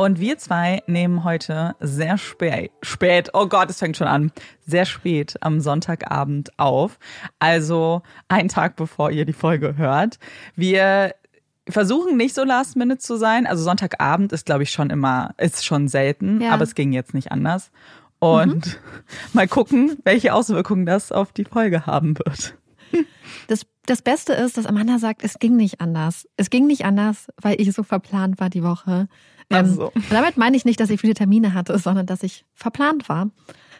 Und wir zwei nehmen heute sehr spät, spät, oh Gott, es fängt schon an, sehr spät am Sonntagabend auf. Also ein Tag bevor ihr die Folge hört. Wir versuchen nicht so last minute zu sein. Also Sonntagabend ist, glaube ich, schon immer, ist schon selten, ja. aber es ging jetzt nicht anders. Und mhm. mal gucken, welche Auswirkungen das auf die Folge haben wird. Das, das Beste ist, dass Amanda sagt, es ging nicht anders. Es ging nicht anders, weil ich so verplant war die Woche. Ähm, so. damit meine ich nicht, dass ich viele Termine hatte, sondern dass ich verplant war.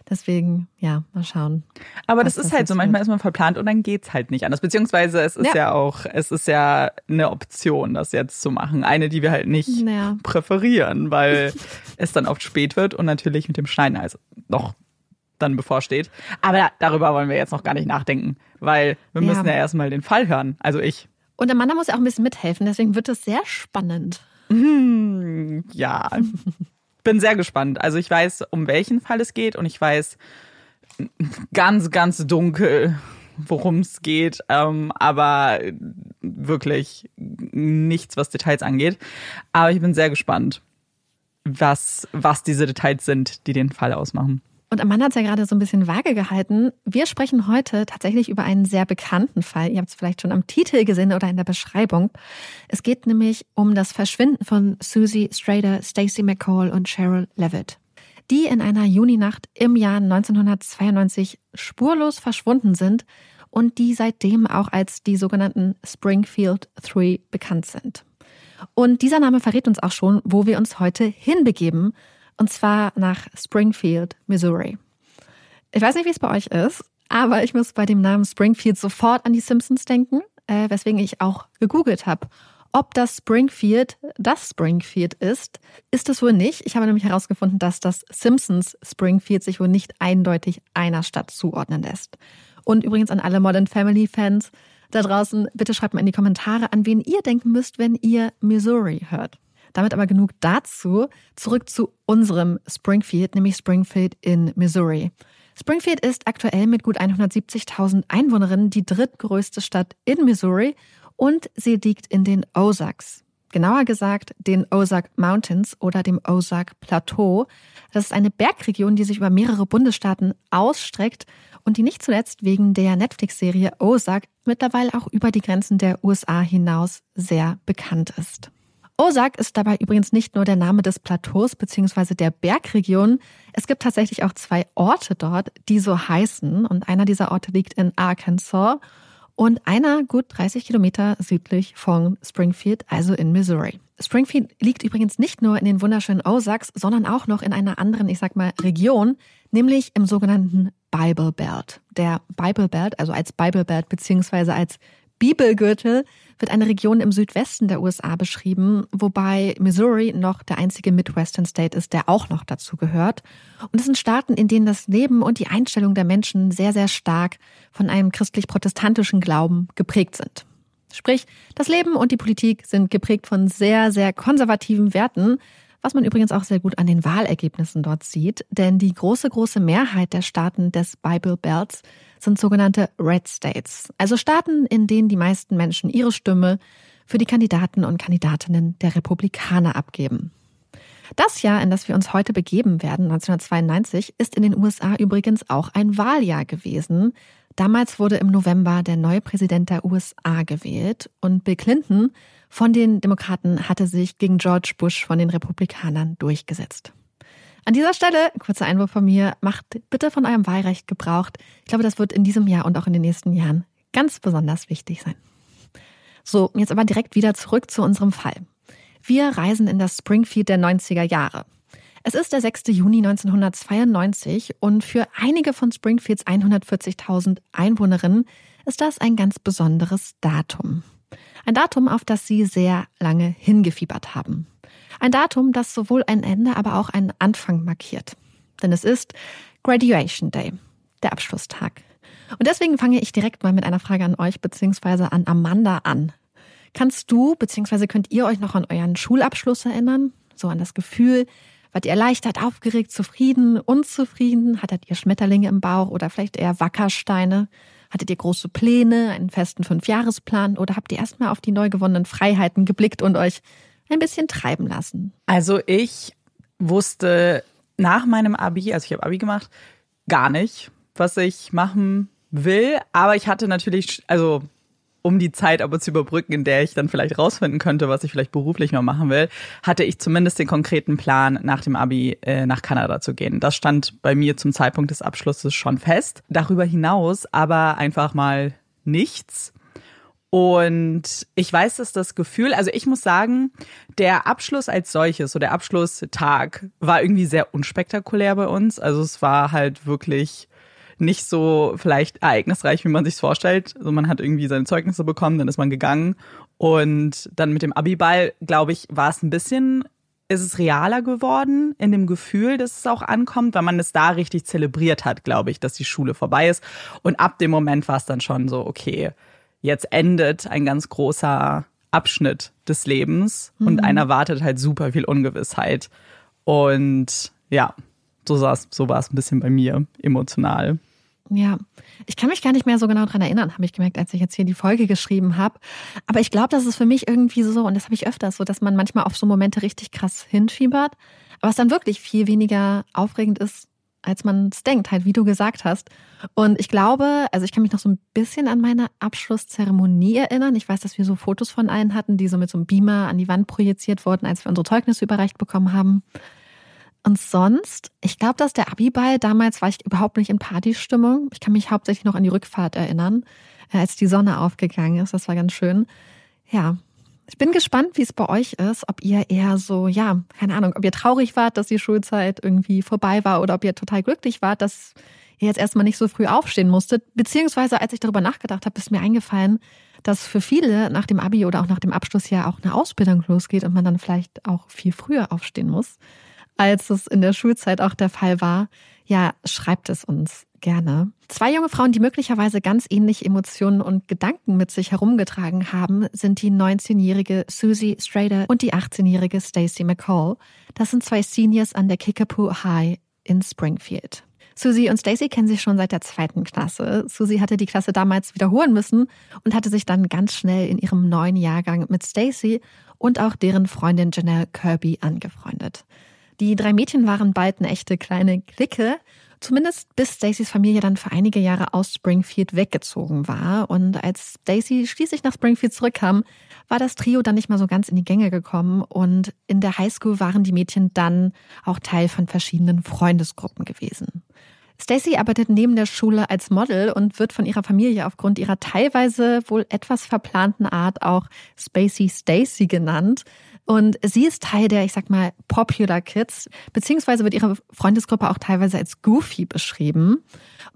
Deswegen, ja, mal schauen. Aber das ist halt so, manchmal ist man verplant und dann geht's halt nicht anders. Beziehungsweise es ist ja. ja, auch, es ist ja eine Option, das jetzt zu machen. Eine, die wir halt nicht ja. präferieren, weil es dann oft spät wird und natürlich mit dem Schneiden also noch dann bevorsteht. Aber darüber wollen wir jetzt noch gar nicht nachdenken, weil wir müssen ja, ja erstmal den Fall hören. Also ich. Und Amanda muss ja auch ein bisschen mithelfen, deswegen wird es sehr spannend. Hm, ja, bin sehr gespannt. Also ich weiß, um welchen Fall es geht und ich weiß ganz, ganz dunkel, worum es geht, ähm, aber wirklich nichts, was Details angeht. Aber ich bin sehr gespannt. was, was diese Details sind, die den Fall ausmachen. Und Amanda hat es ja gerade so ein bisschen vage gehalten. Wir sprechen heute tatsächlich über einen sehr bekannten Fall. Ihr habt es vielleicht schon am Titel gesehen oder in der Beschreibung. Es geht nämlich um das Verschwinden von Susie Strader, Stacey McCall und Cheryl Levitt, die in einer Juninacht im Jahr 1992 spurlos verschwunden sind und die seitdem auch als die sogenannten Springfield Three bekannt sind. Und dieser Name verrät uns auch schon, wo wir uns heute hinbegeben und zwar nach Springfield, Missouri. Ich weiß nicht, wie es bei euch ist, aber ich muss bei dem Namen Springfield sofort an die Simpsons denken, äh, weswegen ich auch gegoogelt habe. Ob das Springfield das Springfield ist, ist es wohl nicht. Ich habe nämlich herausgefunden, dass das Simpsons Springfield sich wohl nicht eindeutig einer Stadt zuordnen lässt. Und übrigens an alle Modern Family Fans da draußen, bitte schreibt mal in die Kommentare, an wen ihr denken müsst, wenn ihr Missouri hört. Damit aber genug dazu. Zurück zu unserem Springfield, nämlich Springfield in Missouri. Springfield ist aktuell mit gut 170.000 Einwohnerinnen die drittgrößte Stadt in Missouri und sie liegt in den Ozarks. Genauer gesagt den Ozark Mountains oder dem Ozark Plateau. Das ist eine Bergregion, die sich über mehrere Bundesstaaten ausstreckt und die nicht zuletzt wegen der Netflix-Serie Ozark mittlerweile auch über die Grenzen der USA hinaus sehr bekannt ist. Ozark ist dabei übrigens nicht nur der Name des Plateaus bzw. der Bergregion. Es gibt tatsächlich auch zwei Orte dort, die so heißen. Und einer dieser Orte liegt in Arkansas und einer gut 30 Kilometer südlich von Springfield, also in Missouri. Springfield liegt übrigens nicht nur in den wunderschönen Ozarks, sondern auch noch in einer anderen, ich sag mal, Region, nämlich im sogenannten Bible Belt. Der Bible Belt, also als Bible Belt beziehungsweise als Bibelgürtel wird eine Region im Südwesten der USA beschrieben, wobei Missouri noch der einzige Midwestern State ist, der auch noch dazu gehört. Und es sind Staaten, in denen das Leben und die Einstellung der Menschen sehr, sehr stark von einem christlich-protestantischen Glauben geprägt sind. Sprich, das Leben und die Politik sind geprägt von sehr, sehr konservativen Werten, was man übrigens auch sehr gut an den Wahlergebnissen dort sieht, denn die große, große Mehrheit der Staaten des Bible Belts sind sogenannte Red States, also Staaten, in denen die meisten Menschen ihre Stimme für die Kandidaten und Kandidatinnen der Republikaner abgeben. Das Jahr, in das wir uns heute begeben werden, 1992, ist in den USA übrigens auch ein Wahljahr gewesen. Damals wurde im November der neue Präsident der USA gewählt und Bill Clinton von den Demokraten hatte sich gegen George Bush von den Republikanern durchgesetzt. An dieser Stelle, kurzer Einwurf von mir, macht bitte von eurem Wahlrecht Gebrauch. Ich glaube, das wird in diesem Jahr und auch in den nächsten Jahren ganz besonders wichtig sein. So, jetzt aber direkt wieder zurück zu unserem Fall. Wir reisen in das Springfield der 90er Jahre. Es ist der 6. Juni 1992 und für einige von Springfields 140.000 Einwohnerinnen ist das ein ganz besonderes Datum. Ein Datum, auf das sie sehr lange hingefiebert haben. Ein Datum, das sowohl ein Ende, aber auch einen Anfang markiert. Denn es ist Graduation Day, der Abschlusstag. Und deswegen fange ich direkt mal mit einer Frage an euch beziehungsweise an Amanda an. Kannst du beziehungsweise könnt ihr euch noch an euren Schulabschluss erinnern? So an das Gefühl, wart ihr erleichtert, aufgeregt, zufrieden, unzufrieden? Hattet ihr Schmetterlinge im Bauch oder vielleicht eher Wackersteine? Hattet ihr große Pläne, einen festen Fünfjahresplan oder habt ihr erstmal auf die neu gewonnenen Freiheiten geblickt und euch ein bisschen treiben lassen? Also ich wusste nach meinem Abi, also ich habe Abi gemacht, gar nicht, was ich machen will. Aber ich hatte natürlich, also um die Zeit aber zu überbrücken, in der ich dann vielleicht rausfinden könnte, was ich vielleicht beruflich noch machen will, hatte ich zumindest den konkreten Plan, nach dem Abi äh, nach Kanada zu gehen. Das stand bei mir zum Zeitpunkt des Abschlusses schon fest. Darüber hinaus aber einfach mal nichts. Und ich weiß, dass das Gefühl, also ich muss sagen, der Abschluss als solches, so der Abschlusstag, war irgendwie sehr unspektakulär bei uns. Also es war halt wirklich nicht so vielleicht ereignisreich, wie man sich vorstellt. Also man hat irgendwie seine Zeugnisse bekommen, dann ist man gegangen und dann mit dem Abiball, glaube ich, war es ein bisschen ist es realer geworden in dem Gefühl, dass es auch ankommt, weil man es da richtig zelebriert hat, glaube ich, dass die Schule vorbei ist. Und ab dem Moment war es dann schon so, okay, jetzt endet ein ganz großer Abschnitt des Lebens mhm. und einer wartet halt super viel Ungewissheit. Und ja, so, so war es ein bisschen bei mir emotional. Ja, ich kann mich gar nicht mehr so genau dran erinnern, habe ich gemerkt, als ich jetzt hier die Folge geschrieben habe. Aber ich glaube, das ist für mich irgendwie so, und das habe ich öfters so, dass man manchmal auf so Momente richtig krass hinfiebert. was dann wirklich viel weniger aufregend ist, als man es denkt, halt wie du gesagt hast. Und ich glaube, also ich kann mich noch so ein bisschen an meine Abschlusszeremonie erinnern. Ich weiß, dass wir so Fotos von allen hatten, die so mit so einem Beamer an die Wand projiziert wurden, als wir unsere Zeugnisse überreicht bekommen haben. Und sonst, ich glaube, dass der Abiball damals war ich überhaupt nicht in Partystimmung. Ich kann mich hauptsächlich noch an die Rückfahrt erinnern, äh, als die Sonne aufgegangen ist. Das war ganz schön. Ja, ich bin gespannt, wie es bei euch ist, ob ihr eher so, ja, keine Ahnung, ob ihr traurig wart, dass die Schulzeit irgendwie vorbei war oder ob ihr total glücklich wart, dass ihr jetzt erstmal nicht so früh aufstehen musstet. Beziehungsweise, als ich darüber nachgedacht habe, ist mir eingefallen, dass für viele nach dem Abi oder auch nach dem Abschluss ja auch eine Ausbildung losgeht und man dann vielleicht auch viel früher aufstehen muss, als es in der Schulzeit auch der Fall war. Ja, schreibt es uns gerne. Zwei junge Frauen, die möglicherweise ganz ähnliche Emotionen und Gedanken mit sich herumgetragen haben, sind die 19-jährige Susie Strader und die 18-jährige Stacey McCall. Das sind zwei Seniors an der Kickapoo High in Springfield. Susie und Stacey kennen sich schon seit der zweiten Klasse. Susie hatte die Klasse damals wiederholen müssen und hatte sich dann ganz schnell in ihrem neuen Jahrgang mit Stacey und auch deren Freundin Janelle Kirby angefreundet. Die drei Mädchen waren bald eine echte kleine Clique Zumindest bis Stacys Familie dann für einige Jahre aus Springfield weggezogen war. Und als Stacy schließlich nach Springfield zurückkam, war das Trio dann nicht mal so ganz in die Gänge gekommen. Und in der Highschool waren die Mädchen dann auch Teil von verschiedenen Freundesgruppen gewesen. Stacy arbeitet neben der Schule als Model und wird von ihrer Familie aufgrund ihrer teilweise wohl etwas verplanten Art auch Spacey Stacy genannt. Und sie ist Teil der, ich sag mal, Popular Kids, beziehungsweise wird ihre Freundesgruppe auch teilweise als Goofy beschrieben.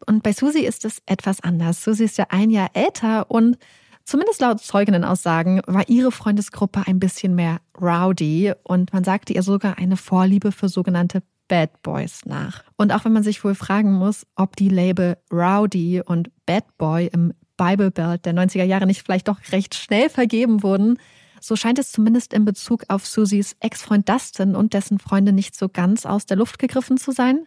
Und bei Susie ist es etwas anders. Susie ist ja ein Jahr älter und zumindest laut Zeuginnenaussagen war ihre Freundesgruppe ein bisschen mehr rowdy und man sagte ihr sogar eine Vorliebe für sogenannte Bad Boys nach. Und auch wenn man sich wohl fragen muss, ob die Label Rowdy und Bad Boy im Bible Belt der 90er Jahre nicht vielleicht doch recht schnell vergeben wurden, so scheint es zumindest in Bezug auf Susies Ex-Freund Dustin und dessen Freunde nicht so ganz aus der Luft gegriffen zu sein.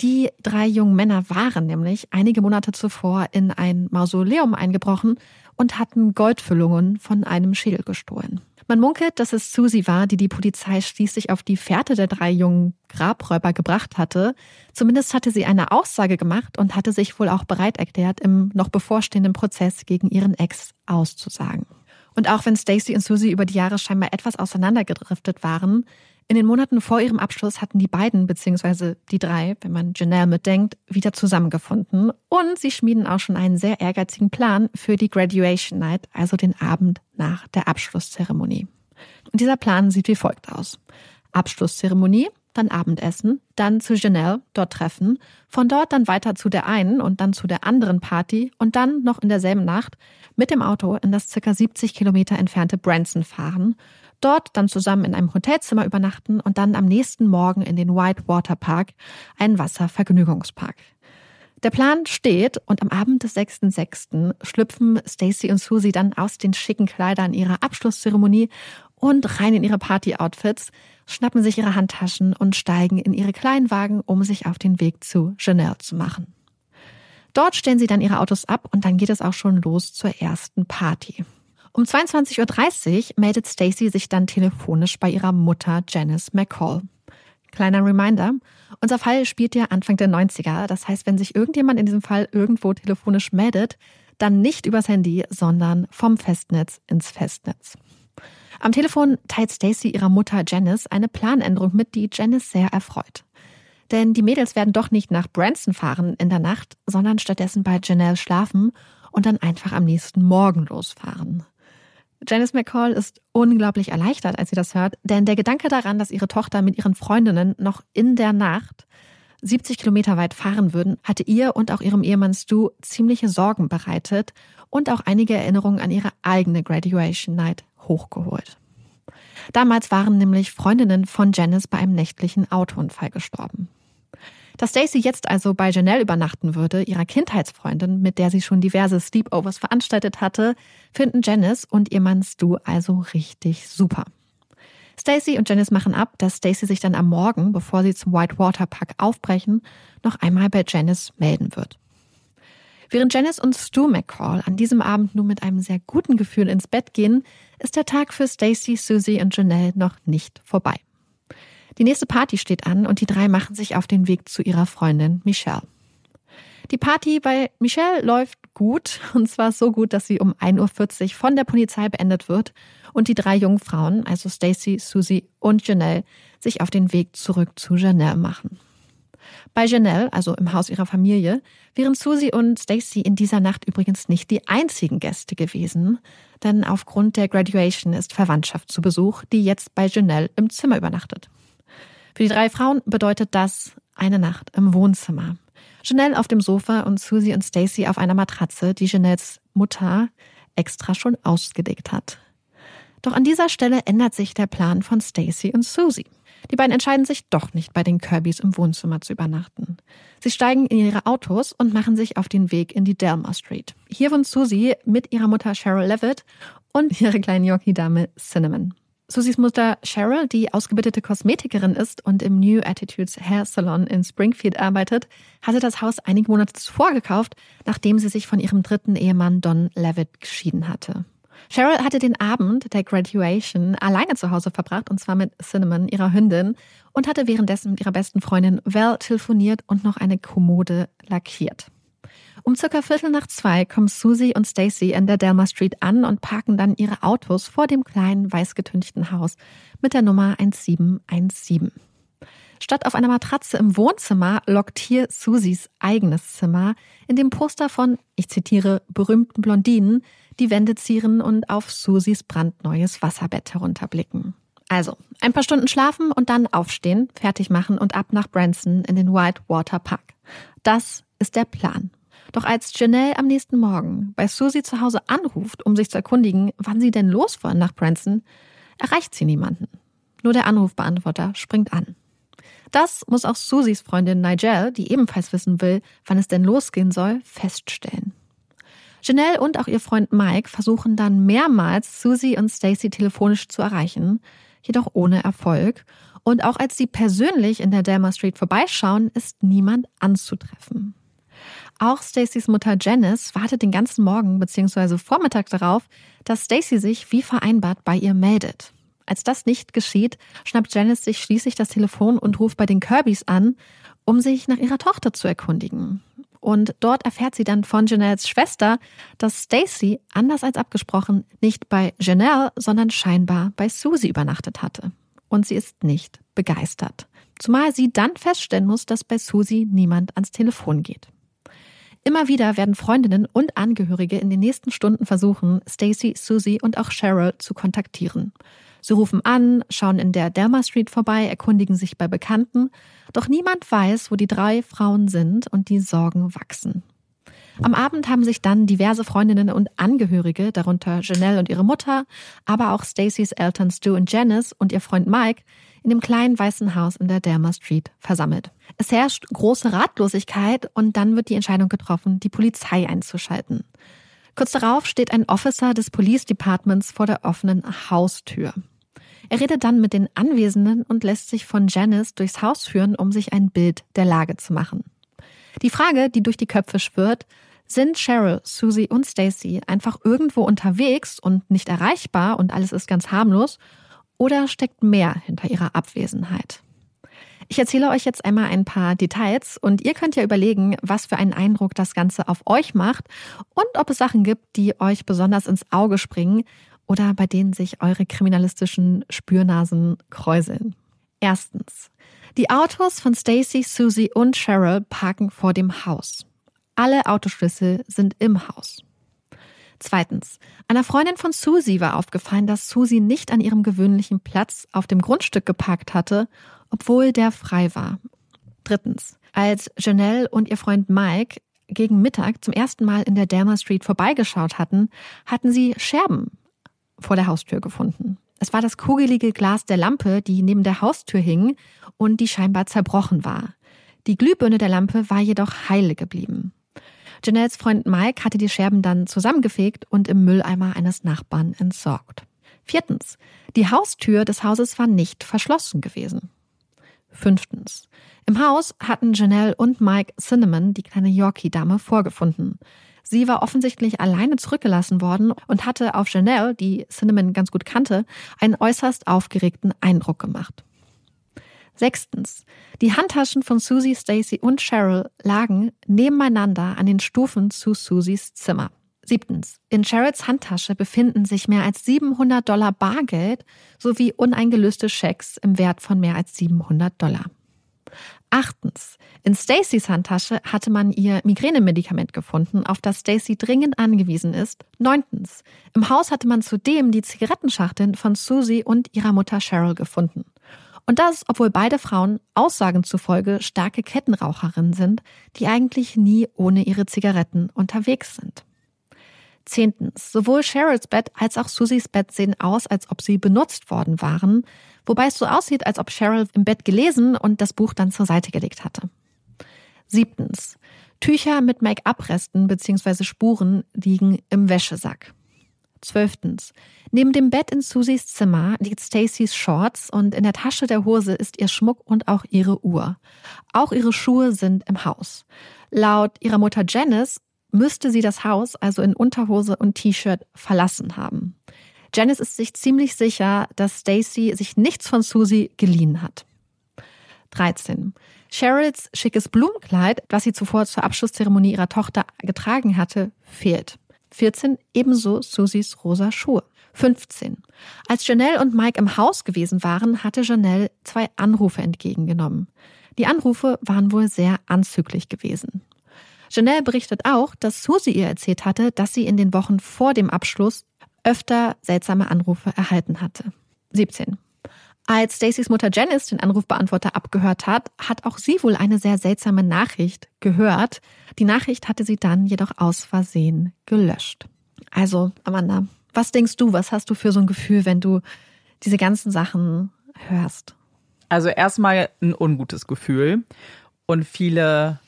Die drei jungen Männer waren nämlich einige Monate zuvor in ein Mausoleum eingebrochen und hatten Goldfüllungen von einem Schädel gestohlen. Man munkelt, dass es Susie war, die die Polizei schließlich auf die Fährte der drei jungen Grabräuber gebracht hatte. Zumindest hatte sie eine Aussage gemacht und hatte sich wohl auch bereit erklärt, im noch bevorstehenden Prozess gegen ihren Ex auszusagen. Und auch wenn Stacy und Susie über die Jahre scheinbar etwas auseinandergedriftet waren, in den Monaten vor ihrem Abschluss hatten die beiden, beziehungsweise die drei, wenn man Janelle mitdenkt, wieder zusammengefunden. Und sie schmieden auch schon einen sehr ehrgeizigen Plan für die Graduation Night, also den Abend nach der Abschlusszeremonie. Und dieser Plan sieht wie folgt aus. Abschlusszeremonie, dann Abendessen, dann zu Janelle, dort treffen, von dort dann weiter zu der einen und dann zu der anderen Party und dann noch in derselben Nacht mit dem Auto in das circa 70 Kilometer entfernte Branson fahren, dort dann zusammen in einem Hotelzimmer übernachten und dann am nächsten Morgen in den Whitewater Park, einen Wasservergnügungspark. Der Plan steht und am Abend des 6.6. schlüpfen Stacy und Susie dann aus den schicken Kleidern ihrer Abschlusszeremonie und rein in ihre Party-Outfits, schnappen sich ihre Handtaschen und steigen in ihre Kleinwagen, um sich auf den Weg zu Janelle zu machen. Dort stellen sie dann ihre Autos ab und dann geht es auch schon los zur ersten Party. Um 22.30 Uhr meldet Stacy sich dann telefonisch bei ihrer Mutter Janice McCall. Kleiner Reminder, unser Fall spielt ja Anfang der 90er. Das heißt, wenn sich irgendjemand in diesem Fall irgendwo telefonisch meldet, dann nicht übers Handy, sondern vom Festnetz ins Festnetz. Am Telefon teilt Stacy ihrer Mutter Janice eine Planänderung mit, die Janice sehr erfreut. Denn die Mädels werden doch nicht nach Branson fahren in der Nacht, sondern stattdessen bei Janelle schlafen und dann einfach am nächsten Morgen losfahren. Janice McCall ist unglaublich erleichtert, als sie das hört, denn der Gedanke daran, dass ihre Tochter mit ihren Freundinnen noch in der Nacht 70 Kilometer weit fahren würden, hatte ihr und auch ihrem Ehemann Stu ziemliche Sorgen bereitet und auch einige Erinnerungen an ihre eigene Graduation Night hochgeholt. Damals waren nämlich Freundinnen von Janice bei einem nächtlichen Autounfall gestorben. Dass Stacy jetzt also bei Janelle übernachten würde, ihrer Kindheitsfreundin, mit der sie schon diverse Sleepovers veranstaltet hatte, finden Janice und ihr Mann Stu also richtig super. Stacy und Janice machen ab, dass Stacy sich dann am Morgen, bevor sie zum Whitewater Park aufbrechen, noch einmal bei Janice melden wird. Während Janice und Stu McCall an diesem Abend nur mit einem sehr guten Gefühl ins Bett gehen, ist der Tag für Stacy, Susie und Janelle noch nicht vorbei. Die nächste Party steht an und die drei machen sich auf den Weg zu ihrer Freundin Michelle. Die Party bei Michelle läuft gut, und zwar so gut, dass sie um 1.40 Uhr von der Polizei beendet wird und die drei jungen Frauen, also Stacy, Susie und Janelle, sich auf den Weg zurück zu Janelle machen. Bei Janelle, also im Haus ihrer Familie, wären Susie und Stacy in dieser Nacht übrigens nicht die einzigen Gäste gewesen, denn aufgrund der Graduation ist Verwandtschaft zu Besuch, die jetzt bei Janelle im Zimmer übernachtet. Für die drei Frauen bedeutet das eine Nacht im Wohnzimmer. Janelle auf dem Sofa und Susie und Stacy auf einer Matratze, die Janelles Mutter extra schon ausgelegt hat. Doch an dieser Stelle ändert sich der Plan von Stacy und Susie. Die beiden entscheiden sich doch nicht, bei den Kirbys im Wohnzimmer zu übernachten. Sie steigen in ihre Autos und machen sich auf den Weg in die Delmar Street. Hier wohnt Susie mit ihrer Mutter Cheryl Levitt und ihre kleine Yorkie-Dame Cinnamon. Susies Mutter Cheryl, die ausgebildete Kosmetikerin ist und im New Attitudes Hair Salon in Springfield arbeitet, hatte das Haus einige Monate zuvor gekauft, nachdem sie sich von ihrem dritten Ehemann Don Levitt geschieden hatte. Cheryl hatte den Abend der Graduation alleine zu Hause verbracht, und zwar mit Cinnamon, ihrer Hündin, und hatte währenddessen mit ihrer besten Freundin Val telefoniert und noch eine Kommode lackiert. Um circa Viertel nach zwei kommen Susie und Stacy in der Delma Street an und parken dann ihre Autos vor dem kleinen weißgetünchten Haus mit der Nummer 1717. Statt auf einer Matratze im Wohnzimmer lockt hier Susies eigenes Zimmer, in dem Poster von, ich zitiere, berühmten Blondinen die Wände zieren und auf Susis brandneues Wasserbett herunterblicken. Also, ein paar Stunden schlafen und dann aufstehen, fertig machen und ab nach Branson in den Whitewater Park. Das ist der Plan. Doch als Janelle am nächsten Morgen bei Susie zu Hause anruft, um sich zu erkundigen, wann sie denn los wollen nach Branson, erreicht sie niemanden. Nur der Anrufbeantworter springt an. Das muss auch Susies Freundin Nigel, die ebenfalls wissen will, wann es denn losgehen soll, feststellen. Janelle und auch ihr Freund Mike versuchen dann mehrmals Susie und Stacy telefonisch zu erreichen, jedoch ohne Erfolg. Und auch als sie persönlich in der Delma Street vorbeischauen, ist niemand anzutreffen. Auch Stacys Mutter Janice wartet den ganzen Morgen bzw. Vormittag darauf, dass Stacy sich wie vereinbart bei ihr meldet. Als das nicht geschieht, schnappt Janice sich schließlich das Telefon und ruft bei den Kirbys an, um sich nach ihrer Tochter zu erkundigen. Und dort erfährt sie dann von Janelles Schwester, dass Stacy, anders als abgesprochen, nicht bei Janelle, sondern scheinbar bei Susie übernachtet hatte. Und sie ist nicht begeistert. Zumal sie dann feststellen muss, dass bei Susie niemand ans Telefon geht. Immer wieder werden Freundinnen und Angehörige in den nächsten Stunden versuchen, Stacy, Susie und auch Cheryl zu kontaktieren. Sie rufen an, schauen in der Delma Street vorbei, erkundigen sich bei Bekannten, doch niemand weiß, wo die drei Frauen sind und die Sorgen wachsen. Am Abend haben sich dann diverse Freundinnen und Angehörige, darunter Janelle und ihre Mutter, aber auch Stacys Eltern Stu und Janice und ihr Freund Mike, in dem kleinen weißen Haus in der Delma Street versammelt. Es herrscht große Ratlosigkeit und dann wird die Entscheidung getroffen, die Polizei einzuschalten. Kurz darauf steht ein Officer des Police Departments vor der offenen Haustür. Er redet dann mit den Anwesenden und lässt sich von Janice durchs Haus führen, um sich ein Bild der Lage zu machen. Die Frage, die durch die Köpfe schwirrt, sind Cheryl, Susie und Stacy einfach irgendwo unterwegs und nicht erreichbar und alles ist ganz harmlos? Oder steckt mehr hinter ihrer Abwesenheit? Ich erzähle euch jetzt einmal ein paar Details und ihr könnt ja überlegen, was für einen Eindruck das Ganze auf euch macht und ob es Sachen gibt, die euch besonders ins Auge springen oder bei denen sich eure kriminalistischen Spürnasen kräuseln. Erstens. Die Autos von Stacy, Susie und Cheryl parken vor dem Haus. Alle Autoschlüssel sind im Haus. Zweitens. Einer Freundin von Susie war aufgefallen, dass Susie nicht an ihrem gewöhnlichen Platz auf dem Grundstück geparkt hatte, obwohl der frei war. Drittens. Als Janelle und ihr Freund Mike gegen Mittag zum ersten Mal in der Delma Street vorbeigeschaut hatten, hatten sie Scherben vor der Haustür gefunden. Es war das kugelige Glas der Lampe, die neben der Haustür hing und die scheinbar zerbrochen war. Die Glühbirne der Lampe war jedoch heile geblieben. Janelles Freund Mike hatte die Scherben dann zusammengefegt und im Mülleimer eines Nachbarn entsorgt. Viertens. Die Haustür des Hauses war nicht verschlossen gewesen. Fünftens. Im Haus hatten Janelle und Mike Cinnamon die kleine Yorkie-Dame vorgefunden. Sie war offensichtlich alleine zurückgelassen worden und hatte auf Janelle, die Cinnamon ganz gut kannte, einen äußerst aufgeregten Eindruck gemacht. Sechstens. Die Handtaschen von Susie, Stacy und Cheryl lagen nebeneinander an den Stufen zu Susies Zimmer. Siebtens. In Cheryls Handtasche befinden sich mehr als 700 Dollar Bargeld sowie uneingelöste Schecks im Wert von mehr als 700 Dollar. Achtens. In Stacys Handtasche hatte man ihr Migränemedikament gefunden, auf das Stacy dringend angewiesen ist. Neuntens. Im Haus hatte man zudem die Zigarettenschachteln von Susie und ihrer Mutter Cheryl gefunden. Und das, obwohl beide Frauen Aussagen zufolge starke Kettenraucherinnen sind, die eigentlich nie ohne ihre Zigaretten unterwegs sind. Zehntens. Sowohl Cheryls Bett als auch Susies Bett sehen aus, als ob sie benutzt worden waren, wobei es so aussieht, als ob Cheryl im Bett gelesen und das Buch dann zur Seite gelegt hatte. Siebtens. Tücher mit Make-up-Resten bzw. Spuren liegen im Wäschesack. Zwölftens. Neben dem Bett in Susies Zimmer liegt Stacys Shorts und in der Tasche der Hose ist ihr Schmuck und auch ihre Uhr. Auch ihre Schuhe sind im Haus. Laut ihrer Mutter Janice müsste sie das Haus also in Unterhose und T-Shirt verlassen haben. Janice ist sich ziemlich sicher, dass Stacy sich nichts von Susie geliehen hat. 13. Cheryls schickes Blumenkleid, das sie zuvor zur Abschlusszeremonie ihrer Tochter getragen hatte, fehlt. 14. Ebenso Susies rosa Schuhe. 15. Als Janelle und Mike im Haus gewesen waren, hatte Janelle zwei Anrufe entgegengenommen. Die Anrufe waren wohl sehr anzüglich gewesen. Janelle berichtet auch, dass Susie ihr erzählt hatte, dass sie in den Wochen vor dem Abschluss öfter seltsame Anrufe erhalten hatte. 17. Als Stacys Mutter Janice den Anrufbeantworter abgehört hat, hat auch sie wohl eine sehr seltsame Nachricht gehört. Die Nachricht hatte sie dann jedoch aus Versehen gelöscht. Also, Amanda, was denkst du, was hast du für so ein Gefühl, wenn du diese ganzen Sachen hörst? Also erstmal ein ungutes Gefühl und viele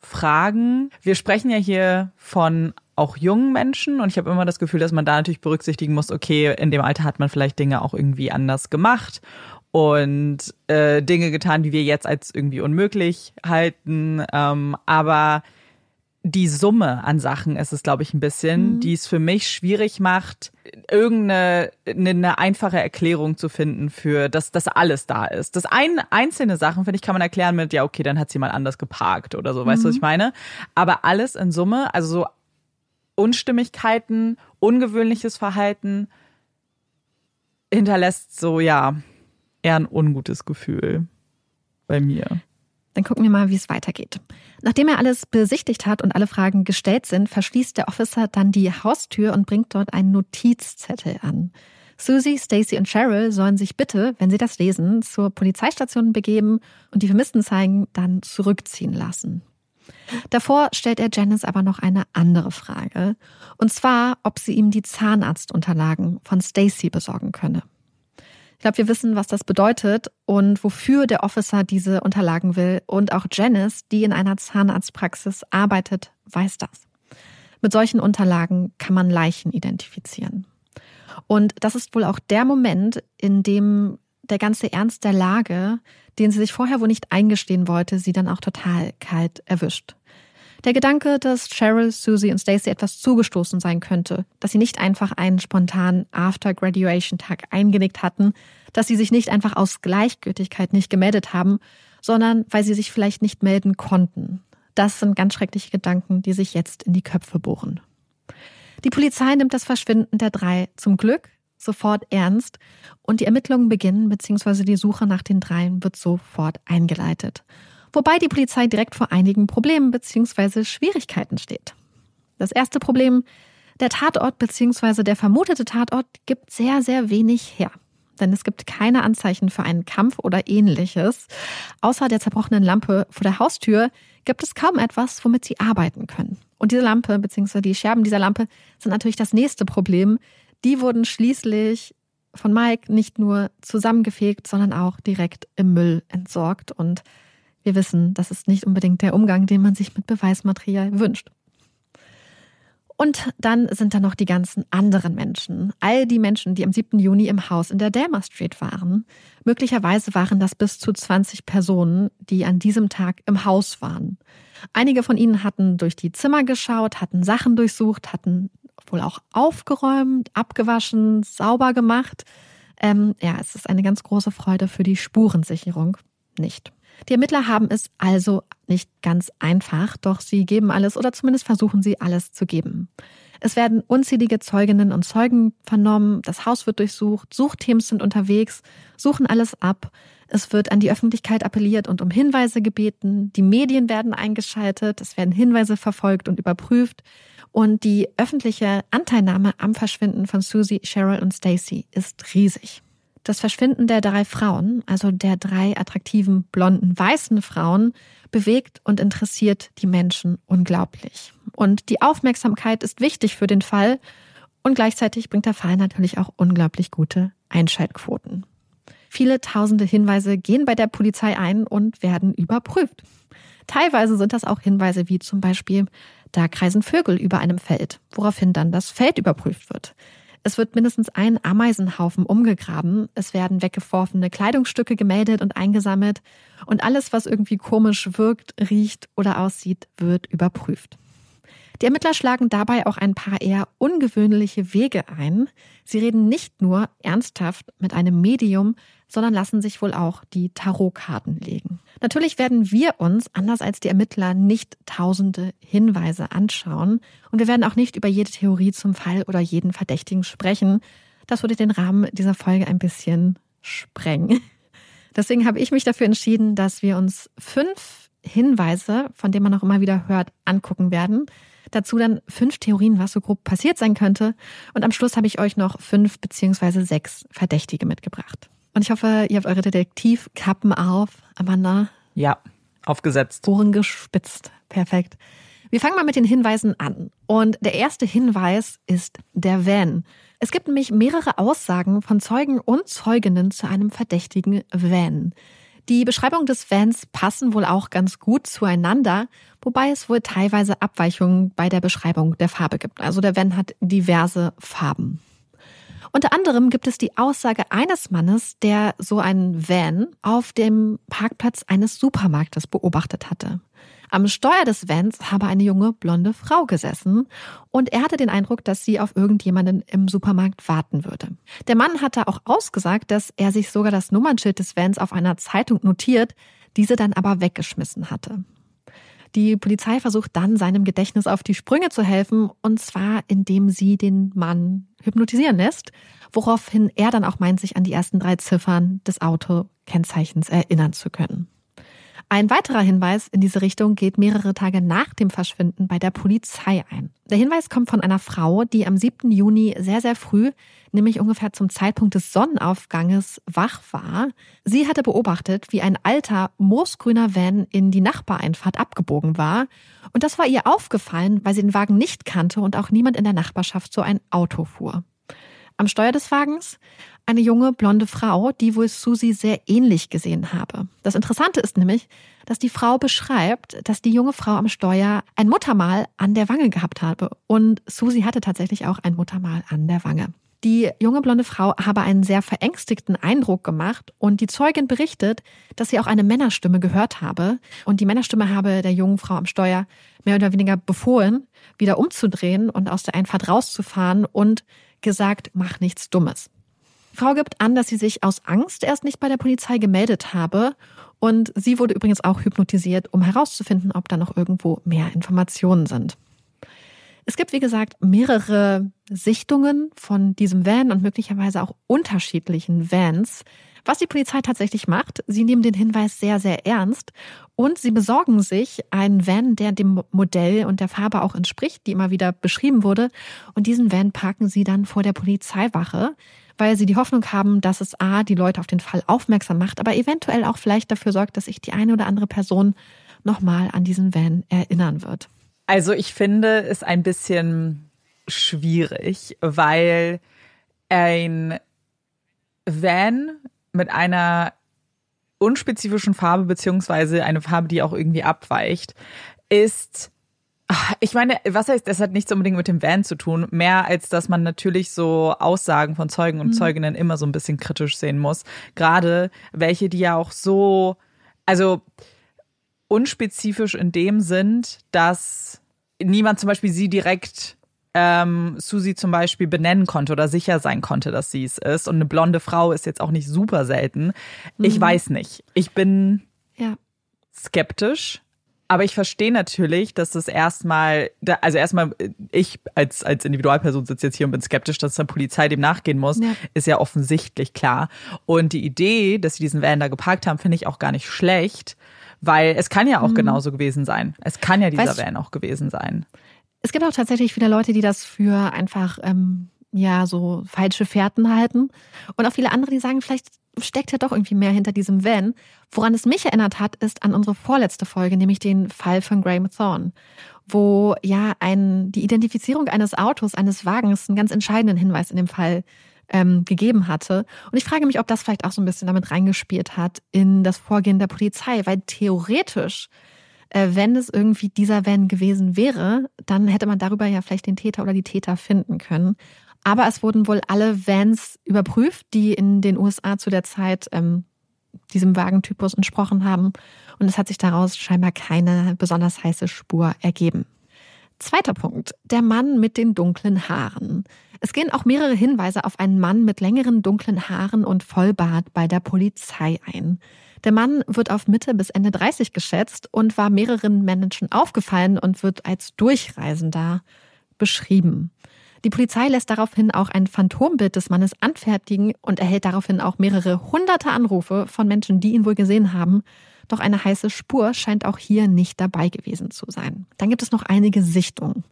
Fragen. Wir sprechen ja hier von auch jungen Menschen und ich habe immer das Gefühl, dass man da natürlich berücksichtigen muss, okay, in dem Alter hat man vielleicht Dinge auch irgendwie anders gemacht und äh, Dinge getan, die wir jetzt als irgendwie unmöglich halten. Ähm, aber die Summe an Sachen ist es, glaube ich, ein bisschen, mhm. die es für mich schwierig macht, irgendeine eine einfache Erklärung zu finden für, dass das alles da ist. Das ein, einzelne Sachen, finde ich, kann man erklären mit, ja, okay, dann hat sie mal anders geparkt oder so, weißt du, was ich mhm. meine? Aber alles in Summe, also so Unstimmigkeiten, ungewöhnliches Verhalten, hinterlässt so, ja, eher ein ungutes Gefühl bei mir. Dann gucken wir mal, wie es weitergeht. Nachdem er alles besichtigt hat und alle Fragen gestellt sind, verschließt der Officer dann die Haustür und bringt dort einen Notizzettel an. Susie, Stacy und Cheryl sollen sich bitte, wenn sie das lesen, zur Polizeistation begeben und die Vermissten zeigen, dann zurückziehen lassen. Davor stellt er Janice aber noch eine andere Frage, und zwar, ob sie ihm die Zahnarztunterlagen von Stacy besorgen könne. Ich glaube, wir wissen, was das bedeutet und wofür der Officer diese Unterlagen will. Und auch Janice, die in einer Zahnarztpraxis arbeitet, weiß das. Mit solchen Unterlagen kann man Leichen identifizieren. Und das ist wohl auch der Moment, in dem der ganze Ernst der Lage, den sie sich vorher wohl nicht eingestehen wollte, sie dann auch total kalt erwischt. Der Gedanke, dass Cheryl, Susie und Stacy etwas zugestoßen sein könnte, dass sie nicht einfach einen spontanen After-Graduation-Tag eingelegt hatten, dass sie sich nicht einfach aus Gleichgültigkeit nicht gemeldet haben, sondern weil sie sich vielleicht nicht melden konnten. Das sind ganz schreckliche Gedanken, die sich jetzt in die Köpfe bohren. Die Polizei nimmt das Verschwinden der drei zum Glück sofort ernst und die Ermittlungen beginnen bzw. die Suche nach den dreien wird sofort eingeleitet wobei die Polizei direkt vor einigen Problemen bzw. Schwierigkeiten steht. Das erste Problem, der Tatort bzw. der vermutete Tatort gibt sehr, sehr wenig her. Denn es gibt keine Anzeichen für einen Kampf oder ähnliches. Außer der zerbrochenen Lampe vor der Haustür gibt es kaum etwas, womit sie arbeiten können. Und diese Lampe bzw. die Scherben dieser Lampe sind natürlich das nächste Problem. Die wurden schließlich von Mike nicht nur zusammengefegt, sondern auch direkt im Müll entsorgt. Und wir wissen, das ist nicht unbedingt der Umgang, den man sich mit Beweismaterial wünscht. Und dann sind da noch die ganzen anderen Menschen. All die Menschen, die am 7. Juni im Haus in der Delma Street waren. Möglicherweise waren das bis zu 20 Personen, die an diesem Tag im Haus waren. Einige von ihnen hatten durch die Zimmer geschaut, hatten Sachen durchsucht, hatten wohl auch aufgeräumt, abgewaschen, sauber gemacht. Ähm, ja, es ist eine ganz große Freude für die Spurensicherung nicht. Die Ermittler haben es also nicht ganz einfach, doch sie geben alles oder zumindest versuchen sie alles zu geben. Es werden unzählige Zeuginnen und Zeugen vernommen, das Haus wird durchsucht, Suchteams sind unterwegs, suchen alles ab. Es wird an die Öffentlichkeit appelliert und um Hinweise gebeten. Die Medien werden eingeschaltet, es werden Hinweise verfolgt und überprüft. Und die öffentliche Anteilnahme am Verschwinden von Susie, Cheryl und Stacy ist riesig. Das Verschwinden der drei Frauen, also der drei attraktiven, blonden, weißen Frauen, bewegt und interessiert die Menschen unglaublich. Und die Aufmerksamkeit ist wichtig für den Fall und gleichzeitig bringt der Fall natürlich auch unglaublich gute Einschaltquoten. Viele tausende Hinweise gehen bei der Polizei ein und werden überprüft. Teilweise sind das auch Hinweise wie zum Beispiel, da kreisen Vögel über einem Feld, woraufhin dann das Feld überprüft wird. Es wird mindestens ein Ameisenhaufen umgegraben. Es werden weggeworfene Kleidungsstücke gemeldet und eingesammelt. Und alles, was irgendwie komisch wirkt, riecht oder aussieht, wird überprüft. Die Ermittler schlagen dabei auch ein paar eher ungewöhnliche Wege ein. Sie reden nicht nur ernsthaft mit einem Medium, sondern lassen sich wohl auch die Tarotkarten legen. Natürlich werden wir uns, anders als die Ermittler, nicht tausende Hinweise anschauen und wir werden auch nicht über jede Theorie zum Fall oder jeden Verdächtigen sprechen. Das würde den Rahmen dieser Folge ein bisschen sprengen. Deswegen habe ich mich dafür entschieden, dass wir uns fünf Hinweise, von denen man auch immer wieder hört, angucken werden. Dazu dann fünf Theorien, was so grob passiert sein könnte. Und am Schluss habe ich euch noch fünf beziehungsweise sechs Verdächtige mitgebracht. Und ich hoffe, ihr habt eure Detektivkappen auf. Amanda? Ja, aufgesetzt. Ohren gespitzt. Perfekt. Wir fangen mal mit den Hinweisen an. Und der erste Hinweis ist der Van. Es gibt nämlich mehrere Aussagen von Zeugen und Zeuginnen zu einem verdächtigen Van. Die Beschreibung des Vans passen wohl auch ganz gut zueinander, wobei es wohl teilweise Abweichungen bei der Beschreibung der Farbe gibt. Also der Van hat diverse Farben. Unter anderem gibt es die Aussage eines Mannes, der so einen Van auf dem Parkplatz eines Supermarktes beobachtet hatte. Am Steuer des Vans habe eine junge blonde Frau gesessen und er hatte den Eindruck, dass sie auf irgendjemanden im Supermarkt warten würde. Der Mann hatte auch ausgesagt, dass er sich sogar das Nummernschild des Vans auf einer Zeitung notiert, diese dann aber weggeschmissen hatte. Die Polizei versucht dann, seinem Gedächtnis auf die Sprünge zu helfen, und zwar indem sie den Mann hypnotisieren lässt, woraufhin er dann auch meint, sich an die ersten drei Ziffern des Autokennzeichens erinnern zu können. Ein weiterer Hinweis in diese Richtung geht mehrere Tage nach dem Verschwinden bei der Polizei ein. Der Hinweis kommt von einer Frau, die am 7. Juni sehr, sehr früh, nämlich ungefähr zum Zeitpunkt des Sonnenaufganges, wach war. Sie hatte beobachtet, wie ein alter, moosgrüner Van in die Nachbareinfahrt abgebogen war. Und das war ihr aufgefallen, weil sie den Wagen nicht kannte und auch niemand in der Nachbarschaft so ein Auto fuhr. Am Steuer des Wagens eine junge blonde Frau, die wohl Susi sehr ähnlich gesehen habe. Das Interessante ist nämlich, dass die Frau beschreibt, dass die junge Frau am Steuer ein Muttermal an der Wange gehabt habe. Und Susi hatte tatsächlich auch ein Muttermal an der Wange. Die junge blonde Frau habe einen sehr verängstigten Eindruck gemacht und die Zeugin berichtet, dass sie auch eine Männerstimme gehört habe. Und die Männerstimme habe der jungen Frau am Steuer mehr oder weniger befohlen, wieder umzudrehen und aus der Einfahrt rauszufahren und gesagt, mach nichts Dummes. Frau gibt an, dass sie sich aus Angst erst nicht bei der Polizei gemeldet habe. Und sie wurde übrigens auch hypnotisiert, um herauszufinden, ob da noch irgendwo mehr Informationen sind. Es gibt, wie gesagt, mehrere Sichtungen von diesem Van und möglicherweise auch unterschiedlichen Vans. Was die Polizei tatsächlich macht, sie nehmen den Hinweis sehr, sehr ernst und sie besorgen sich einen Van, der dem Modell und der Farbe auch entspricht, die immer wieder beschrieben wurde. Und diesen Van parken sie dann vor der Polizeiwache weil sie die Hoffnung haben, dass es A, die Leute auf den Fall aufmerksam macht, aber eventuell auch vielleicht dafür sorgt, dass sich die eine oder andere Person nochmal an diesen Van erinnern wird. Also ich finde es ein bisschen schwierig, weil ein Van mit einer unspezifischen Farbe beziehungsweise eine Farbe, die auch irgendwie abweicht, ist ich meine, was heißt, das hat nichts unbedingt mit dem Van zu tun, mehr als dass man natürlich so Aussagen von Zeugen und mhm. Zeuginnen immer so ein bisschen kritisch sehen muss. Gerade welche, die ja auch so, also unspezifisch in dem sind, dass niemand zum Beispiel sie direkt ähm, Susi zum Beispiel benennen konnte oder sicher sein konnte, dass sie es ist. Und eine blonde Frau ist jetzt auch nicht super selten. Ich Mhm. weiß nicht. Ich bin Ja. skeptisch. Aber ich verstehe natürlich, dass es erstmal, also erstmal, ich als, als Individualperson sitze jetzt hier und bin skeptisch, dass der Polizei dem nachgehen muss, Ja. ist ja offensichtlich klar. Und die Idee, dass sie diesen Van da geparkt haben, finde ich auch gar nicht schlecht, weil es kann ja auch genauso gewesen sein. Es kann ja dieser Mhm. Weißt- Van auch gewesen sein. Es gibt auch tatsächlich viele Leute, die das für einfach ähm, ja so falsche Fährten halten. Und auch viele andere, die sagen, vielleicht steckt ja doch irgendwie mehr hinter diesem Van. Woran es mich erinnert hat, ist an unsere vorletzte Folge, nämlich den Fall von Graham Thorne, wo ja ein, die Identifizierung eines Autos, eines Wagens einen ganz entscheidenden Hinweis in dem Fall ähm, gegeben hatte. Und ich frage mich, ob das vielleicht auch so ein bisschen damit reingespielt hat in das Vorgehen der Polizei, weil theoretisch wenn es irgendwie dieser Van gewesen wäre, dann hätte man darüber ja vielleicht den Täter oder die Täter finden können. Aber es wurden wohl alle Vans überprüft, die in den USA zu der Zeit ähm, diesem Wagentypus entsprochen haben. Und es hat sich daraus scheinbar keine besonders heiße Spur ergeben. Zweiter Punkt. Der Mann mit den dunklen Haaren. Es gehen auch mehrere Hinweise auf einen Mann mit längeren dunklen Haaren und Vollbart bei der Polizei ein. Der Mann wird auf Mitte bis Ende 30 geschätzt und war mehreren Menschen aufgefallen und wird als Durchreisender beschrieben. Die Polizei lässt daraufhin auch ein Phantombild des Mannes anfertigen und erhält daraufhin auch mehrere hunderte Anrufe von Menschen, die ihn wohl gesehen haben. Doch eine heiße Spur scheint auch hier nicht dabei gewesen zu sein. Dann gibt es noch einige Sichtungen.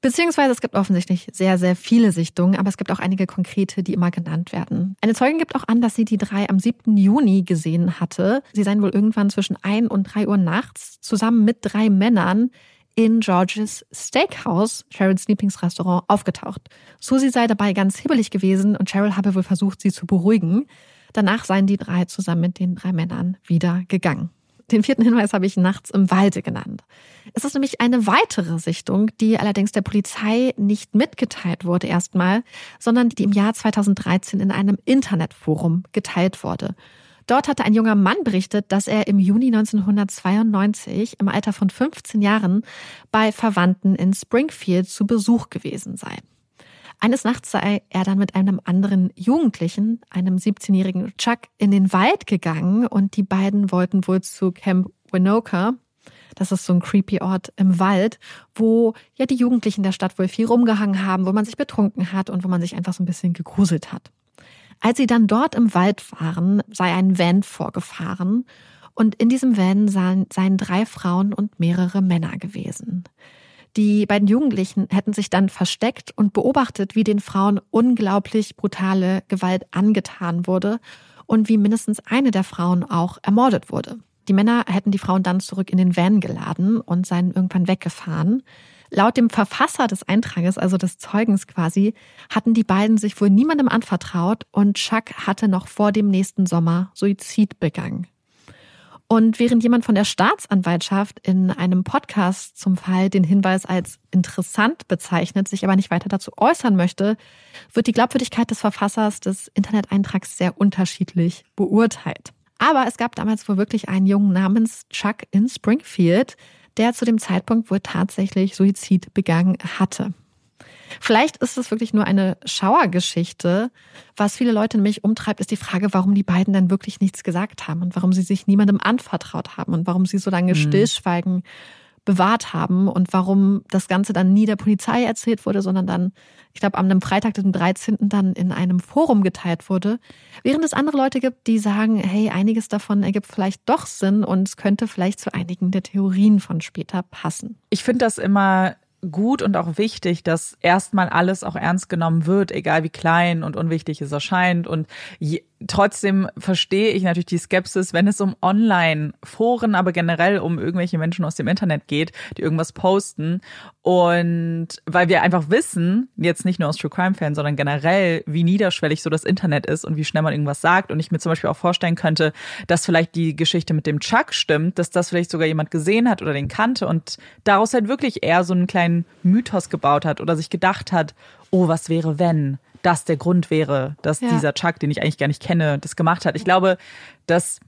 Beziehungsweise es gibt offensichtlich sehr, sehr viele Sichtungen, aber es gibt auch einige konkrete, die immer genannt werden. Eine Zeugin gibt auch an, dass sie die drei am 7. Juni gesehen hatte. Sie seien wohl irgendwann zwischen 1 und 3 Uhr nachts zusammen mit drei Männern in Georges Steakhouse, Cheryls Lieblingsrestaurant, aufgetaucht. Susie sei dabei ganz hibbelig gewesen und Cheryl habe wohl versucht, sie zu beruhigen. Danach seien die drei zusammen mit den drei Männern wieder gegangen. Den vierten Hinweis habe ich nachts im Walde genannt. Es ist nämlich eine weitere Sichtung, die allerdings der Polizei nicht mitgeteilt wurde erstmal, sondern die im Jahr 2013 in einem Internetforum geteilt wurde. Dort hatte ein junger Mann berichtet, dass er im Juni 1992 im Alter von 15 Jahren bei Verwandten in Springfield zu Besuch gewesen sei. Eines Nachts sei er dann mit einem anderen Jugendlichen, einem 17-jährigen Chuck, in den Wald gegangen und die beiden wollten wohl zu Camp Winoka. Das ist so ein creepy Ort im Wald, wo ja die Jugendlichen der Stadt wohl viel rumgehangen haben, wo man sich betrunken hat und wo man sich einfach so ein bisschen gegruselt hat. Als sie dann dort im Wald waren, sei ein Van vorgefahren und in diesem Van seien, seien drei Frauen und mehrere Männer gewesen. Die beiden Jugendlichen hätten sich dann versteckt und beobachtet, wie den Frauen unglaublich brutale Gewalt angetan wurde und wie mindestens eine der Frauen auch ermordet wurde. Die Männer hätten die Frauen dann zurück in den Van geladen und seien irgendwann weggefahren. Laut dem Verfasser des Eintrages, also des Zeugens quasi, hatten die beiden sich wohl niemandem anvertraut und Chuck hatte noch vor dem nächsten Sommer Suizid begangen. Und während jemand von der Staatsanwaltschaft in einem Podcast zum Fall den Hinweis als interessant bezeichnet, sich aber nicht weiter dazu äußern möchte, wird die Glaubwürdigkeit des Verfassers des Interneteintrags sehr unterschiedlich beurteilt. Aber es gab damals wohl wirklich einen Jungen namens Chuck in Springfield, der zu dem Zeitpunkt wohl tatsächlich Suizid begangen hatte. Vielleicht ist es wirklich nur eine Schauergeschichte. Was viele Leute nämlich umtreibt, ist die Frage, warum die beiden dann wirklich nichts gesagt haben und warum sie sich niemandem anvertraut haben und warum sie so lange Mhm. Stillschweigen bewahrt haben und warum das Ganze dann nie der Polizei erzählt wurde, sondern dann, ich glaube, am Freitag, den 13. dann in einem Forum geteilt wurde. Während es andere Leute gibt, die sagen, hey, einiges davon ergibt vielleicht doch Sinn und es könnte vielleicht zu einigen der Theorien von später passen. Ich finde das immer gut und auch wichtig, dass erstmal alles auch ernst genommen wird, egal wie klein und unwichtig es erscheint. Und je, trotzdem verstehe ich natürlich die Skepsis, wenn es um Online-Foren, aber generell um irgendwelche Menschen aus dem Internet geht, die irgendwas posten. Und weil wir einfach wissen, jetzt nicht nur aus True Crime-Fans, sondern generell, wie niederschwellig so das Internet ist und wie schnell man irgendwas sagt. Und ich mir zum Beispiel auch vorstellen könnte, dass vielleicht die Geschichte mit dem Chuck stimmt, dass das vielleicht sogar jemand gesehen hat oder den kannte und daraus halt wirklich eher so einen kleinen Mythos gebaut hat oder sich gedacht hat, oh, was wäre, wenn das der Grund wäre, dass Ja. dieser Chuck, den ich eigentlich gar nicht kenne, das gemacht hat. Ich glaube, dass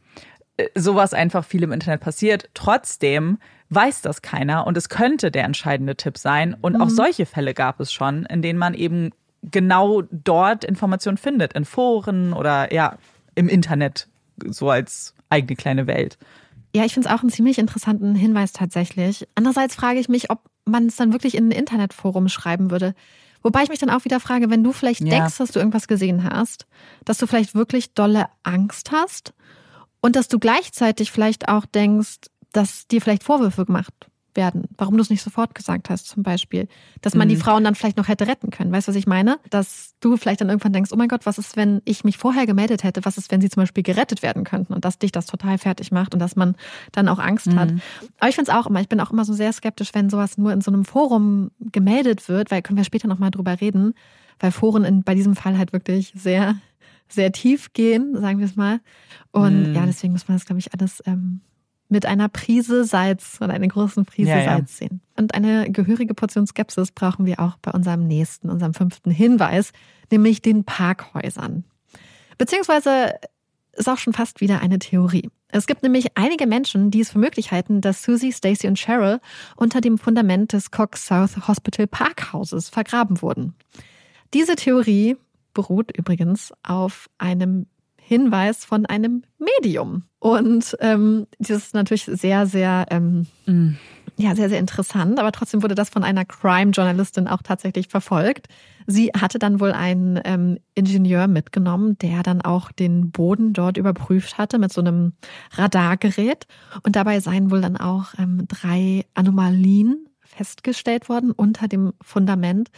äh, sowas einfach viel im Internet passiert. Trotzdem weiß das keiner und es könnte der entscheidende Tipp sein. Und mhm. auch solche Fälle gab es schon, in denen man eben genau dort Informationen findet, in Foren oder ja, im Internet, so als eigene kleine Welt. Ja, ich finde es auch einen ziemlich interessanten Hinweis tatsächlich. Andererseits frage ich mich, ob man es dann wirklich in ein Internetforum schreiben würde. Wobei ich mich dann auch wieder frage, wenn du vielleicht ja. denkst, dass du irgendwas gesehen hast, dass du vielleicht wirklich dolle Angst hast und dass du gleichzeitig vielleicht auch denkst, dass dir vielleicht Vorwürfe gemacht werden, warum du es nicht sofort gesagt hast, zum Beispiel. Dass man mhm. die Frauen dann vielleicht noch hätte retten können. Weißt du, was ich meine? Dass du vielleicht dann irgendwann denkst, oh mein Gott, was ist, wenn ich mich vorher gemeldet hätte? Was ist, wenn sie zum Beispiel gerettet werden könnten? Und dass dich das total fertig macht und dass man dann auch Angst mhm. hat. Aber ich finde es auch immer, ich bin auch immer so sehr skeptisch, wenn sowas nur in so einem Forum gemeldet wird, weil können wir später nochmal drüber reden, weil Foren in, bei diesem Fall halt wirklich sehr, sehr tief gehen, sagen wir es mal. Und mhm. ja, deswegen muss man das, glaube ich, alles ähm, mit einer Prise Salz oder einer großen Prise ja, Salz ja. sehen. Und eine gehörige Portion Skepsis brauchen wir auch bei unserem nächsten, unserem fünften Hinweis, nämlich den Parkhäusern. Beziehungsweise ist auch schon fast wieder eine Theorie. Es gibt nämlich einige Menschen, die es für möglich halten, dass Susie, Stacy und Cheryl unter dem Fundament des Cox South Hospital Parkhauses vergraben wurden. Diese Theorie beruht übrigens auf einem Hinweis von einem Medium. Und ähm, das ist natürlich sehr, sehr, ähm, mm. ja, sehr, sehr interessant. Aber trotzdem wurde das von einer Crime-Journalistin auch tatsächlich verfolgt. Sie hatte dann wohl einen ähm, Ingenieur mitgenommen, der dann auch den Boden dort überprüft hatte mit so einem Radargerät. Und dabei seien wohl dann auch ähm, drei Anomalien festgestellt worden unter dem Fundament.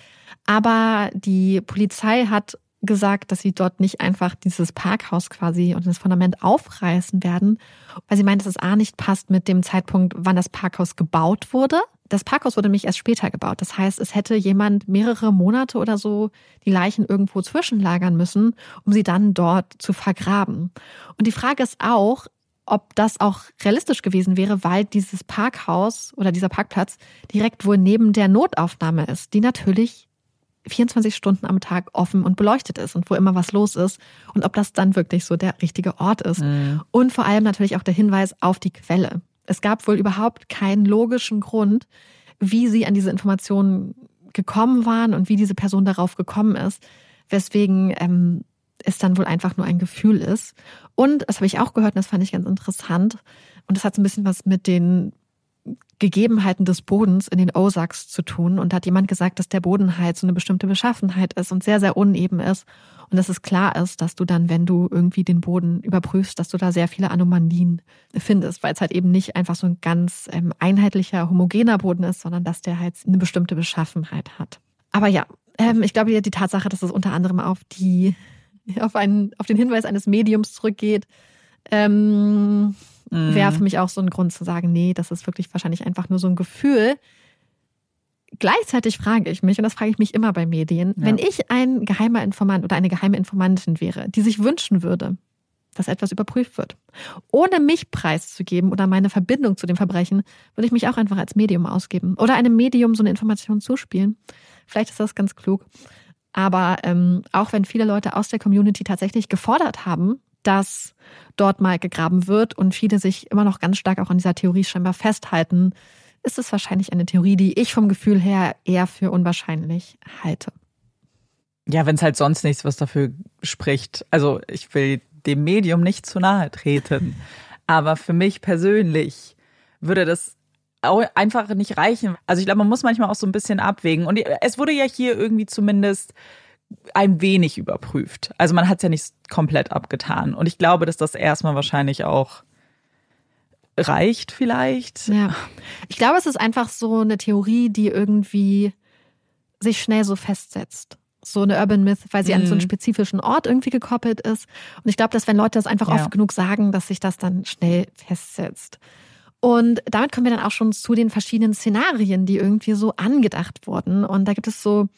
Aber die Polizei hat gesagt, dass sie dort nicht einfach dieses Parkhaus quasi und das Fundament aufreißen werden, weil sie meint, dass es A nicht passt mit dem Zeitpunkt, wann das Parkhaus gebaut wurde. Das Parkhaus wurde nämlich erst später gebaut. Das heißt, es hätte jemand mehrere Monate oder so die Leichen irgendwo zwischenlagern müssen, um sie dann dort zu vergraben. Und die Frage ist auch, ob das auch realistisch gewesen wäre, weil dieses Parkhaus oder dieser Parkplatz direkt wohl neben der Notaufnahme ist, die natürlich 24 Stunden am Tag offen und beleuchtet ist und wo immer was los ist und ob das dann wirklich so der richtige Ort ist. Mhm. Und vor allem natürlich auch der Hinweis auf die Quelle. Es gab wohl überhaupt keinen logischen Grund, wie sie an diese Informationen gekommen waren und wie diese Person darauf gekommen ist, weswegen ähm, es dann wohl einfach nur ein Gefühl ist. Und das habe ich auch gehört und das fand ich ganz interessant. Und das hat so ein bisschen was mit den Gegebenheiten des Bodens in den Ozarks zu tun. Und hat jemand gesagt, dass der Boden halt so eine bestimmte Beschaffenheit ist und sehr, sehr uneben ist. Und dass es klar ist, dass du dann, wenn du irgendwie den Boden überprüfst, dass du da sehr viele Anomalien findest, weil es halt eben nicht einfach so ein ganz ähm, einheitlicher, homogener Boden ist, sondern dass der halt eine bestimmte Beschaffenheit hat. Aber ja, ähm, ich glaube, die Tatsache, dass es unter anderem auf die, auf einen, auf den Hinweis eines Mediums zurückgeht, ähm, mhm. wäre für mich auch so ein Grund zu sagen, nee, das ist wirklich wahrscheinlich einfach nur so ein Gefühl. Gleichzeitig frage ich mich, und das frage ich mich immer bei Medien, ja. wenn ich ein geheimer Informant oder eine geheime Informantin wäre, die sich wünschen würde, dass etwas überprüft wird, ohne mich preiszugeben oder meine Verbindung zu dem Verbrechen, würde ich mich auch einfach als Medium ausgeben oder einem Medium so eine Information zuspielen. Vielleicht ist das ganz klug. Aber ähm, auch wenn viele Leute aus der Community tatsächlich gefordert haben, dass dort mal gegraben wird und viele sich immer noch ganz stark auch an dieser Theorie scheinbar festhalten, ist es wahrscheinlich eine Theorie, die ich vom Gefühl her eher für unwahrscheinlich halte. Ja, wenn es halt sonst nichts, was dafür spricht. Also ich will dem Medium nicht zu nahe treten. Aber für mich persönlich würde das einfach nicht reichen. Also ich glaube, man muss manchmal auch so ein bisschen abwägen. Und es wurde ja hier irgendwie zumindest ein wenig überprüft. Also man hat es ja nicht komplett abgetan. Und ich glaube, dass das erstmal wahrscheinlich auch reicht vielleicht. Ja. Ich glaube, es ist einfach so eine Theorie, die irgendwie sich schnell so festsetzt. So eine Urban Myth, weil sie mhm. an so einen mhm. spezifischen Ort irgendwie gekoppelt ist. Und ich glaube, dass wenn Leute das einfach ja. oft genug sagen, dass sich das dann schnell festsetzt. Und damit kommen wir dann auch schon zu den verschiedenen Szenarien, die irgendwie so angedacht wurden. Und da gibt es so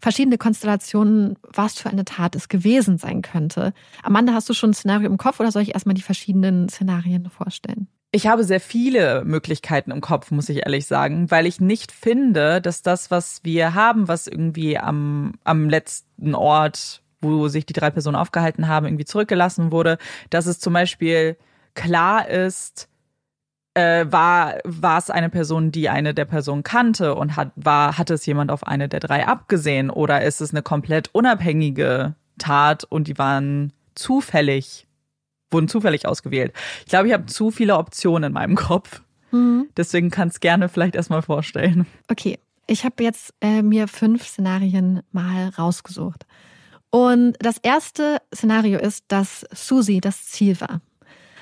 verschiedene Konstellationen, was für eine Tat es gewesen sein könnte. Amanda, hast du schon ein Szenario im Kopf oder soll ich erstmal die verschiedenen Szenarien vorstellen? Ich habe sehr viele Möglichkeiten im Kopf, muss ich ehrlich sagen, weil ich nicht finde, dass das, was wir haben, was irgendwie am, am letzten Ort, wo sich die drei Personen aufgehalten haben, irgendwie zurückgelassen wurde, dass es zum Beispiel klar ist, äh, war war es eine Person, die eine der Personen kannte und hat war hat es jemand auf eine der drei abgesehen oder ist es eine komplett unabhängige Tat und die waren zufällig wurden zufällig ausgewählt. Ich glaube, ich habe zu viele Optionen in meinem Kopf. Mhm. Deswegen kannst gerne vielleicht erstmal vorstellen. Okay, ich habe jetzt äh, mir fünf Szenarien mal rausgesucht. Und das erste Szenario ist, dass Susi das Ziel war.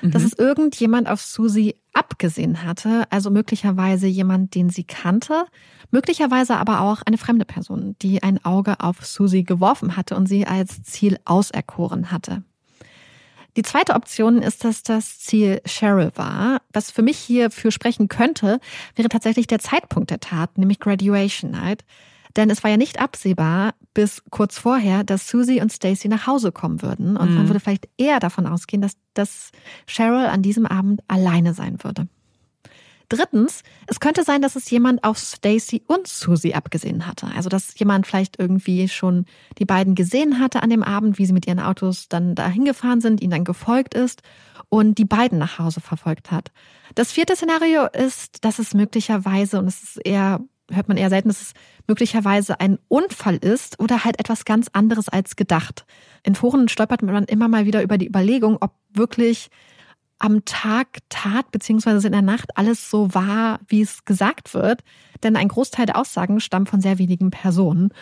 Mhm. Dass es irgendjemand auf Susi abgesehen hatte, also möglicherweise jemand, den sie kannte, möglicherweise aber auch eine fremde Person, die ein Auge auf Susi geworfen hatte und sie als Ziel auserkoren hatte. Die zweite Option ist, dass das Ziel Cheryl war. Was für mich hier für sprechen könnte, wäre tatsächlich der Zeitpunkt der Tat, nämlich Graduation Night. Denn es war ja nicht absehbar bis kurz vorher, dass Susie und Stacy nach Hause kommen würden. Und mhm. man würde vielleicht eher davon ausgehen, dass, dass Cheryl an diesem Abend alleine sein würde. Drittens, es könnte sein, dass es jemand auf Stacy und Susie abgesehen hatte. Also, dass jemand vielleicht irgendwie schon die beiden gesehen hatte an dem Abend, wie sie mit ihren Autos dann dahin gefahren sind, ihnen dann gefolgt ist und die beiden nach Hause verfolgt hat. Das vierte Szenario ist, dass es möglicherweise, und es ist eher, hört man eher selten, dass es möglicherweise ein Unfall ist oder halt etwas ganz anderes als gedacht. In Foren stolpert man immer mal wieder über die Überlegung, ob wirklich am Tag tat, beziehungsweise in der Nacht alles so war, wie es gesagt wird. Denn ein Großteil der Aussagen stammt von sehr wenigen Personen.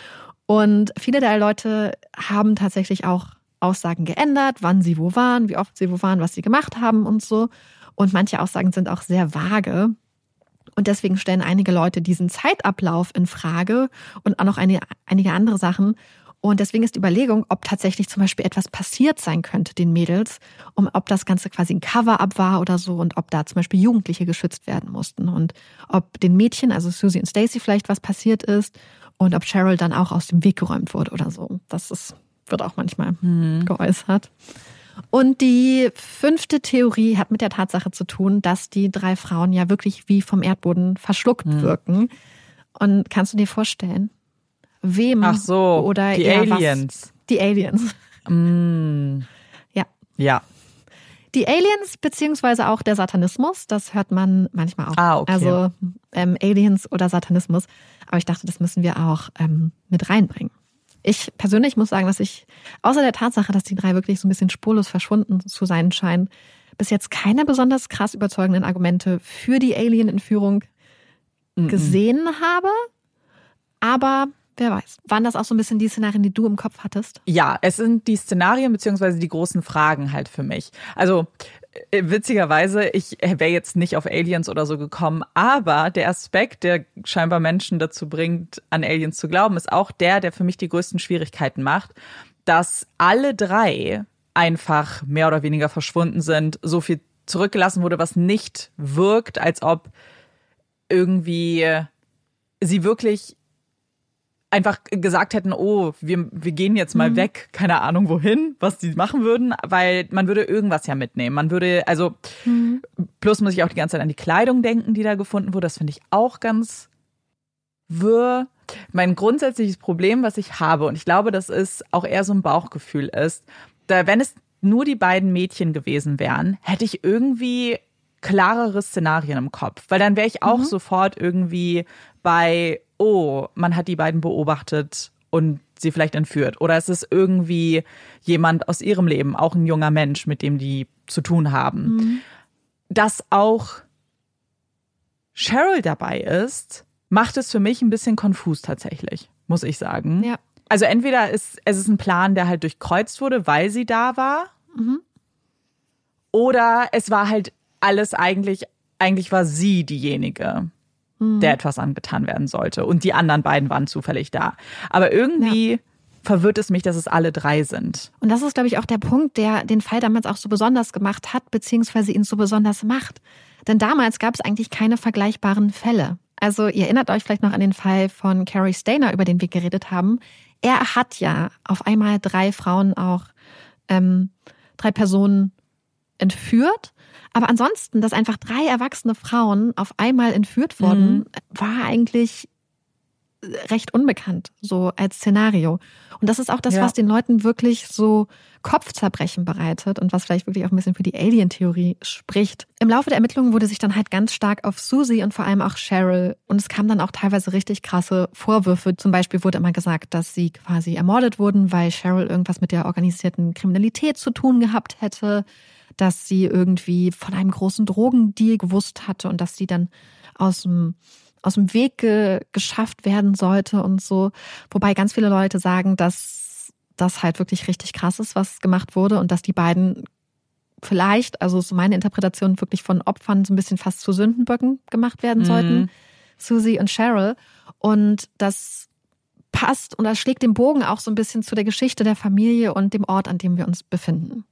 Und viele der Leute haben tatsächlich auch Aussagen geändert, wann sie wo waren, wie oft sie wo waren, was sie gemacht haben und so. Und manche Aussagen sind auch sehr vage. Und deswegen stellen einige Leute diesen Zeitablauf in Frage und auch noch eine, einige andere Sachen. Und deswegen ist die Überlegung, ob tatsächlich zum Beispiel etwas passiert sein könnte den Mädels, um ob das Ganze quasi ein Cover-up war oder so und ob da zum Beispiel Jugendliche geschützt werden mussten und ob den Mädchen, also Susie und Stacy vielleicht was passiert ist und ob Cheryl dann auch aus dem Weg geräumt wurde oder so. Das ist, wird auch manchmal hm. geäußert. Und die fünfte Theorie hat mit der Tatsache zu tun, dass die drei Frauen ja wirklich wie vom Erdboden verschluckt hm. wirken. Und kannst du dir vorstellen, wem Ach so, oder die Aliens. Was. Die Aliens. Mm. Ja. Ja. Die Aliens beziehungsweise auch der Satanismus, das hört man manchmal auch. Ah, okay. Also ähm, Aliens oder Satanismus. Aber ich dachte, das müssen wir auch ähm, mit reinbringen. Ich persönlich muss sagen, dass ich außer der Tatsache, dass die drei wirklich so ein bisschen spurlos verschwunden zu sein scheinen, bis jetzt keine besonders krass überzeugenden Argumente für die Alien-Entführung mm -mm. gesehen habe. Aber Wer weiß. Waren das auch so ein bisschen die Szenarien, die du im Kopf hattest? Ja, es sind die Szenarien beziehungsweise die großen Fragen halt für mich. Also witzigerweise, ich wäre jetzt nicht auf Aliens oder so gekommen, aber der Aspekt, der scheinbar Menschen dazu bringt, an Aliens zu glauben, ist auch der, der für mich die größten Schwierigkeiten macht, dass alle drei einfach mehr oder weniger verschwunden sind, so viel zurückgelassen wurde, was nicht wirkt, als ob irgendwie sie wirklich einfach gesagt hätten, oh, wir, wir gehen jetzt mal mhm. weg, keine Ahnung wohin, was die machen würden, weil man würde irgendwas ja mitnehmen. Man würde, also, mhm. plus muss ich auch die ganze Zeit an die Kleidung denken, die da gefunden wurde. Das finde ich auch ganz wirr. Mein grundsätzliches Problem, was ich habe, und ich glaube, das ist auch eher so ein Bauchgefühl ist, da, wenn es nur die beiden Mädchen gewesen wären, hätte ich irgendwie klarere Szenarien im Kopf, weil dann wäre ich auch mhm. sofort irgendwie bei, oh, man hat die beiden beobachtet und sie vielleicht entführt. Oder es ist irgendwie jemand aus ihrem Leben, auch ein junger Mensch, mit dem die zu tun haben. Mhm. Dass auch Cheryl dabei ist, macht es für mich ein bisschen konfus tatsächlich, muss ich sagen. Ja. Also entweder ist es ist ein Plan, der halt durchkreuzt wurde, weil sie da war. Mhm. Oder es war halt alles eigentlich, eigentlich war sie diejenige, mhm. der etwas angetan werden sollte. Und die anderen beiden waren zufällig da. Aber irgendwie ja. verwirrt es mich, dass es alle drei sind. Und das ist, glaube ich, auch der Punkt, der den Fall damals auch so besonders gemacht hat, beziehungsweise ihn so besonders macht. Denn damals gab es eigentlich keine vergleichbaren Fälle. Also ihr erinnert euch vielleicht noch an den Fall von Carrie Stainer, über den wir geredet haben. Er hat ja auf einmal drei Frauen auch, ähm, drei Personen entführt aber ansonsten, dass einfach drei erwachsene Frauen auf einmal entführt wurden, mhm. war eigentlich recht unbekannt, so als Szenario. Und das ist auch das, ja. was den Leuten wirklich so Kopfzerbrechen bereitet und was vielleicht wirklich auch ein bisschen für die Alien-Theorie spricht. Im Laufe der Ermittlungen wurde sich dann halt ganz stark auf Susie und vor allem auch Cheryl und es kamen dann auch teilweise richtig krasse Vorwürfe. Zum Beispiel wurde immer gesagt, dass sie quasi ermordet wurden, weil Cheryl irgendwas mit der organisierten Kriminalität zu tun gehabt hätte, dass sie irgendwie von einem großen Drogendeal gewusst hatte und dass sie dann aus dem aus dem Weg ge geschafft werden sollte und so. Wobei ganz viele Leute sagen, dass das halt wirklich richtig krass ist, was gemacht wurde und dass die beiden vielleicht, also so meine Interpretation, wirklich von Opfern so ein bisschen fast zu Sündenböcken gemacht werden mhm. sollten. Susie und Cheryl. Und das passt und das schlägt den Bogen auch so ein bisschen zu der Geschichte der Familie und dem Ort, an dem wir uns befinden.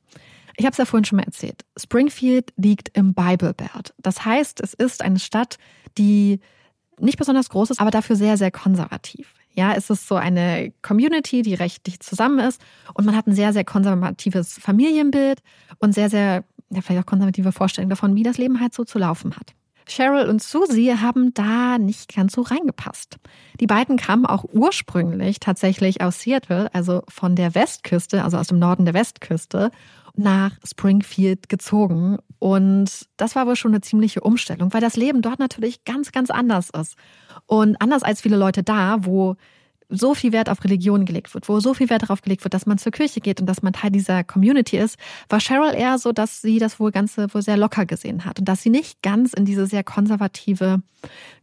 Ich habe es ja vorhin schon mal erzählt. Springfield liegt im Bible Belt. Das heißt, es ist eine Stadt, die nicht besonders groß ist, aber dafür sehr, sehr konservativ. Ja, es ist so eine Community, die recht dicht zusammen ist und man hat ein sehr, sehr konservatives Familienbild und sehr, sehr, ja, vielleicht auch konservative Vorstellungen davon, wie das Leben halt so zu laufen hat. Cheryl und Susie haben da nicht ganz so reingepasst. Die beiden kamen auch ursprünglich tatsächlich aus Seattle, also von der Westküste, also aus dem Norden der Westküste nach Springfield gezogen. Und das war wohl schon eine ziemliche Umstellung, weil das Leben dort natürlich ganz, ganz anders ist. Und anders als viele Leute da, wo so viel Wert auf Religion gelegt wird, wo so viel Wert darauf gelegt wird, dass man zur Kirche geht und dass man Teil dieser Community ist, war Cheryl eher so, dass sie das wohl Ganze wohl sehr locker gesehen hat und dass sie nicht ganz in diese sehr konservative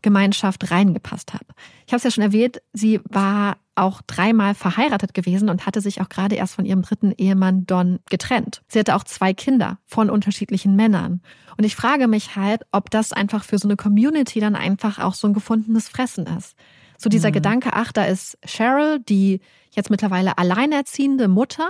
Gemeinschaft reingepasst hat. Ich habe es ja schon erwähnt, sie war auch dreimal verheiratet gewesen und hatte sich auch gerade erst von ihrem dritten Ehemann Don getrennt. Sie hatte auch zwei Kinder von unterschiedlichen Männern. Und ich frage mich halt, ob das einfach für so eine Community dann einfach auch so ein gefundenes Fressen ist. So dieser mhm. Gedanke, ach, da ist Cheryl, die jetzt mittlerweile alleinerziehende Mutter,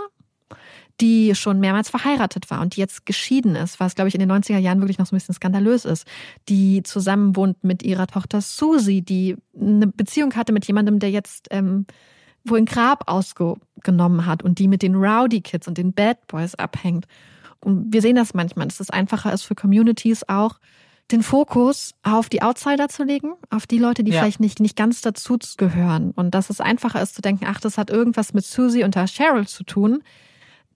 die schon mehrmals verheiratet war und die jetzt geschieden ist, was, glaube ich, in den 90er Jahren wirklich noch so ein bisschen skandalös ist, die zusammen wohnt mit ihrer Tochter Susie, die eine Beziehung hatte mit jemandem, der jetzt ähm, wo ein Grab ausgenommen hat und die mit den Rowdy Kids und den Bad Boys abhängt. Und wir sehen das manchmal, dass es einfacher ist für Communities auch, den Fokus auf die Outsider zu legen, auf die Leute, die ja. vielleicht nicht, nicht ganz dazu gehören. Und dass es einfacher ist zu denken, ach, das hat irgendwas mit Susie und der Cheryl zu tun,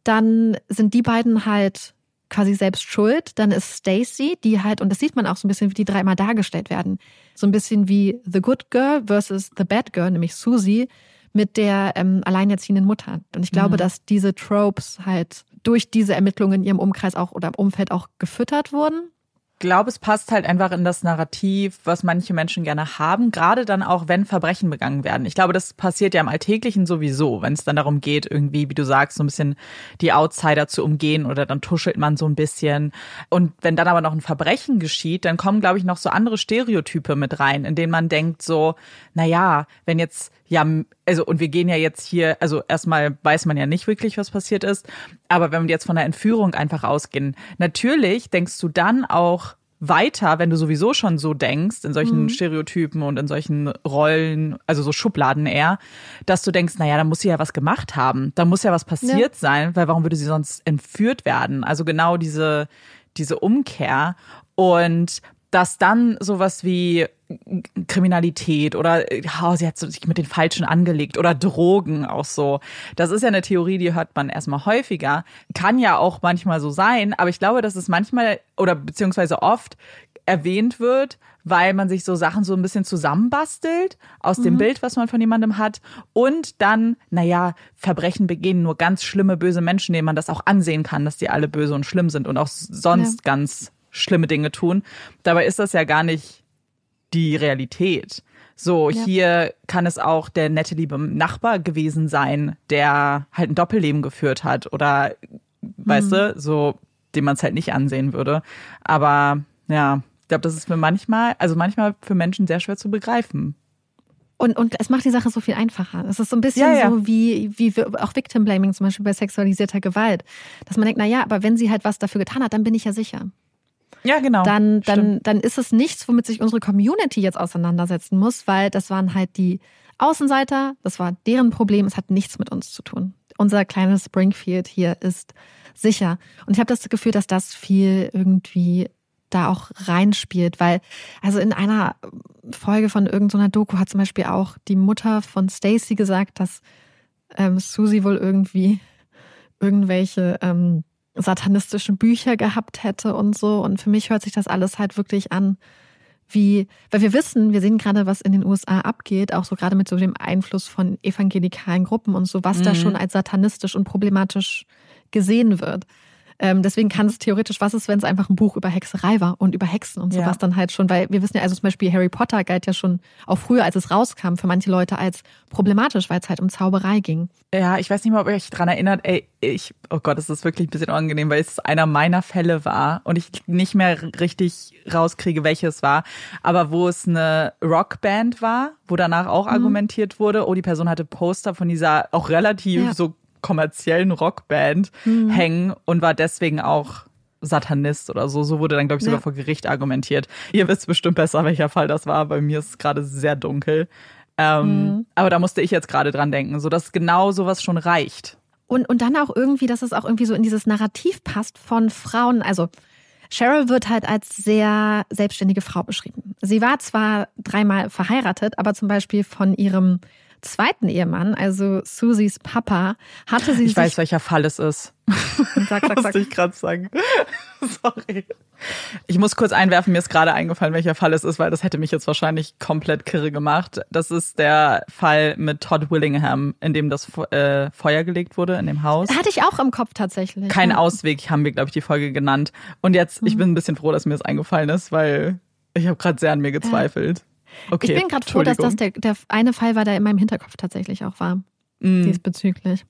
dann sind die beiden halt quasi selbst schuld. Dann ist Stacy, die halt, und das sieht man auch so ein bisschen, wie die dreimal dargestellt werden, so ein bisschen wie The Good Girl versus The Bad Girl, nämlich Susie, mit der ähm, alleinerziehenden Mutter. Und ich glaube, mhm. dass diese Tropes halt durch diese Ermittlungen in ihrem Umkreis auch oder im Umfeld auch gefüttert wurden glaube, es passt halt einfach in das Narrativ, was manche Menschen gerne haben, gerade dann auch, wenn Verbrechen begangen werden. Ich glaube, das passiert ja im Alltäglichen sowieso, wenn es dann darum geht, irgendwie, wie du sagst, so ein bisschen die Outsider zu umgehen oder dann tuschelt man so ein bisschen. Und wenn dann aber noch ein Verbrechen geschieht, dann kommen, glaube ich, noch so andere Stereotype mit rein, in denen man denkt so, na ja, wenn jetzt ja, also und wir gehen ja jetzt hier, also erstmal weiß man ja nicht wirklich, was passiert ist, aber wenn wir jetzt von der Entführung einfach ausgehen, natürlich denkst du dann auch weiter, wenn du sowieso schon so denkst, in solchen mhm. Stereotypen und in solchen Rollen, also so Schubladen eher, dass du denkst, naja, da muss sie ja was gemacht haben, da muss ja was passiert ja. sein, weil warum würde sie sonst entführt werden? Also genau diese, diese Umkehr. Und dass dann sowas wie Kriminalität oder oh, sie hat sich mit den Falschen angelegt oder Drogen auch so. Das ist ja eine Theorie, die hört man erstmal häufiger. Kann ja auch manchmal so sein, aber ich glaube, dass es manchmal oder beziehungsweise oft erwähnt wird, weil man sich so Sachen so ein bisschen zusammenbastelt aus dem mhm. Bild, was man von jemandem hat. Und dann, naja, Verbrechen begehen nur ganz schlimme, böse Menschen, denen man das auch ansehen kann, dass die alle böse und schlimm sind und auch sonst ja. ganz schlimme Dinge tun. Dabei ist das ja gar nicht die Realität. So, ja. hier kann es auch der nette liebe Nachbar gewesen sein, der halt ein Doppelleben geführt hat oder, mhm. weißt du, so, den man es halt nicht ansehen würde. Aber ja, ich glaube, das ist für manchmal, also manchmal für Menschen sehr schwer zu begreifen. Und, und es macht die Sache so viel einfacher. Es ist so ein bisschen ja, ja. so wie, wie auch Victim Blaming zum Beispiel bei sexualisierter Gewalt. Dass man denkt, na ja, aber wenn sie halt was dafür getan hat, dann bin ich ja sicher. Ja, genau. Dann, dann, dann ist es nichts, womit sich unsere Community jetzt auseinandersetzen muss, weil das waren halt die Außenseiter, das war deren Problem, es hat nichts mit uns zu tun. Unser kleines Springfield hier ist sicher. Und ich habe das Gefühl, dass das viel irgendwie da auch reinspielt, weil also in einer Folge von irgendeiner Doku hat zum Beispiel auch die Mutter von Stacy gesagt, dass ähm, Susie wohl irgendwie irgendwelche ähm, satanistischen Bücher gehabt hätte und so. Und für mich hört sich das alles halt wirklich an, wie, weil wir wissen, wir sehen gerade, was in den USA abgeht, auch so gerade mit so dem Einfluss von evangelikalen Gruppen und so, was mhm. da schon als satanistisch und problematisch gesehen wird. Ähm, deswegen kann es theoretisch, was ist, wenn es einfach ein Buch über Hexerei war und über Hexen und sowas ja. dann halt schon, weil wir wissen ja, also zum Beispiel Harry Potter galt ja schon auch früher, als es rauskam, für manche Leute als problematisch, weil es halt um Zauberei ging. Ja, ich weiß nicht mal, ob ihr euch daran erinnert, ey, ich, oh Gott, es ist wirklich ein bisschen unangenehm, weil es einer meiner Fälle war und ich nicht mehr richtig rauskriege, welches war, aber wo es eine Rockband war, wo danach auch mhm. argumentiert wurde, oh, die Person hatte Poster von dieser auch relativ ja. so kommerziellen Rockband mhm. hängen und war deswegen auch Satanist oder so. So wurde dann, glaube ich, sogar ja. vor Gericht argumentiert. Ihr wisst bestimmt besser, welcher Fall das war. Bei mir ist es gerade sehr dunkel. Ähm, mhm. Aber da musste ich jetzt gerade dran denken, so dass genau sowas schon reicht. Und, und dann auch irgendwie, dass es auch irgendwie so in dieses Narrativ passt von Frauen. Also Cheryl wird halt als sehr selbstständige Frau beschrieben. Sie war zwar dreimal verheiratet, aber zum Beispiel von ihrem zweiten Ehemann, also Susies Papa, hatte sie Ich weiß, welcher Fall es ist. Sag, sag, sag. Musste ich gerade sagen. Sorry. Ich muss kurz einwerfen, mir ist gerade eingefallen, welcher Fall es ist, weil das hätte mich jetzt wahrscheinlich komplett kirre gemacht. Das ist der Fall mit Todd Willingham, in dem das äh, Feuer gelegt wurde in dem Haus. Hatte ich auch im Kopf tatsächlich. Kein ja. Ausweg haben wir, glaube ich, die Folge genannt. Und jetzt, mhm. ich bin ein bisschen froh, dass mir das eingefallen ist, weil ich habe gerade sehr an mir gezweifelt. Ja. Okay, ich bin gerade froh, dass das der, der eine Fall war, der in meinem Hinterkopf tatsächlich auch war. Mm. Diesbezüglich.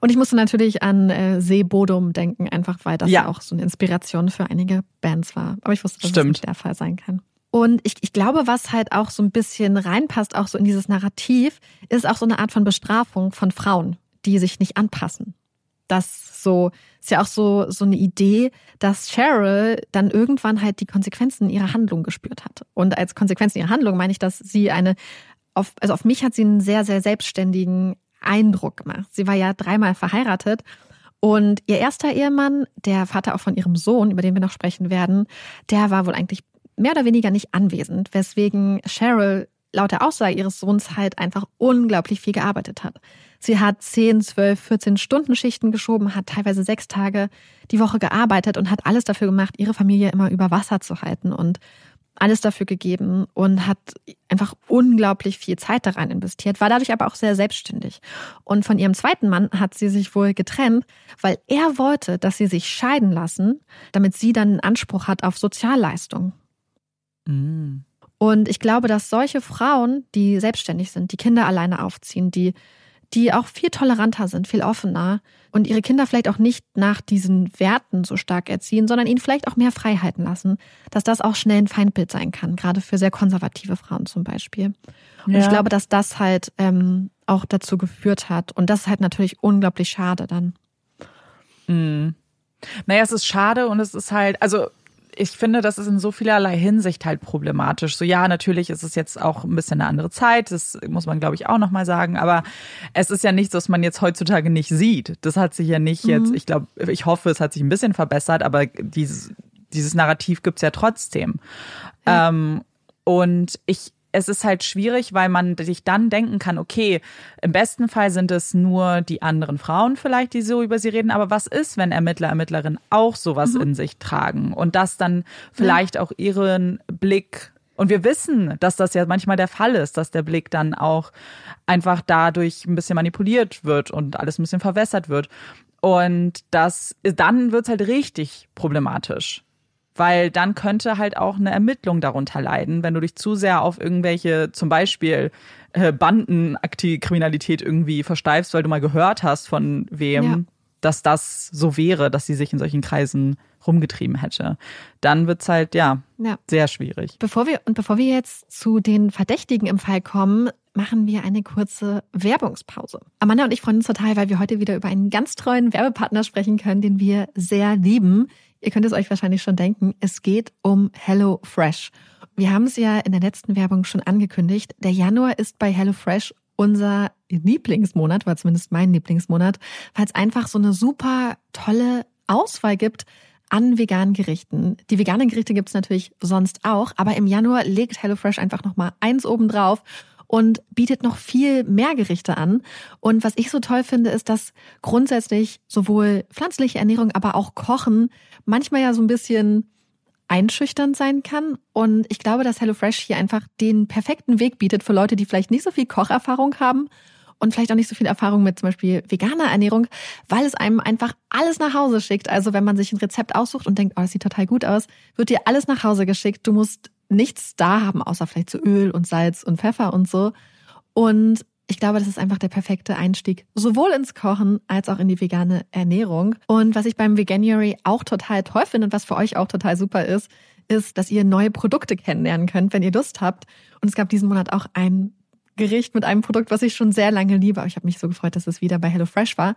Und ich musste natürlich an äh, See Bodum denken, einfach weil das ja. auch so eine Inspiration für einige Bands war. Aber ich wusste, dass Stimmt. das nicht der Fall sein kann. Und ich, ich glaube, was halt auch so ein bisschen reinpasst, auch so in dieses Narrativ, ist auch so eine Art von Bestrafung von Frauen, die sich nicht anpassen das so, ist ja auch so, so eine Idee, dass Cheryl dann irgendwann halt die Konsequenzen ihrer Handlung gespürt hat. Und als Konsequenzen ihrer Handlung meine ich, dass sie eine, auf, also auf mich hat sie einen sehr, sehr selbstständigen Eindruck gemacht. Sie war ja dreimal verheiratet und ihr erster Ehemann, der Vater auch von ihrem Sohn, über den wir noch sprechen werden, der war wohl eigentlich mehr oder weniger nicht anwesend, weswegen Cheryl laut der Aussage ihres Sohns halt einfach unglaublich viel gearbeitet hat. Sie hat 10, 12, 14 Stunden Schichten geschoben, hat teilweise sechs Tage die Woche gearbeitet und hat alles dafür gemacht, ihre Familie immer über Wasser zu halten und alles dafür gegeben und hat einfach unglaublich viel Zeit daran investiert, war dadurch aber auch sehr selbstständig. Und von ihrem zweiten Mann hat sie sich wohl getrennt, weil er wollte, dass sie sich scheiden lassen, damit sie dann einen Anspruch hat auf Sozialleistung. Mm. Und ich glaube, dass solche Frauen, die selbstständig sind, die Kinder alleine aufziehen, die die auch viel toleranter sind, viel offener und ihre Kinder vielleicht auch nicht nach diesen Werten so stark erziehen, sondern ihnen vielleicht auch mehr Freiheiten lassen, dass das auch schnell ein Feindbild sein kann, gerade für sehr konservative Frauen zum Beispiel. Und ja. ich glaube, dass das halt ähm, auch dazu geführt hat. Und das ist halt natürlich unglaublich schade dann. Mhm. Naja, es ist schade und es ist halt, also ich finde, das ist in so vielerlei Hinsicht halt problematisch. So ja, natürlich ist es jetzt auch ein bisschen eine andere Zeit, das muss man glaube ich auch noch mal sagen, aber es ist ja nichts, was man jetzt heutzutage nicht sieht. Das hat sich ja nicht jetzt, mhm. ich glaube, ich hoffe, es hat sich ein bisschen verbessert, aber dieses dieses Narrativ gibt's ja trotzdem. Ja. Ähm, und ich es ist halt schwierig, weil man sich dann denken kann, okay, im besten Fall sind es nur die anderen Frauen vielleicht, die so über sie reden, aber was ist, wenn Ermittler, Ermittlerinnen auch sowas mhm. in sich tragen und das dann vielleicht ja. auch ihren Blick und wir wissen, dass das ja manchmal der Fall ist, dass der Blick dann auch einfach dadurch ein bisschen manipuliert wird und alles ein bisschen verwässert wird. Und das, dann wird's halt richtig problematisch weil dann könnte halt auch eine Ermittlung darunter leiden, wenn du dich zu sehr auf irgendwelche, zum Beispiel äh, Bandenkriminalität irgendwie versteifst, weil du mal gehört hast von wem, ja. Dass das so wäre, dass sie sich in solchen Kreisen rumgetrieben hätte. Dann wird's halt, ja, ja, sehr schwierig. Bevor wir, und bevor wir jetzt zu den Verdächtigen im Fall kommen, machen wir eine kurze Werbungspause. Amanda und ich freuen uns total, weil wir heute wieder über einen ganz treuen Werbepartner sprechen können, den wir sehr lieben. Ihr könnt es euch wahrscheinlich schon denken, es geht um Hello Fresh. Wir haben es ja in der letzten Werbung schon angekündigt. Der Januar ist bei Hello Fresh unser Lieblingsmonat, war zumindest mein Lieblingsmonat, weil es einfach so eine super tolle Auswahl gibt an veganen Gerichten. Die veganen Gerichte gibt's natürlich sonst auch, aber im Januar legt HelloFresh einfach nochmal eins oben drauf und bietet noch viel mehr Gerichte an. Und was ich so toll finde, ist, dass grundsätzlich sowohl pflanzliche Ernährung, aber auch Kochen manchmal ja so ein bisschen einschüchternd sein kann. Und ich glaube, dass HelloFresh hier einfach den perfekten Weg bietet für Leute, die vielleicht nicht so viel Kocherfahrung haben und vielleicht auch nicht so viel Erfahrung mit zum Beispiel veganer Ernährung, weil es einem einfach alles nach Hause schickt. Also wenn man sich ein Rezept aussucht und denkt, oh, das sieht total gut aus, wird dir alles nach Hause geschickt. Du musst nichts da haben, außer vielleicht so Öl und Salz und Pfeffer und so. Und ich glaube, das ist einfach der perfekte Einstieg, sowohl ins Kochen als auch in die vegane Ernährung. Und was ich beim Veganuary auch total toll finde und was für euch auch total super ist, ist, dass ihr neue Produkte kennenlernen könnt, wenn ihr Lust habt. Und es gab diesen Monat auch ein Gericht mit einem Produkt, was ich schon sehr lange liebe. Ich habe mich so gefreut, dass es wieder bei HelloFresh war.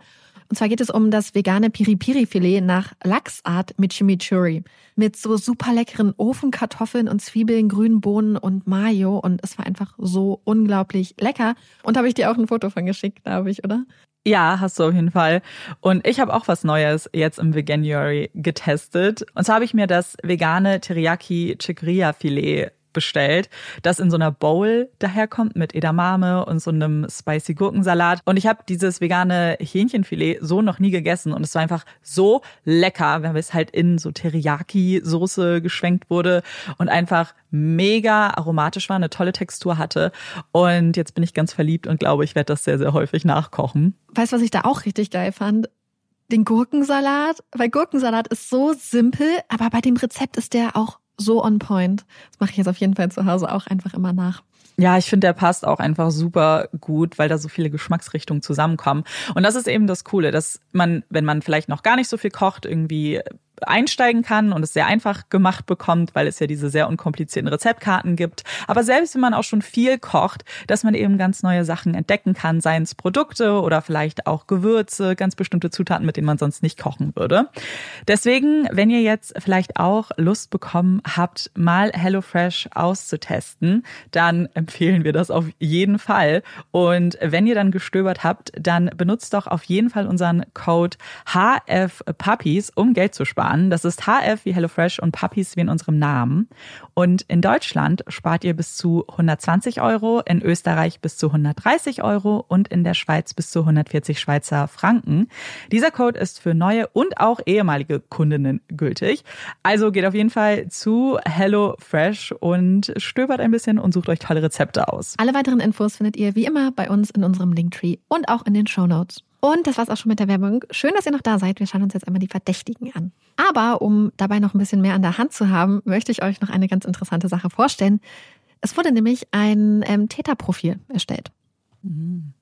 Und zwar geht es um das vegane Piri-Piri-Filet nach Lachsart mit Chimichurri. Mit so super leckeren Ofenkartoffeln und Zwiebeln, grünen Bohnen und Mayo. Und es war einfach so unglaublich lecker. Und habe ich dir auch ein Foto von geschickt, glaube ich, oder? Ja, hast du auf jeden Fall. Und ich habe auch was Neues jetzt im Veganuary getestet. Und zwar habe ich mir das vegane Teriyaki Chicoria Filet bestellt, das in so einer Bowl daherkommt mit Edamame und so einem spicy Gurkensalat. Und ich habe dieses vegane Hähnchenfilet so noch nie gegessen und es war einfach so lecker, wenn es halt in so Teriyaki-Soße geschwenkt wurde und einfach mega aromatisch war, eine tolle Textur hatte. Und jetzt bin ich ganz verliebt und glaube, ich werde das sehr, sehr häufig nachkochen. Weißt du, was ich da auch richtig geil fand? Den Gurkensalat, weil Gurkensalat ist so simpel, aber bei dem Rezept ist der auch so on point. Das mache ich jetzt auf jeden Fall zu Hause auch einfach immer nach. Ja, ich finde, der passt auch einfach super gut, weil da so viele Geschmacksrichtungen zusammenkommen. Und das ist eben das Coole, dass man, wenn man vielleicht noch gar nicht so viel kocht, irgendwie einsteigen kann und es sehr einfach gemacht bekommt, weil es ja diese sehr unkomplizierten Rezeptkarten gibt. Aber selbst wenn man auch schon viel kocht, dass man eben ganz neue Sachen entdecken kann, seien es Produkte oder vielleicht auch Gewürze, ganz bestimmte Zutaten, mit denen man sonst nicht kochen würde. Deswegen, wenn ihr jetzt vielleicht auch Lust bekommen habt, mal HelloFresh auszutesten, dann empfehlen wir das auf jeden Fall. Und wenn ihr dann gestöbert habt, dann benutzt doch auf jeden Fall unseren Code HFPuppies, um Geld zu sparen an. Das ist HF wie HelloFresh und Puppies wie in unserem Namen. Und in Deutschland spart ihr bis zu 120 Euro, in Österreich bis zu 130 Euro und in der Schweiz bis zu 140 Schweizer Franken. Dieser Code ist für neue und auch ehemalige Kundinnen gültig. Also geht auf jeden Fall zu HelloFresh und stöbert ein bisschen und sucht euch tolle Rezepte aus. Alle weiteren Infos findet ihr wie immer bei uns in unserem Linktree und auch in den Show Notes. Und das war's auch schon mit der Werbung. Schön, dass ihr noch da seid. Wir schauen uns jetzt einmal die Verdächtigen an. Aber um dabei noch ein bisschen mehr an der Hand zu haben, möchte ich euch noch eine ganz interessante Sache vorstellen. Es wurde nämlich ein ähm, Täterprofil erstellt. Mhm.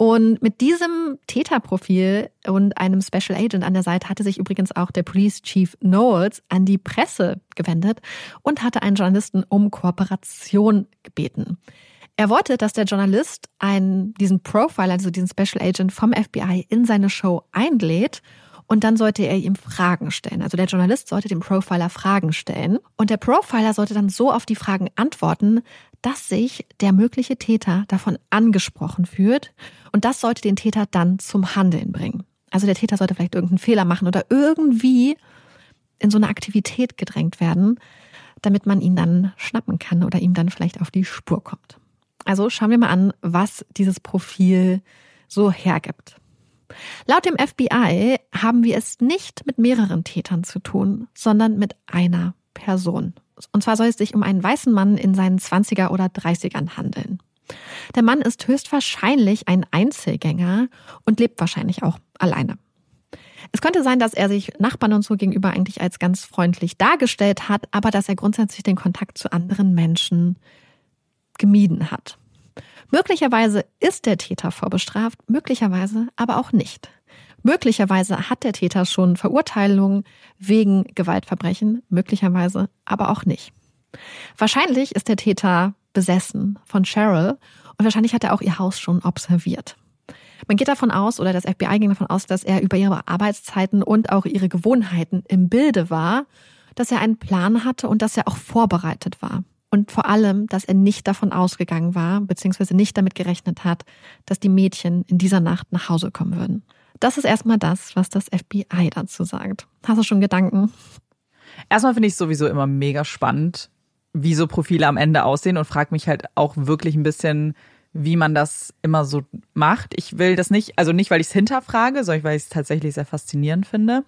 Und mit diesem Täterprofil und einem Special Agent an der Seite hatte sich übrigens auch der Police Chief Knowles an die Presse gewendet und hatte einen Journalisten um Kooperation gebeten. Er wollte, dass der Journalist einen, diesen Profile, also diesen Special Agent vom FBI in seine Show einlädt und dann sollte er ihm Fragen stellen. Also der Journalist sollte dem Profiler Fragen stellen und der Profiler sollte dann so auf die Fragen antworten, dass sich der mögliche Täter davon angesprochen fühlt und das sollte den Täter dann zum Handeln bringen. Also der Täter sollte vielleicht irgendeinen Fehler machen oder irgendwie in so eine Aktivität gedrängt werden, damit man ihn dann schnappen kann oder ihm dann vielleicht auf die Spur kommt. Also schauen wir mal an, was dieses Profil so hergibt. Laut dem FBI haben wir es nicht mit mehreren Tätern zu tun, sondern mit einer Person. Und zwar soll es sich um einen weißen Mann in seinen 20er oder 30ern handeln. Der Mann ist höchstwahrscheinlich ein Einzelgänger und lebt wahrscheinlich auch alleine. Es könnte sein, dass er sich Nachbarn und so gegenüber eigentlich als ganz freundlich dargestellt hat, aber dass er grundsätzlich den Kontakt zu anderen Menschen gemieden hat. Möglicherweise ist der Täter vorbestraft, möglicherweise aber auch nicht. Möglicherweise hat der Täter schon Verurteilungen wegen Gewaltverbrechen, möglicherweise aber auch nicht. Wahrscheinlich ist der Täter besessen von Cheryl und wahrscheinlich hat er auch ihr Haus schon observiert. Man geht davon aus, oder das FBI ging davon aus, dass er über ihre Arbeitszeiten und auch ihre Gewohnheiten im Bilde war, dass er einen Plan hatte und dass er auch vorbereitet war. Und vor allem, dass er nicht davon ausgegangen war, beziehungsweise nicht damit gerechnet hat, dass die Mädchen in dieser Nacht nach Hause kommen würden. Das ist erstmal das, was das FBI dazu sagt. Hast du schon Gedanken? Erstmal finde ich es sowieso immer mega spannend, wie so Profile am Ende aussehen und frage mich halt auch wirklich ein bisschen, wie man das immer so macht. Ich will das nicht, also nicht, weil ich es hinterfrage, sondern weil ich es tatsächlich sehr faszinierend finde.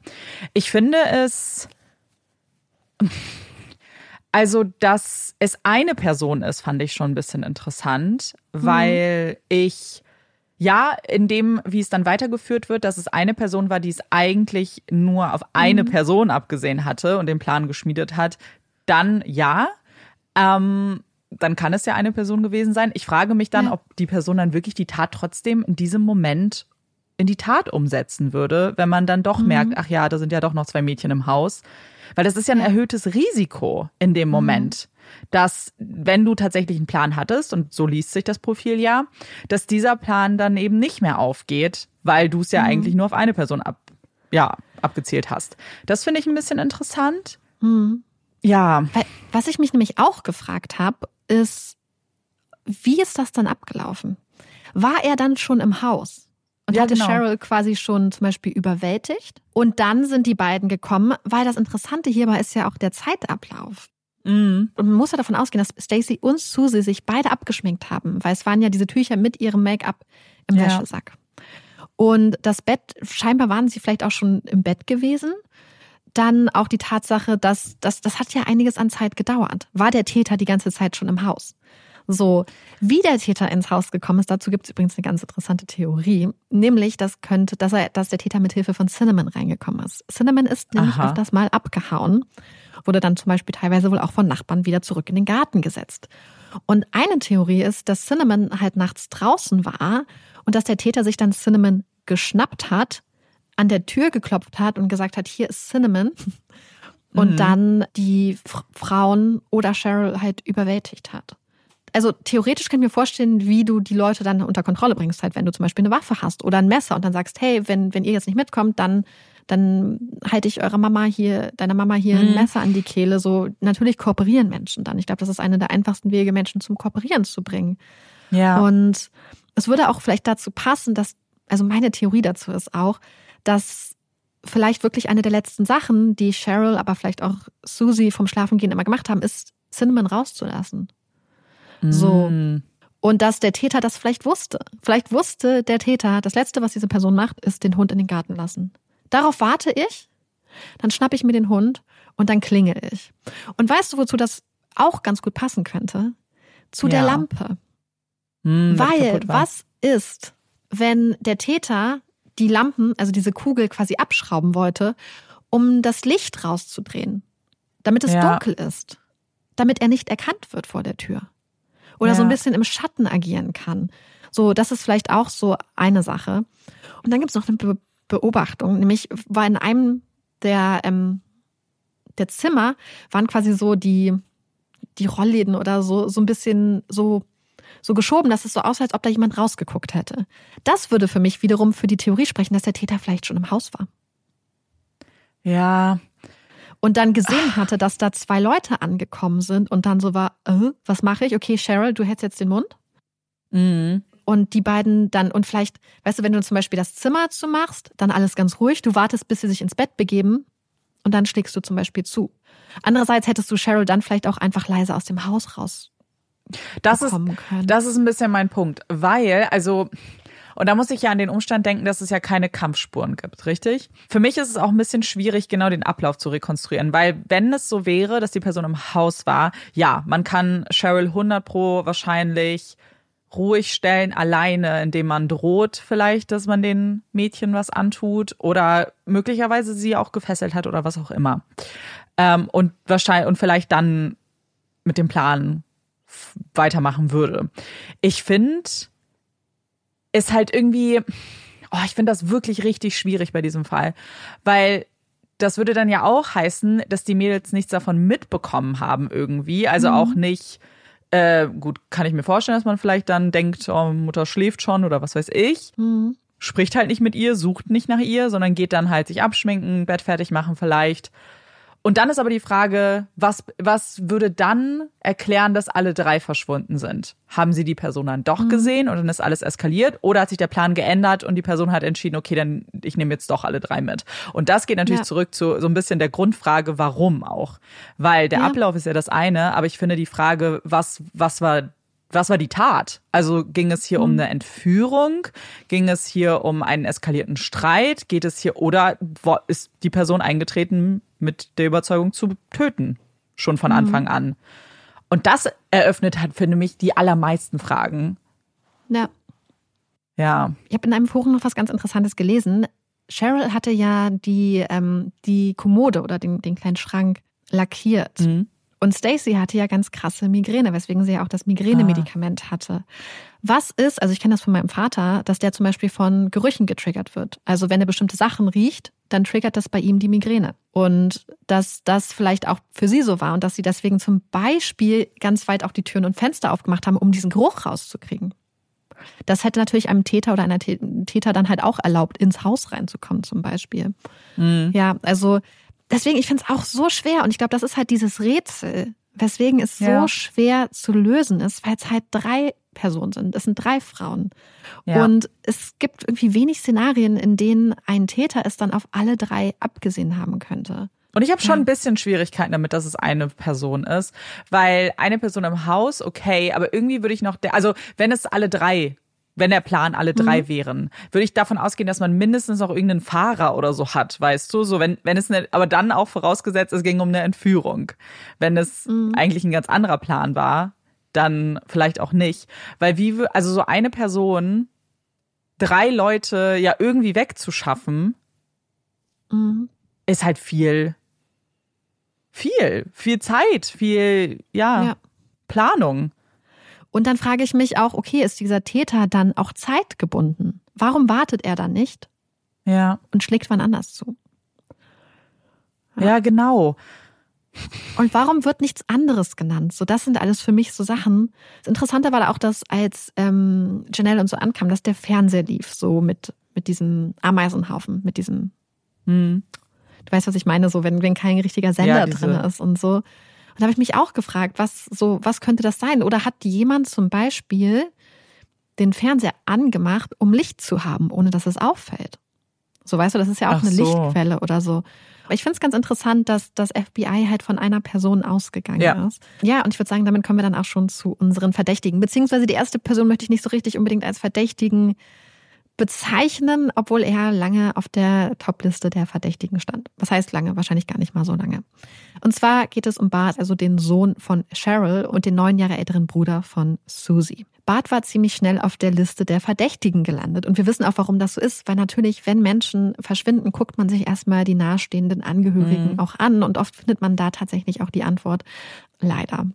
Ich finde es, also, dass es eine Person ist, fand ich schon ein bisschen interessant, weil mhm. ich ja, in dem, wie es dann weitergeführt wird, dass es eine Person war, die es eigentlich nur auf eine mhm. Person abgesehen hatte und den Plan geschmiedet hat, dann ja. Ähm, dann kann es ja eine Person gewesen sein. Ich frage mich dann, ja. ob die Person dann wirklich die Tat trotzdem in diesem Moment in die Tat umsetzen würde, wenn man dann doch mhm. merkt, ach ja, da sind ja doch noch zwei Mädchen im Haus. Weil das ist ja ein erhöhtes Risiko in dem mhm. Moment, mhm. dass wenn du tatsächlich einen Plan hattest, und so liest sich das Profil ja, dass dieser Plan dann eben nicht mehr aufgeht, weil du es ja mhm. eigentlich nur auf eine Person ab, ja, abgezielt hast. Das finde ich ein bisschen interessant. Mhm. Ja. Was ich mich nämlich auch gefragt habe, ist, wie ist das dann abgelaufen? War er dann schon im Haus? Und ja, hatte genau. Cheryl quasi schon zum Beispiel überwältigt. Und dann sind die beiden gekommen, weil das Interessante hierbei ist ja auch der Zeitablauf. Mhm. Und man muss ja davon ausgehen, dass Stacy und Susie sich beide abgeschminkt haben, weil es waren ja diese Tücher mit ihrem Make-up im ja. Wäschesack. Und das Bett, scheinbar waren sie vielleicht auch schon im Bett gewesen. Dann auch die Tatsache, dass das, das hat ja einiges an Zeit gedauert. War der Täter die ganze Zeit schon im Haus? So, wie der Täter ins Haus gekommen ist, dazu gibt es übrigens eine ganz interessante Theorie, nämlich, dass könnte, dass er, dass der Täter mit Hilfe von Cinnamon reingekommen ist. Cinnamon ist nämlich Aha. öfters mal abgehauen, wurde dann zum Beispiel teilweise wohl auch von Nachbarn wieder zurück in den Garten gesetzt. Und eine Theorie ist, dass Cinnamon halt nachts draußen war und dass der Täter sich dann Cinnamon geschnappt hat, an der Tür geklopft hat und gesagt hat, hier ist Cinnamon. Und mhm. dann die Frauen oder Cheryl halt überwältigt hat also theoretisch kann ich mir vorstellen, wie du die Leute dann unter Kontrolle bringst, halt, wenn du zum Beispiel eine Waffe hast oder ein Messer und dann sagst, hey, wenn, wenn ihr jetzt nicht mitkommt, dann, dann halte ich eurer Mama hier, deiner Mama hier mhm. ein Messer an die Kehle. So, natürlich kooperieren Menschen dann. Ich glaube, das ist einer der einfachsten Wege, Menschen zum Kooperieren zu bringen. Ja. Und es würde auch vielleicht dazu passen, dass, also meine Theorie dazu ist auch, dass vielleicht wirklich eine der letzten Sachen, die Cheryl, aber vielleicht auch Susie vom Schlafengehen immer gemacht haben, ist, Cinnamon rauszulassen. So. Mm. Und dass der Täter das vielleicht wusste. Vielleicht wusste der Täter, das Letzte, was diese Person macht, ist den Hund in den Garten lassen. Darauf warte ich, dann schnappe ich mir den Hund und dann klingel ich. Und weißt du, wozu das auch ganz gut passen könnte? Zu ja. der Lampe. Mm, Weil, was ist, wenn der Täter die Lampen, also diese Kugel quasi abschrauben wollte, um das Licht rauszudrehen, damit es ja. dunkel ist, damit er nicht erkannt wird vor der Tür oder ja. so ein bisschen im Schatten agieren kann. So, das ist vielleicht auch so eine Sache. Und dann gibt es noch eine Be Beobachtung, nämlich war in einem der, ähm, der Zimmer waren quasi so die, die Rollläden oder so, so ein bisschen so, so geschoben, dass es so aussah, als ob da jemand rausgeguckt hätte. Das würde für mich wiederum für die Theorie sprechen, dass der Täter vielleicht schon im Haus war. Ja, und dann gesehen hatte, dass da zwei Leute angekommen sind und dann so war, äh, was mache ich? Okay, Cheryl, du hältst jetzt den Mund. Mhm. Und die beiden dann, und vielleicht, weißt du, wenn du zum Beispiel das Zimmer zumachst, dann alles ganz ruhig, du wartest, bis sie sich ins Bett begeben und dann schlägst du zum Beispiel zu. Andererseits hättest du Cheryl dann vielleicht auch einfach leise aus dem Haus raus. Das ist, können. das ist ein bisschen mein Punkt, weil, also und da muss ich ja an den Umstand denken, dass es ja keine Kampfspuren gibt, richtig? Für mich ist es auch ein bisschen schwierig, genau den Ablauf zu rekonstruieren, weil wenn es so wäre, dass die Person im Haus war, ja, man kann Cheryl 100 pro wahrscheinlich ruhig stellen, alleine, indem man droht vielleicht, dass man den Mädchen was antut oder möglicherweise sie auch gefesselt hat oder was auch immer. Ähm, und wahrscheinlich, und vielleicht dann mit dem Plan weitermachen würde. Ich finde, ist halt irgendwie, oh, ich finde das wirklich richtig schwierig bei diesem Fall, weil das würde dann ja auch heißen, dass die Mädels nichts davon mitbekommen haben irgendwie, also mhm. auch nicht äh, gut, kann ich mir vorstellen, dass man vielleicht dann denkt, oh, Mutter schläft schon oder was weiß ich. Mhm. Spricht halt nicht mit ihr, sucht nicht nach ihr, sondern geht dann halt sich abschminken, Bett fertig machen vielleicht Und dann ist aber die Frage, was, was würde dann erklären, dass alle drei verschwunden sind? Haben sie die Person dann doch mhm. gesehen und dann ist alles eskaliert? Oder hat sich der Plan geändert und die Person hat entschieden, okay, dann ich nehme jetzt doch alle drei mit? Und das geht natürlich ja. zurück zu so ein bisschen der Grundfrage, warum auch? Weil der ja. Ablauf ist ja das eine, aber ich finde die Frage, was, was war was war die Tat? Also ging es hier mhm. um eine Entführung? Ging es hier um einen eskalierten Streit? Geht es hier oder ist die Person eingetreten mit der Überzeugung zu töten? Schon von mhm. Anfang an. Und das eröffnet hat, finde ich, die allermeisten Fragen. Ja. Ja. Ich habe in einem Forum noch was ganz Interessantes gelesen. Cheryl hatte ja die, ähm, die Kommode oder den, den kleinen Schrank lackiert. Mhm. Und Stacy hatte ja ganz krasse Migräne, weswegen sie ja auch das Migränemedikament ah. hatte. Was ist, also ich kenne das von meinem Vater, dass der zum Beispiel von Gerüchen getriggert wird. Also wenn er bestimmte Sachen riecht, dann triggert das bei ihm die Migräne. Und dass das vielleicht auch für sie so war und dass sie deswegen zum Beispiel ganz weit auch die Türen und Fenster aufgemacht haben, um diesen Geruch rauszukriegen. Das hätte natürlich einem Täter oder einer Täter dann halt auch erlaubt, ins Haus reinzukommen, zum Beispiel. Mhm. Ja, also deswegen, ich finde es auch so schwer und ich glaube, das ist halt dieses Rätsel, weswegen es ja. so schwer zu lösen ist, weil es halt drei Personen sind. Es sind drei Frauen. Ja. Und es gibt irgendwie wenig Szenarien, in denen ein Täter es dann auf alle drei abgesehen haben könnte. Und ich habe schon ein bisschen Schwierigkeiten damit, dass es eine Person ist, weil eine Person im Haus, okay, aber irgendwie würde ich noch, also wenn es alle drei wenn der Plan alle drei mhm. wären, würde ich davon ausgehen, dass man mindestens noch irgendeinen Fahrer oder so hat, weißt du? So, wenn, wenn es eine, aber dann auch vorausgesetzt, es ging um eine Entführung. Wenn es mhm. eigentlich ein ganz anderer Plan war, dann vielleicht auch nicht. Weil wie, also so eine Person, drei Leute ja irgendwie wegzuschaffen, mhm. ist halt viel, viel, viel Zeit, viel, ja. ja. Planung. Und dann frage ich mich auch, okay, ist dieser Täter dann auch zeitgebunden? Warum wartet er dann nicht? Ja. Und schlägt wann anders zu? Ja, ja genau. Und warum wird nichts anderes genannt? So, das sind alles für mich so Sachen. Das Interessante war auch, dass als ähm, Janelle und so ankam, dass der Fernseher lief, so mit, mit diesem Ameisenhaufen, mit diesem. Hm. Du weißt, was ich meine, so wenn, wenn kein richtiger Sender ja, drin ist und so. Und da habe ich mich auch gefragt, was so, was könnte das sein? Oder hat jemand zum Beispiel den Fernseher angemacht, um Licht zu haben, ohne dass es auffällt? So weißt du, das ist ja auch Ach eine so. Lichtquelle oder so. Aber ich finde es ganz interessant, dass das FBI halt von einer Person ausgegangen ja. ist. Ja, und ich würde sagen, damit kommen wir dann auch schon zu unseren Verdächtigen. Beziehungsweise die erste Person möchte ich nicht so richtig unbedingt als Verdächtigen bezeichnen, obwohl er lange auf der Topliste der Verdächtigen stand. Was heißt lange? Wahrscheinlich gar nicht mal so lange. Und zwar geht es um Bart, also den Sohn von Cheryl und den neun Jahre älteren Bruder von Susie. Bart war ziemlich schnell auf der Liste der Verdächtigen gelandet. Und wir wissen auch, warum das so ist, weil natürlich, wenn Menschen verschwinden, guckt man sich erstmal die nahestehenden Angehörigen mhm. auch an. Und oft findet man da tatsächlich auch die Antwort, leider.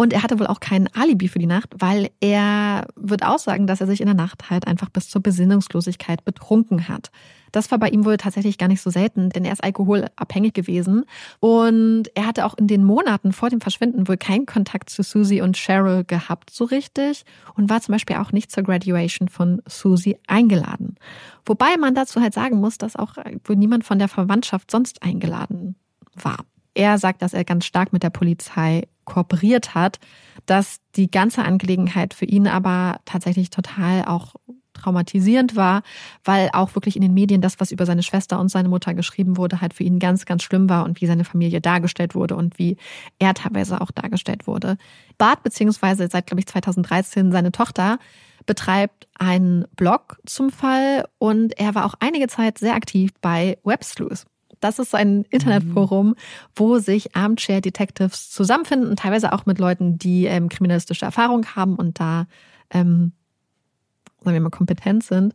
Und er hatte wohl auch kein Alibi für die Nacht, weil er wird aussagen, dass er sich in der Nacht halt einfach bis zur Besinnungslosigkeit betrunken hat. Das war bei ihm wohl tatsächlich gar nicht so selten, denn er ist alkoholabhängig gewesen. Und er hatte auch in den Monaten vor dem Verschwinden wohl keinen Kontakt zu Susie und Cheryl gehabt, so richtig. Und war zum Beispiel auch nicht zur Graduation von Susie eingeladen. Wobei man dazu halt sagen muss, dass auch wohl niemand von der Verwandtschaft sonst eingeladen war. Er sagt, dass er ganz stark mit der Polizei kooperiert hat, dass die ganze Angelegenheit für ihn aber tatsächlich total auch traumatisierend war, weil auch wirklich in den Medien das, was über seine Schwester und seine Mutter geschrieben wurde, halt für ihn ganz, ganz schlimm war und wie seine Familie dargestellt wurde und wie er teilweise auch dargestellt wurde. Bart beziehungsweise seit, glaube ich, 2013 seine Tochter betreibt einen Blog zum Fall und er war auch einige Zeit sehr aktiv bei Websleuth. Das ist ein Internetforum, wo sich Armchair Detectives zusammenfinden, teilweise auch mit Leuten, die ähm, kriminalistische Erfahrung haben und da, ähm, sagen wir mal, kompetent sind,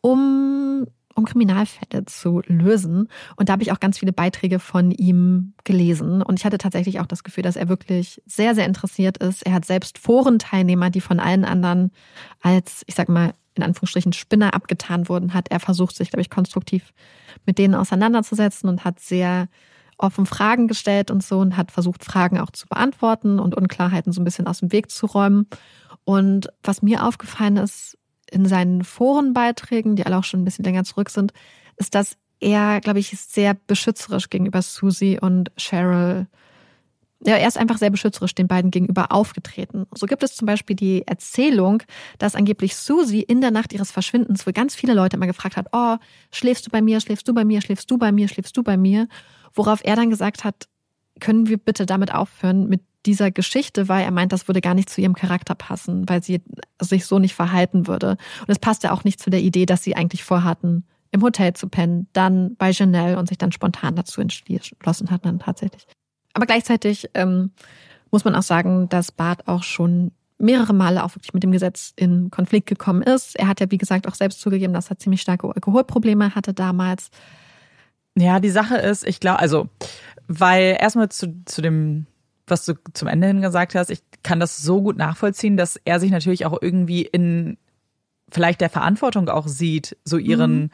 um um Kriminalfälle zu lösen. Und da habe ich auch ganz viele Beiträge von ihm gelesen. Und ich hatte tatsächlich auch das Gefühl, dass er wirklich sehr, sehr interessiert ist. Er hat selbst Forenteilnehmer, die von allen anderen als, ich sag mal, in Anführungsstrichen Spinner abgetan wurden, hat er versucht, sich, glaube ich, konstruktiv mit denen auseinanderzusetzen und hat sehr offen Fragen gestellt und so und hat versucht, Fragen auch zu beantworten und Unklarheiten so ein bisschen aus dem Weg zu räumen. Und was mir aufgefallen ist in seinen Forenbeiträgen, die alle auch schon ein bisschen länger zurück sind, ist, dass er, glaube ich, sehr beschützerisch gegenüber Susie und Cheryl ja, er ist einfach sehr beschützerisch den beiden gegenüber aufgetreten. So gibt es zum Beispiel die Erzählung, dass angeblich Susie in der Nacht ihres Verschwindens, wo ganz viele Leute immer gefragt hat, oh, schläfst du bei mir, schläfst du bei mir, schläfst du bei mir, schläfst du bei mir, worauf er dann gesagt hat, können wir bitte damit aufhören mit dieser Geschichte, weil er meint, das würde gar nicht zu ihrem Charakter passen, weil sie sich so nicht verhalten würde. Und es passt ja auch nicht zu der Idee, dass sie eigentlich vorhatten, im Hotel zu pennen, dann bei Janelle und sich dann spontan dazu entschlossen hat, dann tatsächlich. Aber gleichzeitig ähm, muss man auch sagen, dass Bart auch schon mehrere Male auch wirklich mit dem Gesetz in Konflikt gekommen ist. Er hat ja, wie gesagt, auch selbst zugegeben, dass er ziemlich starke Alkoholprobleme hatte damals. Ja, die Sache ist, ich glaube, also, weil erstmal zu, zu dem, was du zum Ende hin gesagt hast, ich kann das so gut nachvollziehen, dass er sich natürlich auch irgendwie in vielleicht der Verantwortung auch sieht, so ihren, mhm.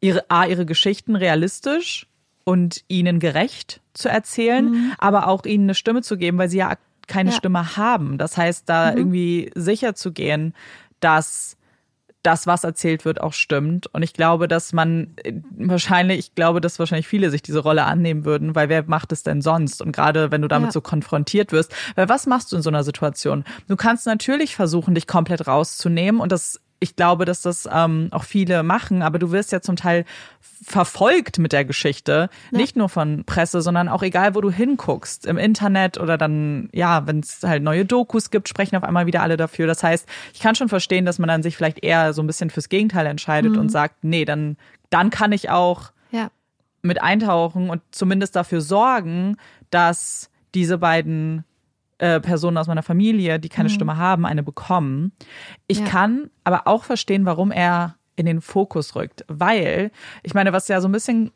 ihre, A, ihre Geschichten realistisch und ihnen gerecht zu erzählen, mhm. aber auch ihnen eine Stimme zu geben, weil sie ja keine ja. Stimme haben. Das heißt, da mhm. irgendwie sicher zu gehen, dass das, was erzählt wird, auch stimmt. Und ich glaube, dass man wahrscheinlich, ich glaube, dass wahrscheinlich viele sich diese Rolle annehmen würden, weil wer macht es denn sonst? Und gerade wenn du damit ja. so konfrontiert wirst, weil was machst du in so einer Situation? Du kannst natürlich versuchen, dich komplett rauszunehmen und das ich glaube, dass das ähm, auch viele machen, aber du wirst ja zum Teil verfolgt mit der Geschichte, ja. nicht nur von Presse, sondern auch egal, wo du hinguckst, im Internet oder dann, ja, wenn es halt neue Dokus gibt, sprechen auf einmal wieder alle dafür. Das heißt, ich kann schon verstehen, dass man dann sich vielleicht eher so ein bisschen fürs Gegenteil entscheidet mhm. und sagt, nee, dann, dann kann ich auch ja. mit eintauchen und zumindest dafür sorgen, dass diese beiden äh, Personen aus meiner Familie, die keine mhm. Stimme haben, eine bekommen. Ich ja. kann aber auch verstehen, warum er in den Fokus rückt, weil ich meine, was ja so ein bisschen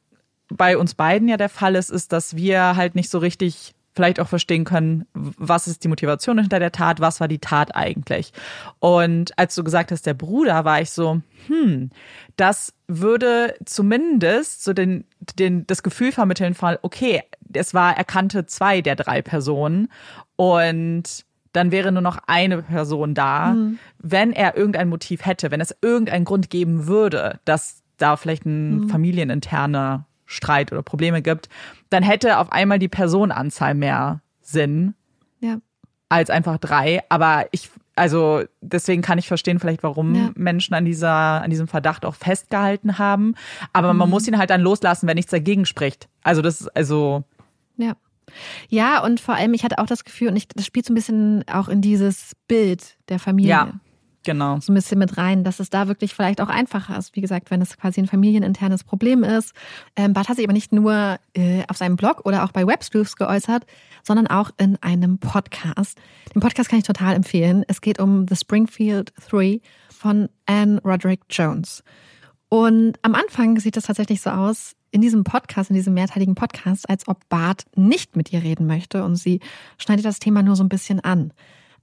bei uns beiden ja der Fall ist, ist, dass wir halt nicht so richtig vielleicht auch verstehen können, was ist die Motivation hinter der Tat, was war die Tat eigentlich. Und als du gesagt hast, der Bruder, war ich so, hm, das würde zumindest so den, den, das Gefühl vermitteln von, okay, es war, er kannte zwei der drei Personen und dann wäre nur noch eine Person da, mhm. wenn er irgendein Motiv hätte, wenn es irgendeinen Grund geben würde, dass da vielleicht ein mhm. familieninterner Streit oder Probleme gibt, dann hätte auf einmal die Personenanzahl mehr Sinn ja. als einfach drei. Aber ich, also deswegen kann ich verstehen vielleicht, warum ja. Menschen an dieser, an diesem Verdacht auch festgehalten haben. Aber mhm. man muss ihn halt dann loslassen, wenn nichts dagegen spricht. Also das ist also. Ja. Ja, und vor allem, ich hatte auch das Gefühl, und ich, das spielt so ein bisschen auch in dieses Bild der Familie. Ja. Genau. So ein bisschen mit rein, dass es da wirklich vielleicht auch einfacher ist. Wie gesagt, wenn es quasi ein familieninternes Problem ist. Ähm, Bart hat sich aber nicht nur äh, auf seinem Blog oder auch bei Websleuths geäußert, sondern auch in einem Podcast. Den Podcast kann ich total empfehlen. Es geht um The Springfield Three von Anne Roderick Jones. Und am Anfang sieht es tatsächlich so aus, in diesem Podcast, in diesem mehrteiligen Podcast, als ob Bart nicht mit ihr reden möchte und sie schneidet das Thema nur so ein bisschen an.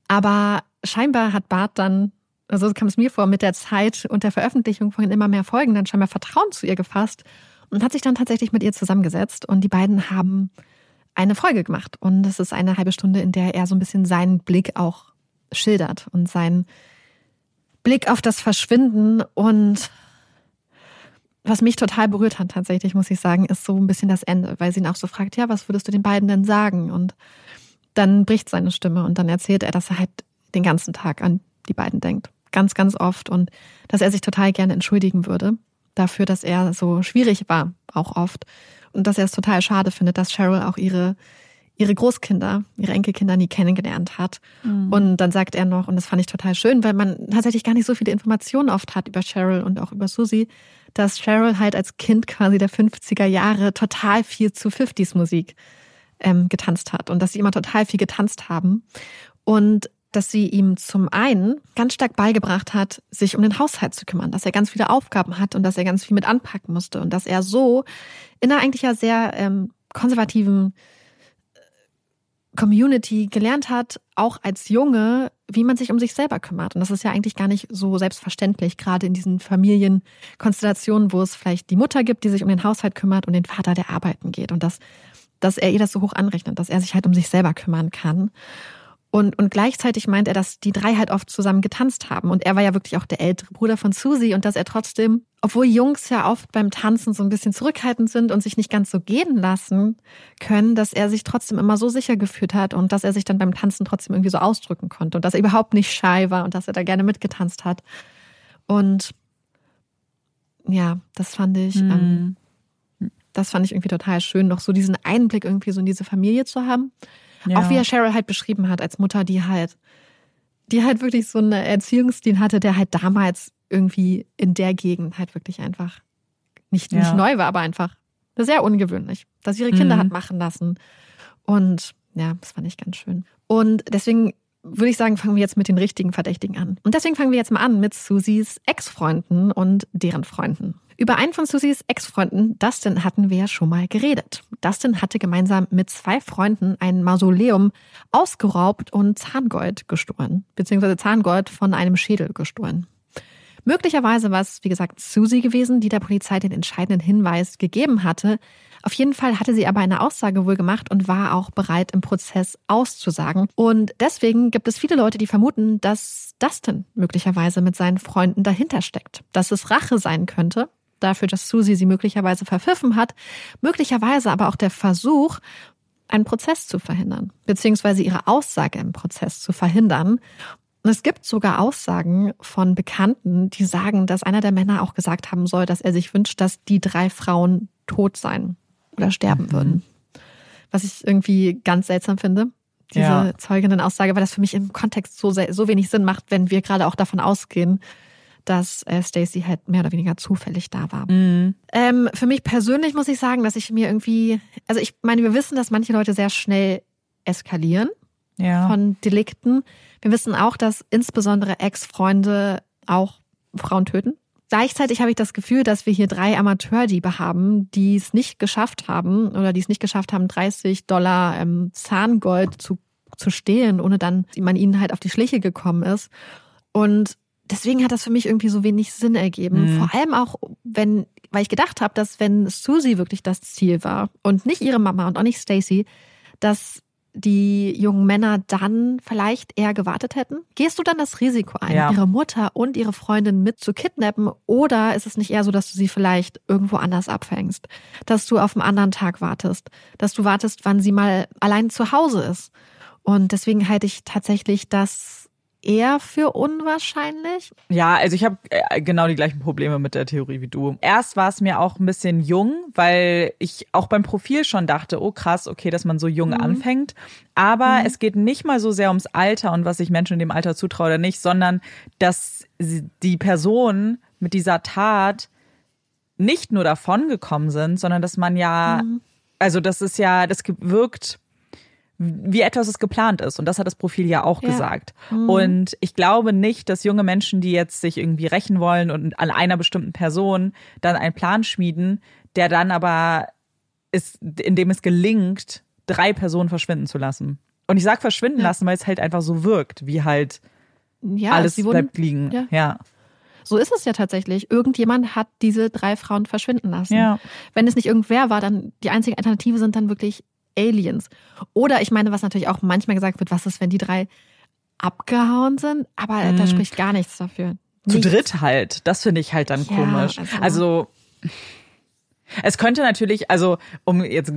Aber scheinbar hat Bart dann also so kam es mir vor, mit der Zeit und der Veröffentlichung von immer mehr Folgen dann scheinbar Vertrauen zu ihr gefasst und hat sich dann tatsächlich mit ihr zusammengesetzt und die beiden haben eine Folge gemacht und es ist eine halbe Stunde, in der er so ein bisschen seinen Blick auch schildert und seinen Blick auf das Verschwinden und was mich total berührt hat tatsächlich, muss ich sagen, ist so ein bisschen das Ende, weil sie ihn auch so fragt, ja, was würdest du den beiden denn sagen? Und dann bricht seine Stimme und dann erzählt er, dass er halt den ganzen Tag an die beiden denkt. Ganz, ganz oft. Und dass er sich total gerne entschuldigen würde dafür, dass er so schwierig war, auch oft. Und dass er es total schade findet, dass Cheryl auch ihre, ihre Großkinder, ihre Enkelkinder nie kennengelernt hat. Mhm. Und dann sagt er noch, und das fand ich total schön, weil man tatsächlich gar nicht so viele Informationen oft hat über Cheryl und auch über Susie, dass Cheryl halt als Kind quasi der 50er Jahre total viel zu 50s Musik ähm, getanzt hat und dass sie immer total viel getanzt haben. Und dass sie ihm zum einen ganz stark beigebracht hat, sich um den Haushalt zu kümmern, dass er ganz viele Aufgaben hat und dass er ganz viel mit anpacken musste und dass er so in einer eigentlich ja sehr ähm, konservativen äh, Community gelernt hat, auch als Junge, wie man sich um sich selber kümmert. Und das ist ja eigentlich gar nicht so selbstverständlich, gerade in diesen Familienkonstellationen, wo es vielleicht die Mutter gibt, die sich um den Haushalt kümmert und den Vater, der arbeiten geht. Und dass, dass er ihr das so hoch anrechnet, dass er sich halt um sich selber kümmern kann. Und, und gleichzeitig meint er, dass die drei halt oft zusammen getanzt haben. Und er war ja wirklich auch der ältere Bruder von Susie und dass er trotzdem, obwohl Jungs ja oft beim Tanzen so ein bisschen zurückhaltend sind und sich nicht ganz so gehen lassen können, dass er sich trotzdem immer so sicher gefühlt hat und dass er sich dann beim Tanzen trotzdem irgendwie so ausdrücken konnte und dass er überhaupt nicht shy war und dass er da gerne mitgetanzt hat. Und ja, das fand ich, mhm. ähm, das fand ich irgendwie total schön, noch so diesen Einblick irgendwie so in diese Familie zu haben. Ja. Auch wie er Cheryl halt beschrieben hat, als Mutter, die halt, die halt wirklich so einen Erziehungsstil hatte, der halt damals irgendwie in der Gegend halt wirklich einfach nicht, ja. nicht neu war, aber einfach sehr ungewöhnlich, dass ihre Kinder mhm. hat machen lassen. Und ja, das fand ich ganz schön. Und deswegen würde ich sagen, fangen wir jetzt mit den richtigen Verdächtigen an. Und deswegen fangen wir jetzt mal an mit Susies Ex-Freunden und deren Freunden. Über einen von Susies Ex-Freunden, Dustin, hatten wir ja schon mal geredet. Dustin hatte gemeinsam mit zwei Freunden ein Mausoleum ausgeraubt und Zahngold gestohlen, beziehungsweise Zahngold von einem Schädel gestohlen. Möglicherweise war es, wie gesagt, Susie gewesen, die der Polizei den entscheidenden Hinweis gegeben hatte. Auf jeden Fall hatte sie aber eine Aussage wohl gemacht und war auch bereit, im Prozess auszusagen. Und deswegen gibt es viele Leute, die vermuten, dass Dustin möglicherweise mit seinen Freunden dahinter steckt. Dass es Rache sein könnte dafür, dass Susie sie möglicherweise verpfiffen hat, möglicherweise aber auch der Versuch, einen Prozess zu verhindern, beziehungsweise ihre Aussage im Prozess zu verhindern. Und es gibt sogar Aussagen von Bekannten, die sagen, dass einer der Männer auch gesagt haben soll, dass er sich wünscht, dass die drei Frauen tot sein oder sterben mhm. würden. Was ich irgendwie ganz seltsam finde, diese ja. zeugenden Aussage, weil das für mich im Kontext so, so wenig Sinn macht, wenn wir gerade auch davon ausgehen, dass äh, Stacey halt mehr oder weniger zufällig da war. Mhm. Ähm, für mich persönlich muss ich sagen, dass ich mir irgendwie, also ich meine, wir wissen, dass manche Leute sehr schnell eskalieren ja. von Delikten. Wir wissen auch, dass insbesondere Ex-Freunde auch Frauen töten. Gleichzeitig habe ich das Gefühl, dass wir hier drei Amateurdiebe haben, die es nicht geschafft haben oder die es nicht geschafft haben, 30 Dollar ähm, Zahngold zu, zu stehlen, ohne dann man ihnen halt auf die Schliche gekommen ist. Und deswegen hat das für mich irgendwie so wenig Sinn ergeben. Mhm. Vor allem auch, wenn, weil ich gedacht habe, dass wenn Susie wirklich das Ziel war und nicht ihre Mama und auch nicht Stacy, dass die jungen Männer dann vielleicht eher gewartet hätten? Gehst du dann das Risiko ein, ja. ihre Mutter und ihre Freundin mit zu kidnappen? Oder ist es nicht eher so, dass du sie vielleicht irgendwo anders abfängst? Dass du auf einen anderen Tag wartest? Dass du wartest, wann sie mal allein zu Hause ist? Und deswegen halte ich tatsächlich das eher für unwahrscheinlich. Ja, also ich habe äh, genau die gleichen Probleme mit der Theorie wie du. Erst war es mir auch ein bisschen jung, weil ich auch beim Profil schon dachte, oh krass, okay, dass man so jung mhm. anfängt. Aber mhm. es geht nicht mal so sehr ums Alter und was sich Menschen in dem Alter zutrauen oder nicht, sondern dass die Person mit dieser Tat nicht nur davongekommen sind, sondern dass man ja, mhm. also das ist ja, das wirkt wie etwas es geplant ist. Und das hat das Profil ja auch ja. gesagt. Mhm. Und ich glaube nicht, dass junge Menschen, die jetzt sich irgendwie rächen wollen und an einer bestimmten Person dann einen Plan schmieden, der dann aber ist, in dem es gelingt, drei Personen verschwinden zu lassen. Und ich sag verschwinden ja. lassen, weil es halt einfach so wirkt, wie halt ja, alles wurden, bleibt liegen. Ja. ja. So ist es ja tatsächlich. Irgendjemand hat diese drei Frauen verschwinden lassen. Ja. Wenn es nicht irgendwer war, dann die einzige Alternative sind dann wirklich Aliens. Oder ich meine, was natürlich auch manchmal gesagt wird, was ist, wenn die drei abgehauen sind? Aber mm. da spricht gar nichts dafür. Nichts. Zu dritt halt. Das finde ich halt dann ja, komisch. Also, also es könnte natürlich, also um jetzt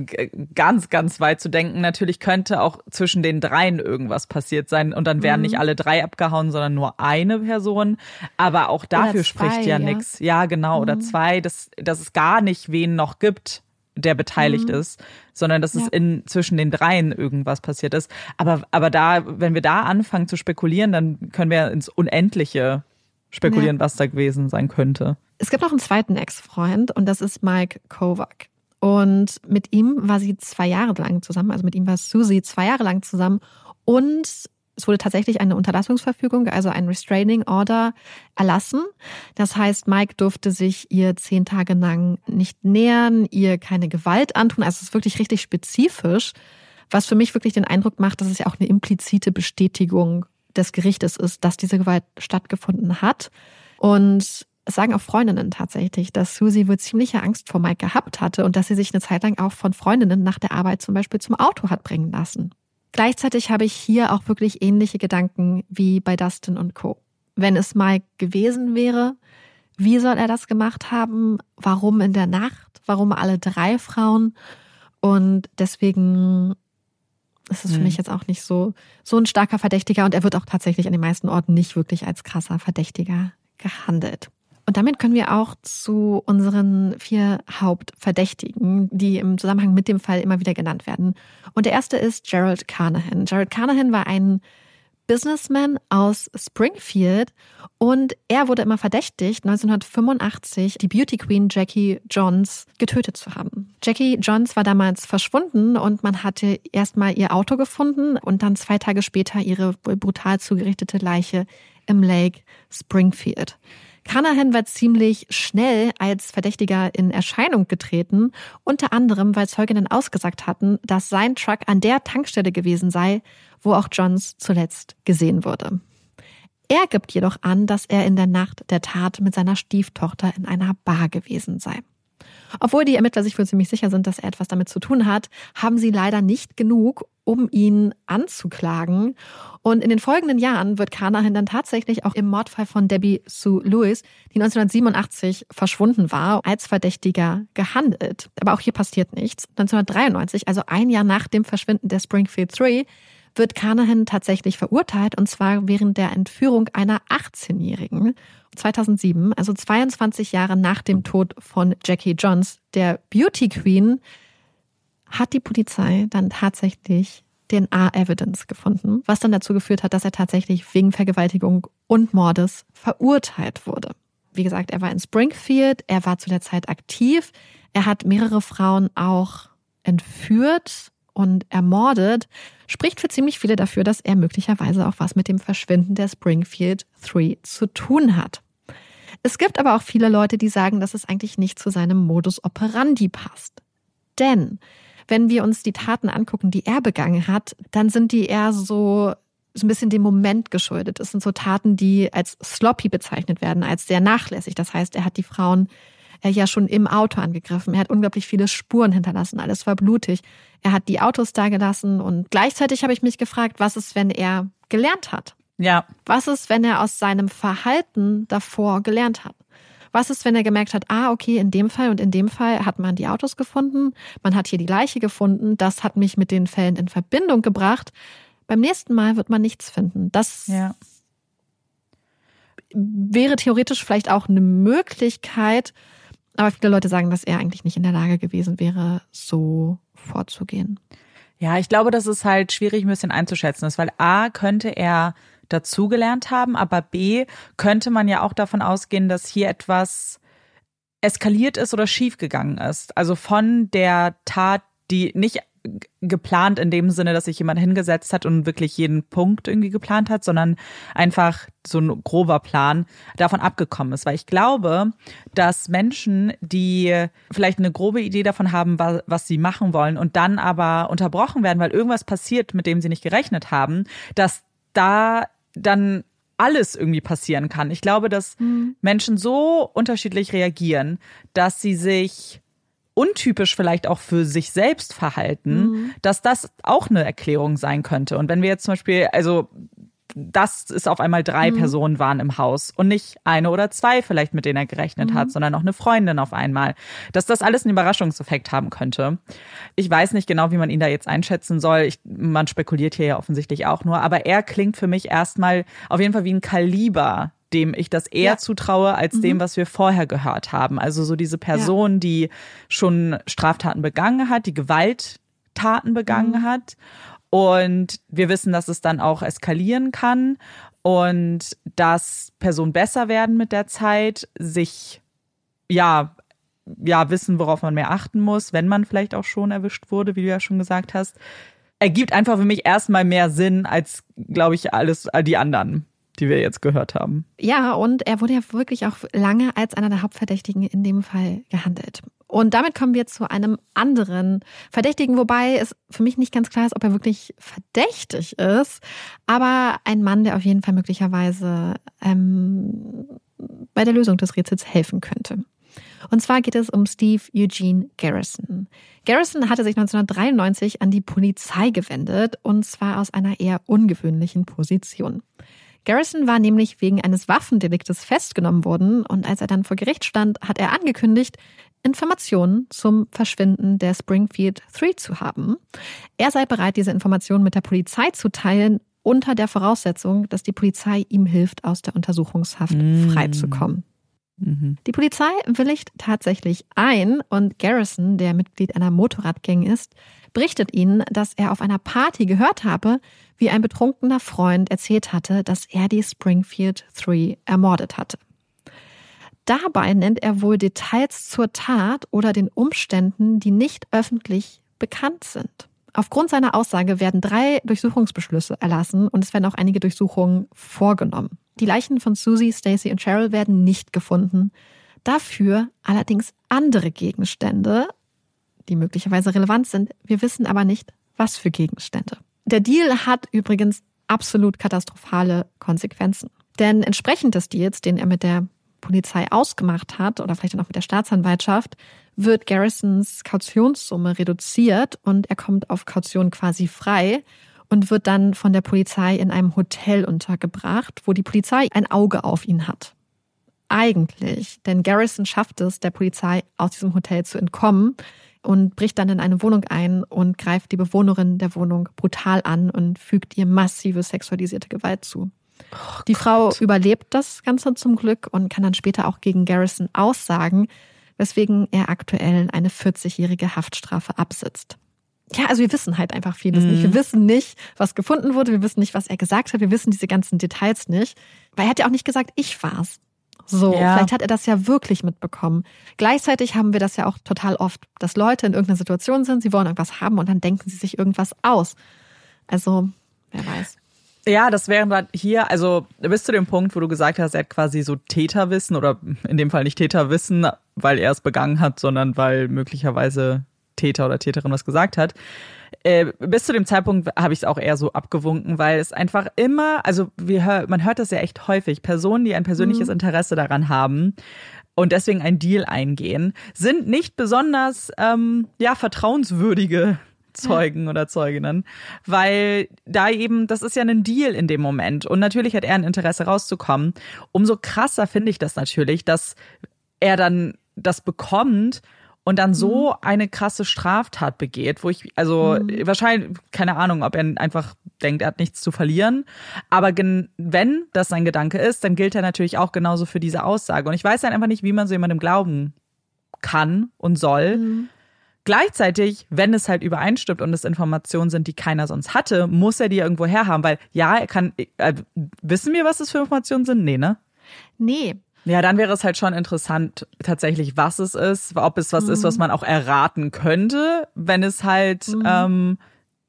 ganz, ganz weit zu denken, natürlich könnte auch zwischen den dreien irgendwas passiert sein und dann wären mhm. nicht alle drei abgehauen, sondern nur eine Person. Aber auch dafür zwei, spricht ja, ja. nichts. Ja, genau, mhm. oder zwei, dass, dass es gar nicht wen noch gibt der beteiligt mhm. ist, sondern dass ja. es in zwischen den dreien irgendwas passiert ist. Aber, aber da, wenn wir da anfangen zu spekulieren, dann können wir ins Unendliche spekulieren, ja. was da gewesen sein könnte. Es gibt noch einen zweiten Ex-Freund und das ist Mike Kovac. Und mit ihm war sie zwei Jahre lang zusammen, also mit ihm war Susie zwei Jahre lang zusammen. Und es wurde tatsächlich eine Unterlassungsverfügung, also ein Restraining Order erlassen. Das heißt, Mike durfte sich ihr zehn Tage lang nicht nähern, ihr keine Gewalt antun. Also es ist wirklich richtig spezifisch, was für mich wirklich den Eindruck macht, dass es ja auch eine implizite Bestätigung des Gerichtes ist, dass diese Gewalt stattgefunden hat. Und es sagen auch Freundinnen tatsächlich, dass Susie wohl ziemliche Angst vor Mike gehabt hatte und dass sie sich eine Zeit lang auch von Freundinnen nach der Arbeit zum Beispiel zum Auto hat bringen lassen. Gleichzeitig habe ich hier auch wirklich ähnliche Gedanken wie bei Dustin und Co. Wenn es Mike gewesen wäre, wie soll er das gemacht haben? Warum in der Nacht? Warum alle drei Frauen? Und deswegen ist es für mhm. mich jetzt auch nicht so, so ein starker Verdächtiger und er wird auch tatsächlich an den meisten Orten nicht wirklich als krasser Verdächtiger gehandelt. Und damit können wir auch zu unseren vier Hauptverdächtigen, die im Zusammenhang mit dem Fall immer wieder genannt werden. Und der erste ist Gerald Carnahan. Gerald Carnahan war ein Businessman aus Springfield und er wurde immer verdächtigt, 1985 die Beauty Queen Jackie Johns getötet zu haben. Jackie Johns war damals verschwunden und man hatte erstmal ihr Auto gefunden und dann zwei Tage später ihre brutal zugerichtete Leiche im Lake Springfield. Canahan war ziemlich schnell als Verdächtiger in Erscheinung getreten, unter anderem, weil Zeuginnen ausgesagt hatten, dass sein Truck an der Tankstelle gewesen sei, wo auch Johns zuletzt gesehen wurde. Er gibt jedoch an, dass er in der Nacht der Tat mit seiner Stieftochter in einer Bar gewesen sei. Obwohl die Ermittler sich wohl ziemlich sicher sind, dass er etwas damit zu tun hat, haben sie leider nicht genug, um ihn anzuklagen. Und in den folgenden Jahren wird Carnahan dann tatsächlich auch im Mordfall von Debbie Sue Lewis, die 1987 verschwunden war, als Verdächtiger gehandelt. Aber auch hier passiert nichts. 1993, also ein Jahr nach dem Verschwinden der Springfield 3, wird Carnahan tatsächlich verurteilt und zwar während der Entführung einer 18-Jährigen. 2007, also 22 Jahre nach dem Tod von Jackie Johns, der Beauty Queen, hat die Polizei dann tatsächlich DNA-Evidence gefunden, was dann dazu geführt hat, dass er tatsächlich wegen Vergewaltigung und Mordes verurteilt wurde. Wie gesagt, er war in Springfield, er war zu der Zeit aktiv, er hat mehrere Frauen auch entführt und ermordet, spricht für ziemlich viele dafür, dass er möglicherweise auch was mit dem Verschwinden der Springfield 3 zu tun hat. Es gibt aber auch viele Leute, die sagen, dass es eigentlich nicht zu seinem Modus operandi passt. Denn wenn wir uns die Taten angucken, die er begangen hat, dann sind die eher so so ein bisschen dem Moment geschuldet. Es sind so Taten, die als sloppy bezeichnet werden, als sehr nachlässig. Das heißt, er hat die Frauen äh, ja schon im Auto angegriffen. Er hat unglaublich viele Spuren hinterlassen. Alles war blutig. Er hat die Autos da gelassen und gleichzeitig habe ich mich gefragt, was ist, wenn er gelernt hat? Ja. Was ist, wenn er aus seinem Verhalten davor gelernt hat? Was ist, wenn er gemerkt hat, ah, okay, in dem Fall und in dem Fall hat man die Autos gefunden, man hat hier die Leiche gefunden, das hat mich mit den Fällen in Verbindung gebracht. Beim nächsten Mal wird man nichts finden. Das ja. wäre theoretisch vielleicht auch eine Möglichkeit, aber viele Leute sagen, dass er eigentlich nicht in der Lage gewesen wäre, so vorzugehen. Ja, ich glaube, das ist halt schwierig ein bisschen einzuschätzen weil A könnte er dazugelernt haben, aber B könnte man ja auch davon ausgehen, dass hier etwas eskaliert ist oder schiefgegangen ist. Also von der Tat, die nicht geplant in dem Sinne, dass sich jemand hingesetzt hat und wirklich jeden Punkt irgendwie geplant hat, sondern einfach so ein grober Plan davon abgekommen ist. Weil ich glaube, dass Menschen, die vielleicht eine grobe Idee davon haben, was sie machen wollen und dann aber unterbrochen werden, weil irgendwas passiert, mit dem sie nicht gerechnet haben, dass da dann alles irgendwie passieren kann. Ich glaube, dass mhm. Menschen so unterschiedlich reagieren, dass sie sich untypisch vielleicht auch für sich selbst verhalten, mhm. dass das auch eine Erklärung sein könnte. Und wenn wir jetzt zum Beispiel, also dass es auf einmal drei mhm. Personen waren im Haus und nicht eine oder zwei vielleicht, mit denen er gerechnet mhm. hat, sondern noch eine Freundin auf einmal. Dass das alles einen Überraschungseffekt haben könnte. Ich weiß nicht genau, wie man ihn da jetzt einschätzen soll. Ich, man spekuliert hier ja offensichtlich auch nur, aber er klingt für mich erstmal auf jeden Fall wie ein Kaliber, dem ich das eher ja. zutraue als mhm. dem, was wir vorher gehört haben. Also so diese Person, ja. die schon Straftaten begangen hat, die Gewalttaten begangen mhm. hat und wir wissen, dass es dann auch eskalieren kann und dass Personen besser werden mit der Zeit, sich ja ja wissen, worauf man mehr achten muss, wenn man vielleicht auch schon erwischt wurde, wie du ja schon gesagt hast, ergibt einfach für mich erstmal mehr Sinn als, glaube ich, alles die anderen die wir jetzt gehört haben. Ja, und er wurde ja wirklich auch lange als einer der Hauptverdächtigen in dem Fall gehandelt. Und damit kommen wir zu einem anderen Verdächtigen, wobei es für mich nicht ganz klar ist, ob er wirklich verdächtig ist, aber ein Mann, der auf jeden Fall möglicherweise ähm, bei der Lösung des Rätsels helfen könnte. Und zwar geht es um Steve Eugene Garrison. Garrison hatte sich 1993 an die Polizei gewendet und zwar aus einer eher ungewöhnlichen Position. Garrison war nämlich wegen eines Waffendeliktes festgenommen worden und als er dann vor Gericht stand, hat er angekündigt, Informationen zum Verschwinden der Springfield 3 zu haben. Er sei bereit, diese Informationen mit der Polizei zu teilen, unter der Voraussetzung, dass die Polizei ihm hilft, aus der Untersuchungshaft mm. freizukommen. Mhm. Die Polizei willigt tatsächlich ein und Garrison, der Mitglied einer Motorradgang ist, berichtet ihnen, dass er auf einer Party gehört habe, wie ein betrunkener Freund erzählt hatte, dass er die Springfield 3 ermordet hatte. Dabei nennt er wohl Details zur Tat oder den Umständen, die nicht öffentlich bekannt sind. Aufgrund seiner Aussage werden drei Durchsuchungsbeschlüsse erlassen und es werden auch einige Durchsuchungen vorgenommen. Die Leichen von Susie, Stacy und Cheryl werden nicht gefunden. Dafür allerdings andere Gegenstände, die möglicherweise relevant sind. Wir wissen aber nicht, was für Gegenstände. Der Deal hat übrigens absolut katastrophale Konsequenzen. Denn entsprechend des Deals, den er mit der Polizei ausgemacht hat oder vielleicht auch mit der Staatsanwaltschaft, wird Garrisons Kautionssumme reduziert und er kommt auf Kaution quasi frei und wird dann von der Polizei in einem Hotel untergebracht, wo die Polizei ein Auge auf ihn hat. Eigentlich, denn Garrison schafft es, der Polizei aus diesem Hotel zu entkommen und bricht dann in eine Wohnung ein und greift die Bewohnerin der Wohnung brutal an und fügt ihr massive sexualisierte Gewalt zu. Oh die Frau überlebt das Ganze zum Glück und kann dann später auch gegen Garrison aussagen, weswegen er aktuell eine 40-jährige Haftstrafe absitzt. Ja, also wir wissen halt einfach vieles mhm. nicht. Wir wissen nicht, was gefunden wurde. Wir wissen nicht, was er gesagt hat. Wir wissen diese ganzen Details nicht. Weil er hat ja auch nicht gesagt, ich war's. So, ja. vielleicht hat er das ja wirklich mitbekommen. Gleichzeitig haben wir das ja auch total oft, dass Leute in irgendeiner Situation sind, sie wollen irgendwas haben und dann denken sie sich irgendwas aus. Also, wer weiß. Ja, das wäre dann hier, also bis zu dem Punkt, wo du gesagt hast, er hat quasi so Täterwissen oder in dem Fall nicht Täterwissen, weil er es begangen hat, sondern weil möglicherweise Täter oder Täterin was gesagt hat. Äh, bis zu dem Zeitpunkt habe ich es auch eher so abgewunken, weil es einfach immer, also wir, man hört das ja echt häufig, Personen, die ein persönliches mhm. Interesse daran haben und deswegen einen Deal eingehen, sind nicht besonders ähm, ja vertrauenswürdige Zeugen oder Zeuginnen, weil da eben, das ist ja ein Deal in dem Moment und natürlich hat er ein Interesse rauszukommen. Umso krasser finde ich das natürlich, dass er dann das bekommt und dann so mhm. eine krasse Straftat begeht, wo ich, also mhm. wahrscheinlich, keine Ahnung, ob er einfach denkt, er hat nichts zu verlieren. Aber wenn das sein Gedanke ist, dann gilt er natürlich auch genauso für diese Aussage. Und ich weiß dann einfach nicht, wie man so jemandem glauben kann und soll. Mhm. Gleichzeitig, wenn es halt übereinstimmt und es Informationen sind, die keiner sonst hatte, muss er die irgendwo herhaben, weil ja, er kann, äh, wissen wir, was das für Informationen sind? Nee, ne? Nee, ja, dann wäre es halt schon interessant, tatsächlich, was es ist, ob es was mhm. ist, was mhm. man auch erraten könnte, wenn es halt mhm. ähm,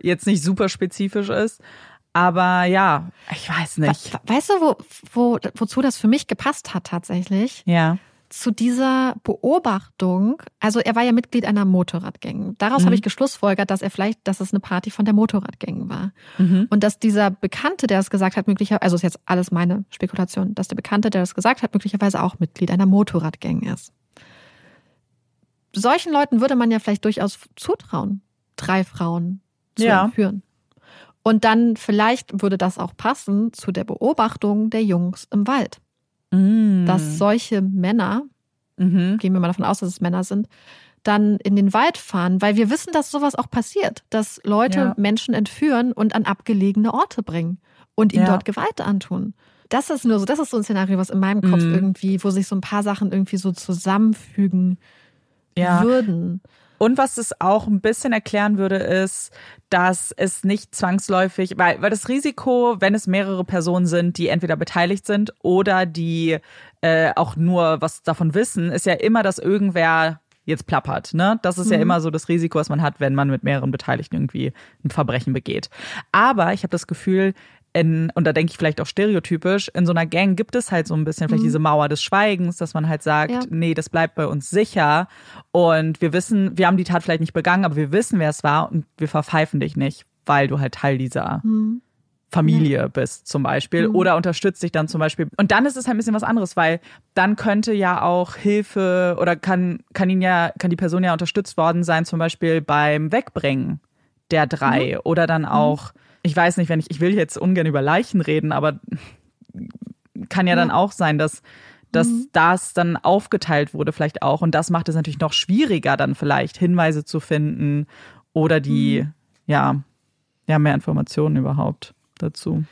jetzt nicht super spezifisch ist. Aber ja, ich weiß nicht. Weißt du, wo, wo, wozu das für mich gepasst hat tatsächlich? Ja zu dieser Beobachtung, also er war ja Mitglied einer Motorradgang. Daraus mhm. habe ich geschlussfolgert, dass er vielleicht, dass es eine Party von der Motorradgang war. Mhm. Und dass dieser Bekannte, der es gesagt hat, möglicherweise, also ist jetzt alles meine Spekulation, dass der Bekannte, der das gesagt hat, möglicherweise auch Mitglied einer Motorradgang ist. Solchen Leuten würde man ja vielleicht durchaus zutrauen, drei Frauen zu ja. entführen. Und dann vielleicht würde das auch passen zu der Beobachtung der Jungs im Wald mm. dass solche Männer, mhm. gehen wir mal davon aus, dass es Männer sind, dann in den Wald fahren, weil wir wissen, dass sowas auch passiert, dass Leute ja. Menschen entführen und an abgelegene Orte bringen und ihnen ja. dort Gewalt antun. Das ist nur so, das ist so ein Szenario, was in meinem Kopf mhm. irgendwie, wo sich so ein paar Sachen irgendwie so zusammenfügen ja. würden. Und was es auch ein bisschen erklären würde, ist, dass es nicht zwangsläufig, weil, weil das Risiko, wenn es mehrere Personen sind, die entweder beteiligt sind oder die äh, auch nur was davon wissen, ist ja immer, dass irgendwer jetzt plappert. Ne? Das ist mhm. ja immer so das Risiko, was man hat, wenn man mit mehreren Beteiligten irgendwie ein Verbrechen begeht. Aber ich habe das Gefühl, in, und da denke ich vielleicht auch stereotypisch, in so einer Gang gibt es halt so ein bisschen vielleicht mhm. diese Mauer des Schweigens, dass man halt sagt, ja. nee, das bleibt bei uns sicher. Und wir wissen, wir haben die Tat vielleicht nicht begangen, aber wir wissen, wer es war und wir verpfeifen dich nicht, weil du halt Teil dieser, mhm. Familie ja. bist zum Beispiel mhm. oder unterstützt dich dann zum Beispiel. Und dann ist es halt ein bisschen was anderes, weil dann könnte ja auch Hilfe oder kann, kann ihn ja, kann die Person ja unterstützt worden sein, zum Beispiel beim Wegbringen der drei mhm. oder dann mhm. auch, ich weiß nicht, wenn ich, ich will jetzt ungern über Leichen reden, aber kann ja, ja. dann auch sein, dass dass mhm. das dann aufgeteilt wurde vielleicht auch und das macht es natürlich noch schwieriger dann vielleicht Hinweise zu finden oder die mhm. ja ja mehr Informationen überhaupt dazu.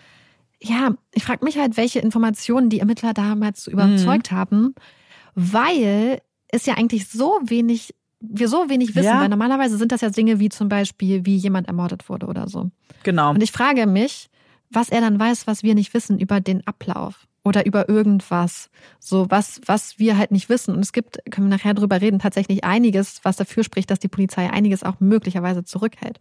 Ja, ich frage mich halt, welche Informationen die Ermittler damals überzeugt mhm. haben, weil es ja eigentlich so wenig, wir so wenig wissen, ja. weil normalerweise sind das ja Dinge wie zum Beispiel, wie jemand ermordet wurde oder so. Genau. Und ich frage mich, was er dann weiß, was wir nicht wissen über den Ablauf oder über irgendwas. So was, was wir halt nicht wissen. Und es gibt, können wir nachher drüber reden, tatsächlich einiges, was dafür spricht, dass die Polizei einiges auch möglicherweise zurückhält.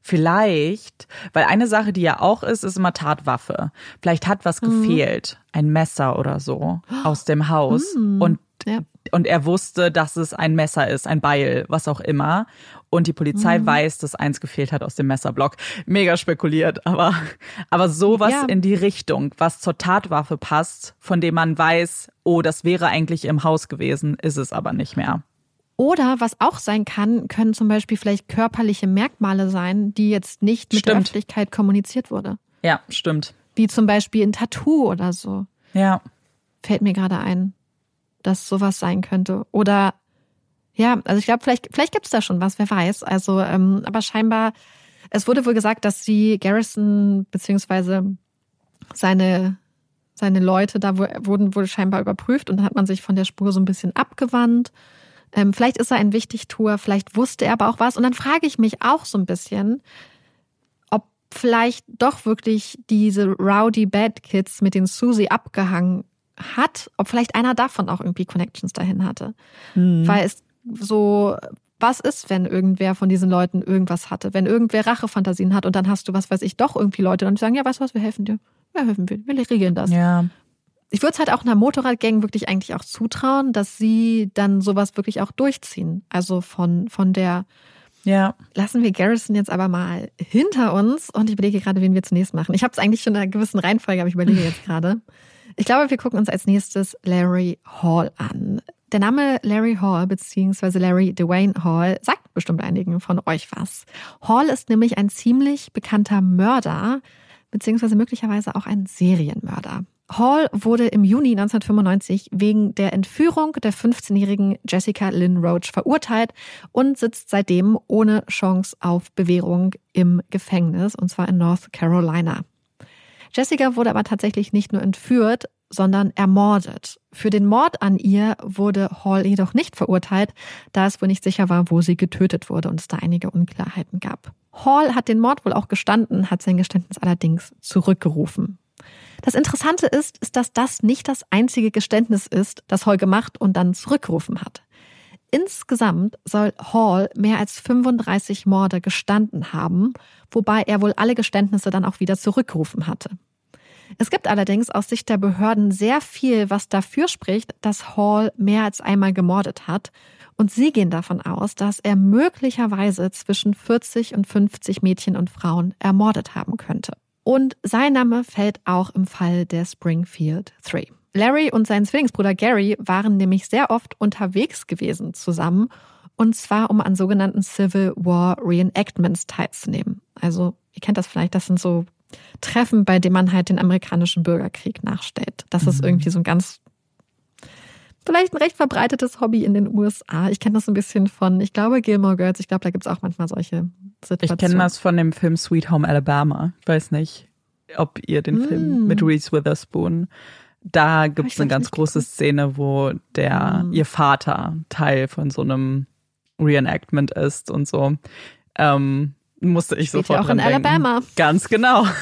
Vielleicht, weil eine Sache, die ja auch ist, ist immer Tatwaffe. Vielleicht hat was mhm. gefehlt, ein Messer oder so aus dem Haus mhm. und ja. Und er wusste, dass es ein Messer ist, ein Beil, was auch immer. Und die Polizei mhm. weiß, dass eins gefehlt hat aus dem Messerblock. Mega spekuliert, aber aber sowas ja. in die Richtung, was zur Tatwaffe passt, von dem man weiß, oh, das wäre eigentlich im Haus gewesen, ist es aber nicht mehr. Oder was auch sein kann, können zum Beispiel vielleicht körperliche Merkmale sein, die jetzt nicht mit stimmt. der Öffentlichkeit kommuniziert wurde. Ja, stimmt. Wie zum Beispiel ein Tattoo oder so. Ja. Fällt mir gerade ein, dass sowas sein könnte. Oder ja, also ich glaube, vielleicht, vielleicht gibt es da schon was, wer weiß. Also, ähm, aber scheinbar, es wurde wohl gesagt, dass sie Garrison beziehungsweise seine seine Leute da wurden wohl scheinbar überprüft und dann hat man sich von der Spur so ein bisschen abgewandt. Ähm, vielleicht ist er ein Wichtigtuer, vielleicht wusste er aber auch was. Und dann frage ich mich auch so ein bisschen, ob vielleicht doch wirklich diese Rowdy Bad Kids mit den Susie abgehangen hat, ob vielleicht einer davon auch irgendwie Connections dahin hatte. Mhm. Weil es so, was ist, wenn irgendwer von diesen Leuten irgendwas hatte? Wenn irgendwer Rachefantasien hat und dann hast du, was weiß ich, doch irgendwie Leute und die sagen, ja, weißt du was, wir helfen dir. Wir helfen dir, wir regeln das. Ja ich würde es halt auch einer Motorradgang wirklich eigentlich auch zutrauen, dass sie dann sowas wirklich auch durchziehen. Also von, von der, ja. Lassen wir Garrison jetzt aber mal hinter uns und ich überlege gerade, wen wir zunächst machen. Ich habe es eigentlich schon in einer gewissen Reihenfolge, aber ich überlege jetzt gerade. Ich glaube, wir gucken uns als nächstes Larry Hall an. Der Name Larry Hall bzw. Larry Dwayne Hall sagt bestimmt einigen von euch was. Hall ist nämlich ein ziemlich bekannter Mörder beziehungsweise möglicherweise auch ein Serienmörder. Hall wurde im Juni 1995 wegen der Entführung der 15-jährigen Jessica Lynn Roach verurteilt und sitzt seitdem ohne Chance auf Bewährung im Gefängnis, und zwar in North Carolina. Jessica wurde aber tatsächlich nicht nur entführt, sondern ermordet. Für den Mord an ihr wurde Hall jedoch nicht verurteilt, da es wohl nicht sicher war, wo sie getötet wurde und es da einige Unklarheiten gab. Hall hat den Mord wohl auch gestanden, hat sein Geständnis allerdings zurückgerufen. Das Interessante ist, ist, dass das nicht das einzige Geständnis ist, das Hall gemacht und dann zurückgerufen hat. Insgesamt soll Hall mehr als 35 Morde gestanden haben, wobei er wohl alle Geständnisse dann auch wieder zurückgerufen hatte. Es gibt allerdings aus Sicht der Behörden sehr viel, was dafür spricht, dass Hall mehr als einmal gemordet hat. Und sie gehen davon aus, dass er möglicherweise zwischen 40 und 50 Mädchen und Frauen ermordet haben könnte. Und sein Name fällt auch im Fall der Springfield Three. Larry und sein Zwillingsbruder Gary waren nämlich sehr oft unterwegs gewesen zusammen, und zwar um an sogenannten Civil War Reenactments teilzunehmen. Also, ihr kennt das vielleicht, das sind so Treffen, bei denen man halt den amerikanischen Bürgerkrieg nachstellt. Das mhm. ist irgendwie so ein ganz vielleicht ein recht verbreitetes Hobby in den USA. Ich kenne das ein bisschen von, ich glaube, Gilmore Girls. Ich glaube, da gibt es auch manchmal solche Situationen. Ich kenne das von dem Film Sweet Home Alabama. Ich weiß nicht, ob ihr den mm. Film mit Reese Witherspoon. Da gibt es eine ganz große gesehen. Szene, wo der mm. ihr Vater Teil von so einem Reenactment ist und so. Ähm, musste ich Spielt sofort ja auch in denken. Alabama. Ganz genau.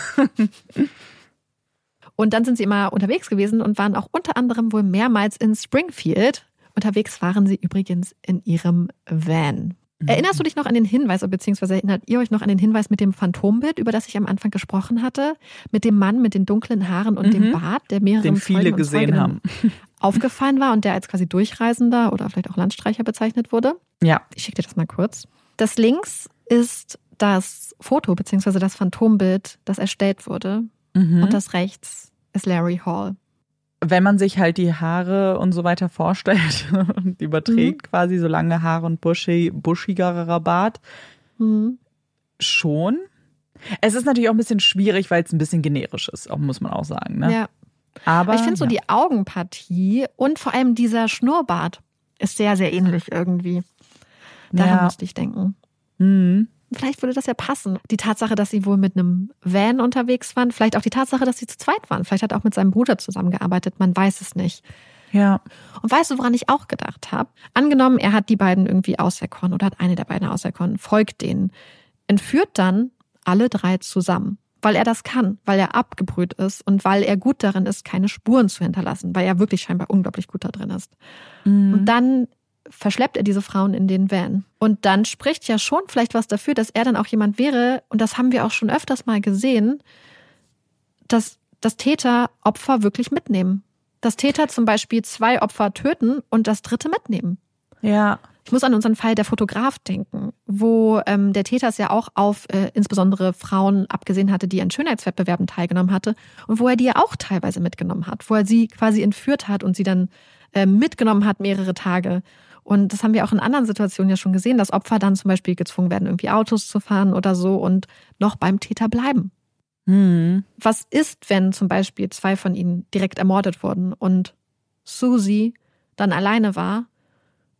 Und dann sind sie immer unterwegs gewesen und waren auch unter anderem wohl mehrmals in Springfield. Unterwegs waren sie übrigens in ihrem Van. Mhm. Erinnerst du dich noch an den Hinweis, beziehungsweise erinnert ihr euch noch an den Hinweis mit dem Phantombild, über das ich am Anfang gesprochen hatte? Mit dem Mann mit den dunklen Haaren und mhm. dem Bart, der mehrere den viele gesehen haben. aufgefallen war und der als quasi Durchreisender oder vielleicht auch Landstreicher bezeichnet wurde? Ja. Ich schicke dir das mal kurz. Das links ist das Foto beziehungsweise das Phantombild, das erstellt wurde. Mhm. Und das rechts ist Larry Hall. Wenn man sich halt die Haare und so weiter vorstellt und überträgt quasi so lange Haare und buschi, buschigerer Bart, Mhm. schon. Es ist natürlich auch ein bisschen schwierig, weil es ein bisschen generisch ist, auch muss man auch sagen. Ne? Ja. Aber Aber ich finde so ja. die Augenpartie und vor allem dieser Schnurrbart ist sehr, sehr ähnlich irgendwie. Daran Ja. musste ich denken. Mhm. Vielleicht würde das ja passen. Die Tatsache, dass sie wohl mit einem Van unterwegs waren, vielleicht auch die Tatsache, dass sie zu zweit waren. Vielleicht hat er auch mit seinem Bruder zusammengearbeitet, man weiß es nicht. Ja. Und weißt du, woran ich auch gedacht habe? Angenommen, er hat die beiden irgendwie auserkoren oder hat eine der beiden auserkoren, folgt denen, entführt dann alle drei zusammen, weil er das kann, weil er abgebrüht ist und weil er gut darin ist, keine Spuren zu hinterlassen, weil er wirklich scheinbar unglaublich gut da drin ist. Mhm. Und dann verschleppt er diese Frauen in den Van. Und dann spricht ja schon vielleicht was dafür, dass er dann auch jemand wäre, und das haben wir auch schon öfters mal gesehen, dass, dass Täter Opfer wirklich mitnehmen. Dass Täter zum Beispiel zwei Opfer töten und das dritte mitnehmen. Ja. Ich muss an unseren Fall der Fotograf denken, wo ähm, der Täter es ja auch auf äh, insbesondere Frauen abgesehen hatte, die an Schönheitswettbewerben teilgenommen hatte und wo er die ja auch teilweise mitgenommen hat, wo er sie quasi entführt hat und sie dann äh, mitgenommen hat mehrere Tage. Und das haben wir auch in anderen Situationen ja schon gesehen, dass Opfer dann zum Beispiel gezwungen werden, irgendwie Autos zu fahren oder so und noch beim Täter bleiben. Mhm. Was ist, wenn zum Beispiel zwei von ihnen direkt ermordet wurden und Susie dann alleine war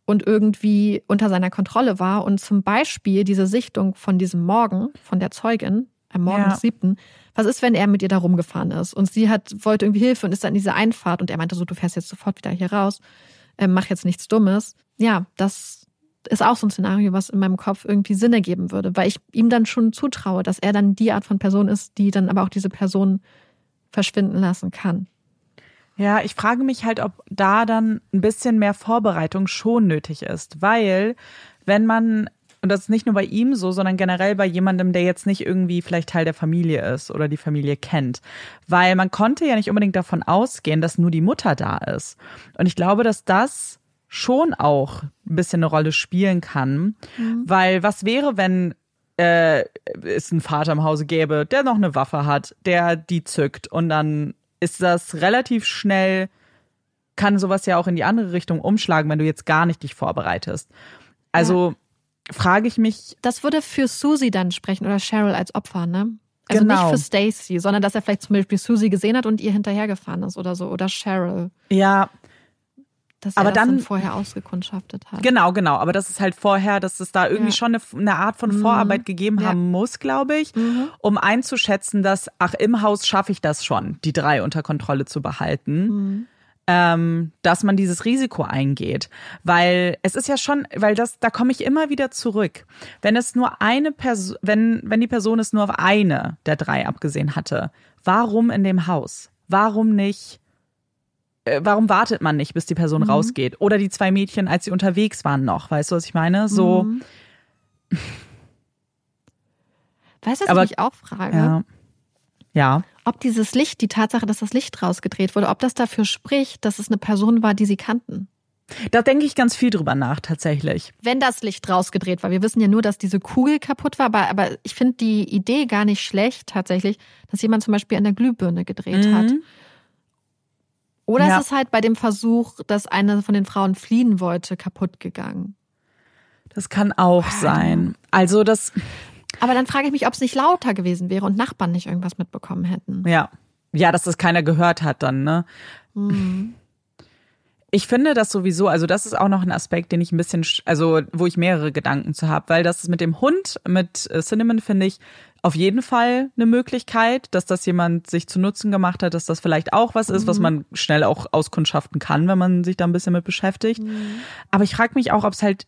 und irgendwie unter seiner Kontrolle war und zum Beispiel diese Sichtung von diesem Morgen, von der Zeugin, am Morgen Ja. des siebten, was ist, wenn er mit ihr da rumgefahren ist und sie hat, wollte irgendwie Hilfe und ist dann in diese Einfahrt und er meinte so, du fährst jetzt sofort wieder hier raus, ähm, mach jetzt nichts Dummes. Ja, das ist auch so ein Szenario, was in meinem Kopf irgendwie Sinn ergeben würde, weil ich ihm dann schon zutraue, dass er dann die Art von Person ist, die dann aber auch diese Person verschwinden lassen kann. Ja, ich frage mich halt, ob da dann ein bisschen mehr Vorbereitung schon nötig ist, weil wenn man und das ist nicht nur bei ihm so, sondern generell bei jemandem, der jetzt nicht irgendwie vielleicht Teil der Familie ist oder die Familie kennt. Weil man konnte ja nicht unbedingt davon ausgehen, dass nur die Mutter da ist. Und ich glaube, dass das schon auch ein bisschen eine Rolle spielen kann. Weil was wäre, wenn äh, es einen Vater im Hause gäbe, der noch eine Waffe hat, der die zückt und dann ist das relativ schnell, kann sowas ja auch in die andere Richtung umschlagen, wenn du jetzt gar nicht dich vorbereitest. Also frage ich mich, Das würde für Susie dann sprechen oder Cheryl als Opfer, ne? Also Genau. nicht für Stacy, sondern dass er vielleicht zum Beispiel Susie gesehen hat und ihr hinterhergefahren ist oder so. Oder Cheryl, ja, dass Aber er das dann, dann- vorher ausgekundschaftet hat. genau, genau. Aber das ist halt vorher, dass es da irgendwie Ja. schon eine, eine Art von Vorarbeit gegeben Ja. haben muss, glaube ich, um einzuschätzen, dass, ach, im Haus schaffe ich das schon, die drei unter Kontrolle zu behalten. ähm, dass man dieses Risiko eingeht. Weil es ist ja schon, weil das, da komme ich immer wieder zurück. Wenn es nur eine Person, wenn, wenn die Person es nur auf eine der drei abgesehen hatte, warum in dem Haus? Warum nicht? Äh, Warum wartet man nicht, bis die Person rausgeht? Oder die zwei Mädchen, als sie unterwegs waren noch, weißt du, was ich meine? So, Mhm. Weißt du, was Aber- ich mich auch frage? ja. Ja. Ob dieses Licht, die Tatsache, dass das Licht rausgedreht wurde, ob das dafür spricht, dass es eine Person war, die sie kannten. Da denke ich ganz viel drüber nach, tatsächlich. Wenn das Licht rausgedreht war. Wir wissen ja nur, dass diese Kugel kaputt war, aber, aber ich finde die Idee gar nicht schlecht tatsächlich, dass jemand zum Beispiel an der Glühbirne gedreht hat. Oder Ja. ist es halt bei dem Versuch, dass eine von den Frauen fliehen wollte, kaputt gegangen? Das kann auch sein. Also das, Aber dann frage ich mich, ob es nicht lauter gewesen wäre und Nachbarn nicht irgendwas mitbekommen hätten. ja. Ja, dass das keiner gehört hat dann, ne? Mhm. Ich finde das sowieso, also das ist auch noch ein Aspekt, den ich ein bisschen, sch- also wo ich mehrere Gedanken zu habe, weil das ist mit dem Hund, mit äh, Cinnamon finde ich auf jeden Fall eine Möglichkeit, dass das jemand sich zu Nutzen gemacht hat, dass das vielleicht auch was ist, was man schnell auch auskundschaften kann, wenn man sich da ein bisschen mit beschäftigt. Aber ich frage mich auch, ob es halt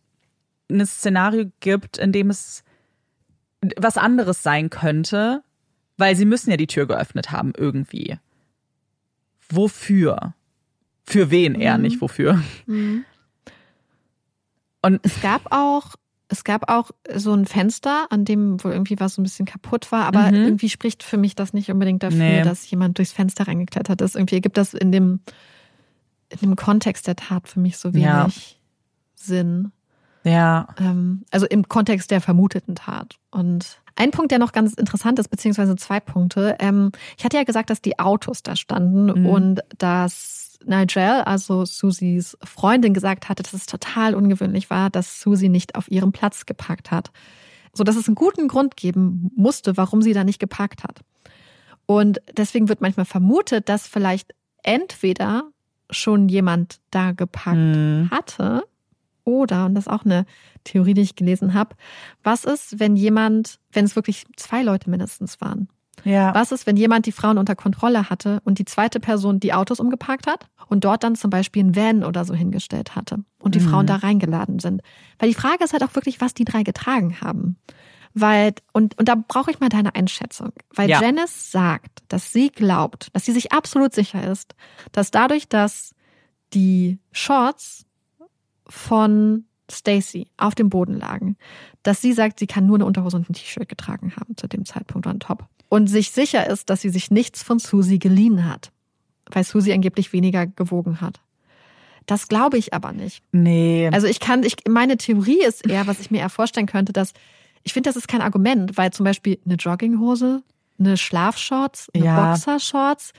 ein Szenario gibt, in dem es was anderes sein könnte, weil sie müssen ja die Tür geöffnet haben irgendwie. Wofür? Für wen eher, nicht wofür. Und Es gab auch, es gab auch so ein Fenster, an dem wohl irgendwie was so ein bisschen kaputt war, aber Mhm. irgendwie spricht für mich das nicht unbedingt dafür, Nee. dass jemand durchs Fenster reingeklettert ist. Irgendwie ergibt das in dem, in dem Kontext der Tat für mich so wenig Ja. Sinn. Ja. Ähm, also im Kontext der vermuteten Tat. Und ein Punkt, der noch ganz interessant ist, beziehungsweise zwei Punkte. Ähm, ich hatte ja gesagt, dass die Autos da standen Mhm. und dass Nigel, also Susies Freundin, gesagt hatte, dass es total ungewöhnlich war, dass Susie nicht auf ihrem Platz geparkt hat. So dass es einen guten Grund geben musste, warum sie da nicht geparkt hat. Und deswegen wird manchmal vermutet, dass vielleicht entweder schon jemand da geparkt Mhm. hatte oder, und das ist auch eine Theorie, die ich gelesen habe, was ist, wenn jemand, wenn es wirklich zwei Leute mindestens waren? Ja. Was ist, wenn jemand die Frauen unter Kontrolle hatte und die zweite Person die Autos umgeparkt hat und dort dann zum Beispiel ein Van oder so hingestellt hatte und die Mhm. Frauen da reingeladen sind? Weil die Frage ist halt auch wirklich, was die drei getragen haben. Weil, und, und da brauche ich mal deine Einschätzung. Weil Ja. Janice sagt, dass sie glaubt, dass sie sich absolut sicher ist, dass dadurch, dass die Shorts von Stacy auf dem Boden lagen, dass sie sagt, sie kann nur eine Unterhose und ein T-Shirt getragen haben zu dem Zeitpunkt ein Top. Und sich sicher ist, dass sie sich nichts von Susie geliehen hat, weil Susie angeblich weniger gewogen hat. Das glaube ich aber nicht. Nee. Also ich kann, ich, meine Theorie ist eher, was ich mir eher vorstellen könnte, dass ich finde, das ist kein Argument, weil zum Beispiel eine Jogginghose, eine Schlafshorts, eine Ja. Boxershorts,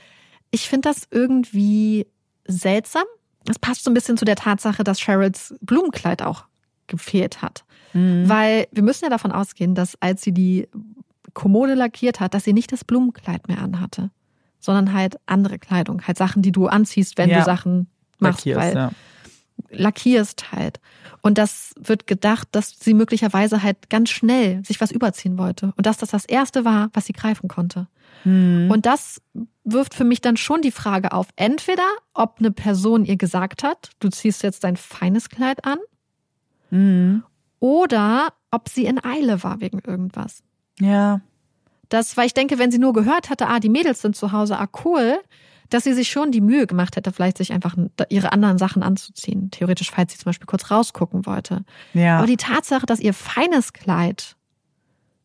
ich finde das irgendwie seltsam. Das passt so ein bisschen zu der Tatsache, dass Cheryls Blumenkleid auch gefehlt hat. Mhm. Weil wir müssen ja davon ausgehen, dass als sie die Kommode lackiert hat, dass sie nicht das Blumenkleid mehr anhatte, sondern halt andere Kleidung, halt Sachen, die du anziehst, wenn Ja. du Sachen machst, Lackierst, weil ja. lackierst halt. Und das wird gedacht, dass sie möglicherweise halt ganz schnell sich was überziehen wollte und dass das das erste war, was sie greifen konnte. Mhm. Und das wirft für mich dann schon die Frage auf, entweder ob eine Person ihr gesagt hat, du ziehst jetzt dein feines Kleid an, Mhm. oder ob sie in Eile war wegen irgendwas. Ja. Das, weil ich denke, wenn sie nur gehört hatte, ah, die Mädels sind zu Hause, ah, cool, dass sie sich schon die Mühe gemacht hätte, vielleicht sich einfach ihre anderen Sachen anzuziehen. Theoretisch, falls sie zum Beispiel kurz rausgucken wollte. Ja. Aber die Tatsache, dass ihr feines Kleid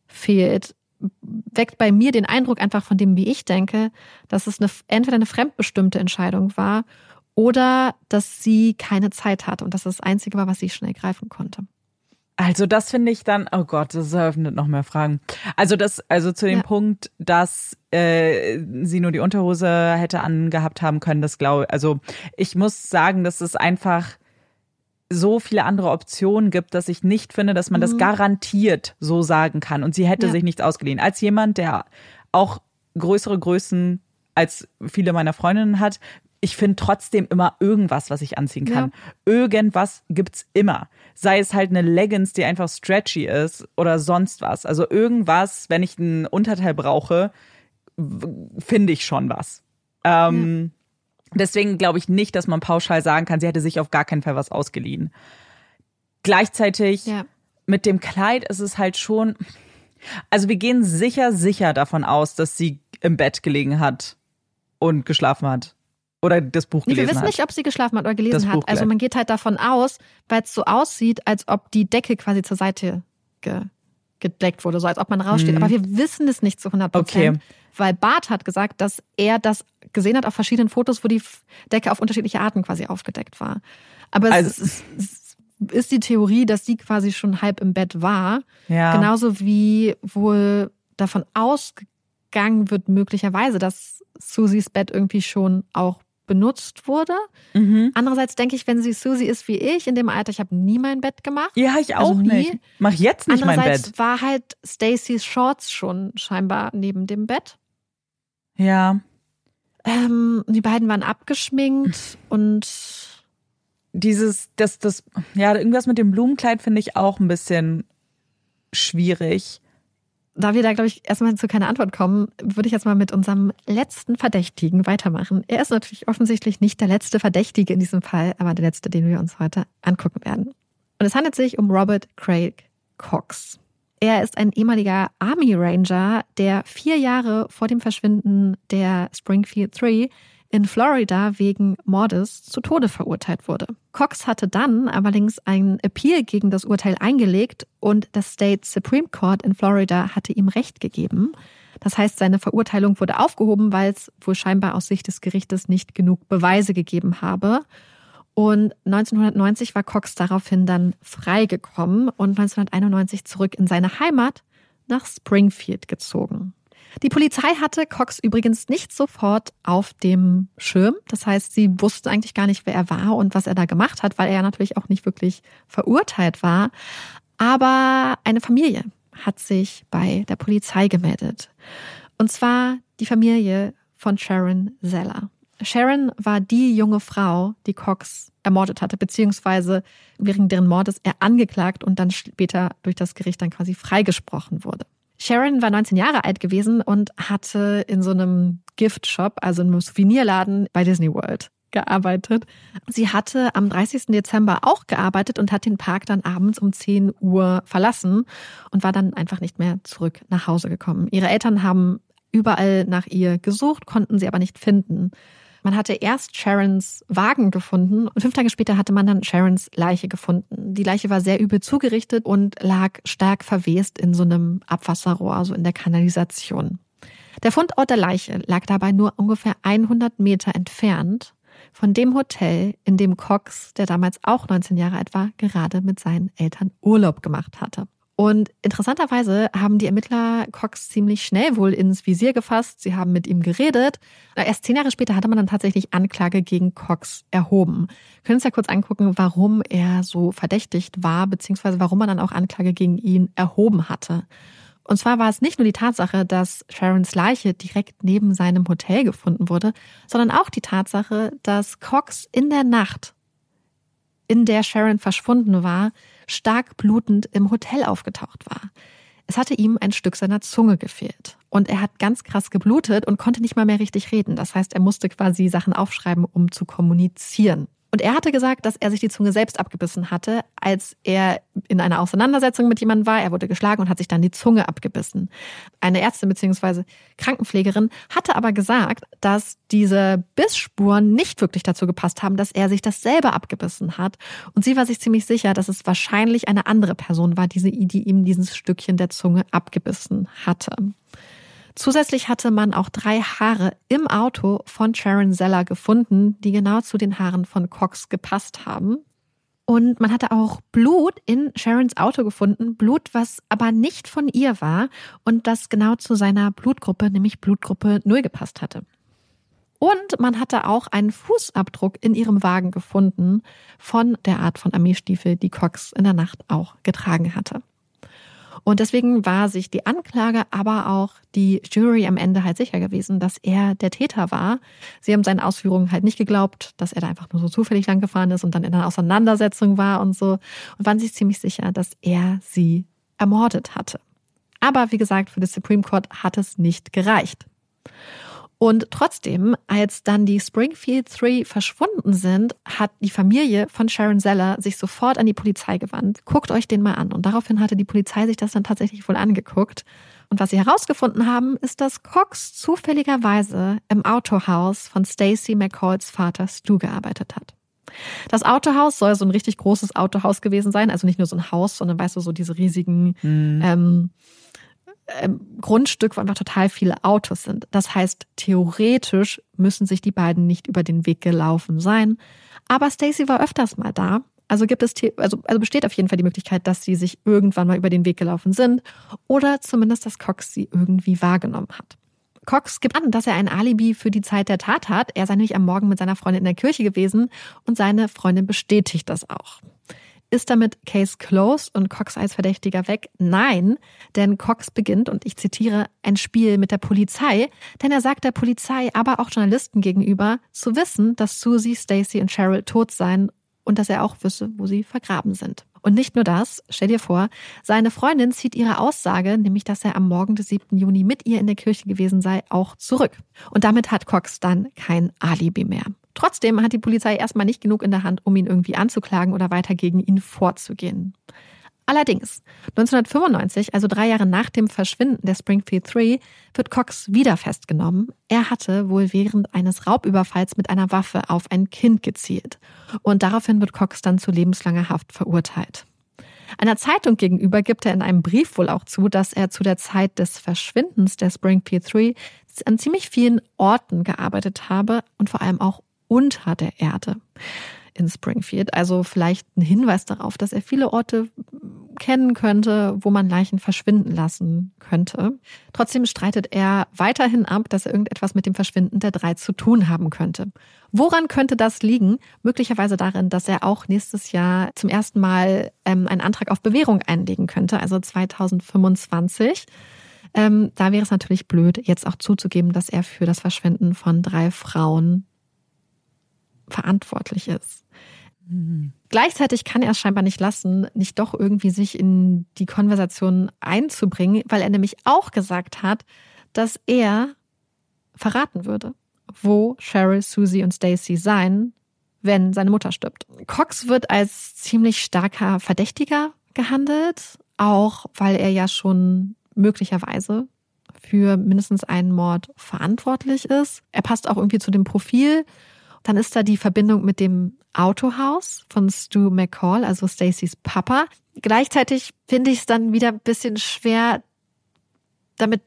fehlt, weckt bei mir den Eindruck einfach von dem, wie ich denke, dass es eine, entweder eine fremdbestimmte Entscheidung war oder dass sie keine Zeit hatte und dass das das Einzige war, was sie schnell greifen konnte. Also das finde ich dann, oh Gott, das eröffnet noch mehr Fragen. Also das, also zu dem Ja. Punkt, dass äh, sie nur die Unterhose hätte angehabt haben können, das glaube also ich muss sagen, dass es einfach so viele andere Optionen gibt, dass ich nicht finde, dass man das garantiert so sagen kann. Und sie hätte Ja. sich nichts ausgeliehen. Als jemand, der auch größere Größen als viele meiner Freundinnen hat, ich finde trotzdem immer irgendwas, was ich anziehen kann. Irgendwas gibt's immer. Sei es halt eine Leggings, die einfach stretchy ist oder sonst was. Also irgendwas, wenn ich ein Unterteil brauche, finde ich schon was. Ähm, Deswegen glaube ich nicht, dass man pauschal sagen kann, sie hätte sich auf gar keinen Fall was ausgeliehen. Gleichzeitig Ja. mit dem Kleid ist es halt schon. Also wir gehen sicher, sicher davon aus, dass sie im Bett gelegen hat und geschlafen hat. Oder das Buch Nee, gelesen wir wissen nicht, ob sie geschlafen hat oder gelesen Das hat. Buch Also man geht halt davon aus, weil es so aussieht, als ob die Decke quasi zur Seite ge gedeckt wurde, so als ob man raussteht. Mhm. Aber wir wissen es nicht zu 100 Prozent, Okay. weil Bart hat gesagt, dass er das gesehen hat auf verschiedenen Fotos, wo die Decke auf unterschiedliche Arten quasi aufgedeckt war. Aber es, Also- ist, es ist die Theorie, dass sie quasi schon halb im Bett war. Ja. Genauso wie wohl davon ausgegangen wird, möglicherweise, dass Susies Bett irgendwie schon auch benutzt wurde. Mhm. Andererseits denke ich, wenn sie Susie ist wie ich, in dem Alter, ich habe nie mein Bett gemacht. Ja, ich auch Also nie. nicht. Mach jetzt nicht mein Andererseits Bett. war halt Stacys Shorts schon scheinbar neben dem Bett. Ja. Ähm, die beiden waren abgeschminkt und Dieses, das, das, ja, irgendwas mit dem Blumenkleid finde ich auch ein bisschen schwierig. Da wir da, glaube ich, erstmal zu keiner Antwort kommen, würde ich jetzt mal mit unserem letzten Verdächtigen weitermachen. Er ist natürlich offensichtlich nicht der letzte Verdächtige in diesem Fall, aber der letzte, den wir uns heute angucken werden. Und es handelt sich um Robert Craig Cox. Er ist ein ehemaliger Army Ranger, der vier Jahre vor dem Verschwinden der Springfield 3 in Florida wegen Mordes zu Tode verurteilt wurde. Cox hatte dann allerdings einen Appeal gegen das Urteil eingelegt und das State Supreme Court in Florida hatte ihm Recht gegeben. Das heißt, seine Verurteilung wurde aufgehoben, weil es wohl scheinbar aus Sicht des Gerichtes nicht genug Beweise gegeben habe. Und 1990 war Cox daraufhin dann freigekommen und 1991 zurück in seine Heimat nach Springfield gezogen. Die Polizei hatte Cox übrigens nicht sofort auf dem Schirm. Das heißt, sie wusste eigentlich gar nicht, wer er war und was er da gemacht hat, weil er natürlich auch nicht wirklich verurteilt war. Aber eine Familie hat sich bei der Polizei gemeldet. Und zwar die Familie von Sharon Zeller. Sharon war die junge Frau, die Cox ermordet hatte, beziehungsweise während deren Mordes er angeklagt und dann später durch das Gericht dann quasi freigesprochen wurde. Sharon war 19 Jahre alt gewesen und hatte in so einem Giftshop, also in einem Souvenirladen bei Disney World gearbeitet. Sie hatte am 30. Dezember auch gearbeitet und hat den Park dann abends um 10 Uhr verlassen und war dann einfach nicht mehr zurück nach Hause gekommen. Ihre Eltern haben überall nach ihr gesucht, konnten sie aber nicht finden. Man hatte erst Sharons Wagen gefunden und fünf Tage später hatte man dann Sharons Leiche gefunden. Die Leiche war sehr übel zugerichtet und lag stark verwest in so einem Abwasserrohr, also in der Kanalisation. Der Fundort der Leiche lag dabei nur ungefähr 100 Meter entfernt von dem Hotel, in dem Cox, der damals auch 19 Jahre alt war, gerade mit seinen Eltern Urlaub gemacht hatte. Und interessanterweise haben die Ermittler Cox ziemlich schnell wohl ins Visier gefasst. Sie haben mit ihm geredet. Erst zehn Jahre später hatte man dann tatsächlich Anklage gegen Cox erhoben. Können uns ja kurz angucken, warum er so verdächtigt war, beziehungsweise warum man dann auch Anklage gegen ihn erhoben hatte. Und zwar war es nicht nur die Tatsache, dass Sharons Leiche direkt neben seinem Hotel gefunden wurde, sondern auch die Tatsache, dass Cox in der Nacht, in der Sharon verschwunden war, stark blutend im Hotel aufgetaucht war. Es hatte ihm ein Stück seiner Zunge gefehlt. Und er hat ganz krass geblutet und konnte nicht mal mehr richtig reden. Das heißt, er musste quasi Sachen aufschreiben, um zu kommunizieren. Und er hatte gesagt, dass er sich die Zunge selbst abgebissen hatte, als er in einer Auseinandersetzung mit jemandem war. Er wurde geschlagen und hat sich dann die Zunge abgebissen. Eine Ärztin bzw. Krankenpflegerin hatte aber gesagt, dass diese Bissspuren nicht wirklich dazu gepasst haben, dass er sich das selber abgebissen hat. Und sie war sich ziemlich sicher, dass es wahrscheinlich eine andere Person war, die, die ihm dieses Stückchen der Zunge abgebissen hatte. Zusätzlich hatte man auch drei Haare im Auto von Sharon Zeller gefunden, die genau zu den Haaren von Cox gepasst haben. Und man hatte auch Blut in Sharons Auto gefunden, Blut, was aber nicht von ihr war und das genau zu seiner Blutgruppe, nämlich Blutgruppe 0 gepasst hatte. Und man hatte auch einen Fußabdruck in ihrem Wagen gefunden von der Art von Armeestiefel, die Cox in der Nacht auch getragen hatte. Und deswegen war sich die Anklage, aber auch die Jury am Ende halt sicher gewesen, dass er der Täter war. Sie haben seinen Ausführungen halt nicht geglaubt, dass er da einfach nur so zufällig lang gefahren ist und dann in einer Auseinandersetzung war und so. Und waren sich ziemlich sicher, dass er sie ermordet hatte. Aber wie gesagt, für das Supreme Court hat es nicht gereicht. Und trotzdem, als dann die Springfield Three verschwunden sind, hat die Familie von Sharon Zeller sich sofort an die Polizei gewandt. Guckt euch den mal an. Und daraufhin hatte die Polizei sich das dann tatsächlich wohl angeguckt. Und was sie herausgefunden haben, ist, dass Cox zufälligerweise im Autohaus von Stacy McCalls Vater Stu gearbeitet hat. Das Autohaus soll so ein richtig großes Autohaus gewesen sein, also nicht nur so ein Haus, sondern weißt du, so diese riesigen mhm. ähm, ähm, Grundstück, wo einfach total viele Autos sind. Das heißt, theoretisch müssen sich die beiden nicht über den Weg gelaufen sein. Aber Stacy war öfters mal da. Also gibt es, also, also besteht auf jeden Fall die Möglichkeit, dass sie sich irgendwann mal über den Weg gelaufen sind oder zumindest, dass Cox sie irgendwie wahrgenommen hat. Cox gibt an, dass er ein Alibi für die Zeit der Tat hat. Er sei nämlich am Morgen mit seiner Freundin in der Kirche gewesen und seine Freundin bestätigt das auch. Ist damit Case closed und Cox als Verdächtiger weg? Nein, denn Cox beginnt, und ich zitiere, ein Spiel mit der Polizei, denn er sagt der Polizei, aber auch Journalisten gegenüber, zu wissen, dass Susie, Stacy und Cheryl tot seien und dass er auch wisse, wo sie vergraben sind. Und nicht nur das, stell dir vor, seine Freundin zieht ihre Aussage, nämlich dass er am Morgen des 7. Juni mit ihr in der Kirche gewesen sei, auch zurück. Und damit hat Cox dann kein Alibi mehr. Trotzdem hat die Polizei erstmal nicht genug in der Hand, um ihn irgendwie anzuklagen oder weiter gegen ihn vorzugehen. Allerdings, 1995, also drei Jahre nach dem Verschwinden der Springfield 3, wird Cox wieder festgenommen. Er hatte wohl während eines Raubüberfalls mit einer Waffe auf ein Kind gezielt. Und daraufhin wird Cox dann zu lebenslanger Haft verurteilt. Einer Zeitung gegenüber gibt er in einem Brief wohl auch zu, dass er zu der Zeit des Verschwindens der Springfield 3 an ziemlich vielen Orten gearbeitet habe und vor allem auch unter der Erde. in Springfield. Also vielleicht ein Hinweis darauf, dass er viele Orte kennen könnte, wo man Leichen verschwinden lassen könnte. Trotzdem streitet er weiterhin ab, dass er irgendetwas mit dem Verschwinden der drei zu tun haben könnte. Woran könnte das liegen? Möglicherweise darin, dass er auch nächstes Jahr zum ersten Mal ähm, einen Antrag auf Bewährung einlegen könnte, also 2025. Ähm, da wäre es natürlich blöd, jetzt auch zuzugeben, dass er für das Verschwinden von drei Frauen verantwortlich ist. Mhm. Gleichzeitig kann er es scheinbar nicht lassen, nicht doch irgendwie sich in die Konversation einzubringen, weil er nämlich auch gesagt hat, dass er verraten würde, wo Cheryl, Susie und Stacy seien, wenn seine Mutter stirbt. Cox wird als ziemlich starker Verdächtiger gehandelt, auch weil er ja schon möglicherweise für mindestens einen Mord verantwortlich ist. Er passt auch irgendwie zu dem Profil. Dann ist da die Verbindung mit dem Autohaus von Stu McCall, also Stacys Papa. Gleichzeitig finde ich es dann wieder ein bisschen schwer, damit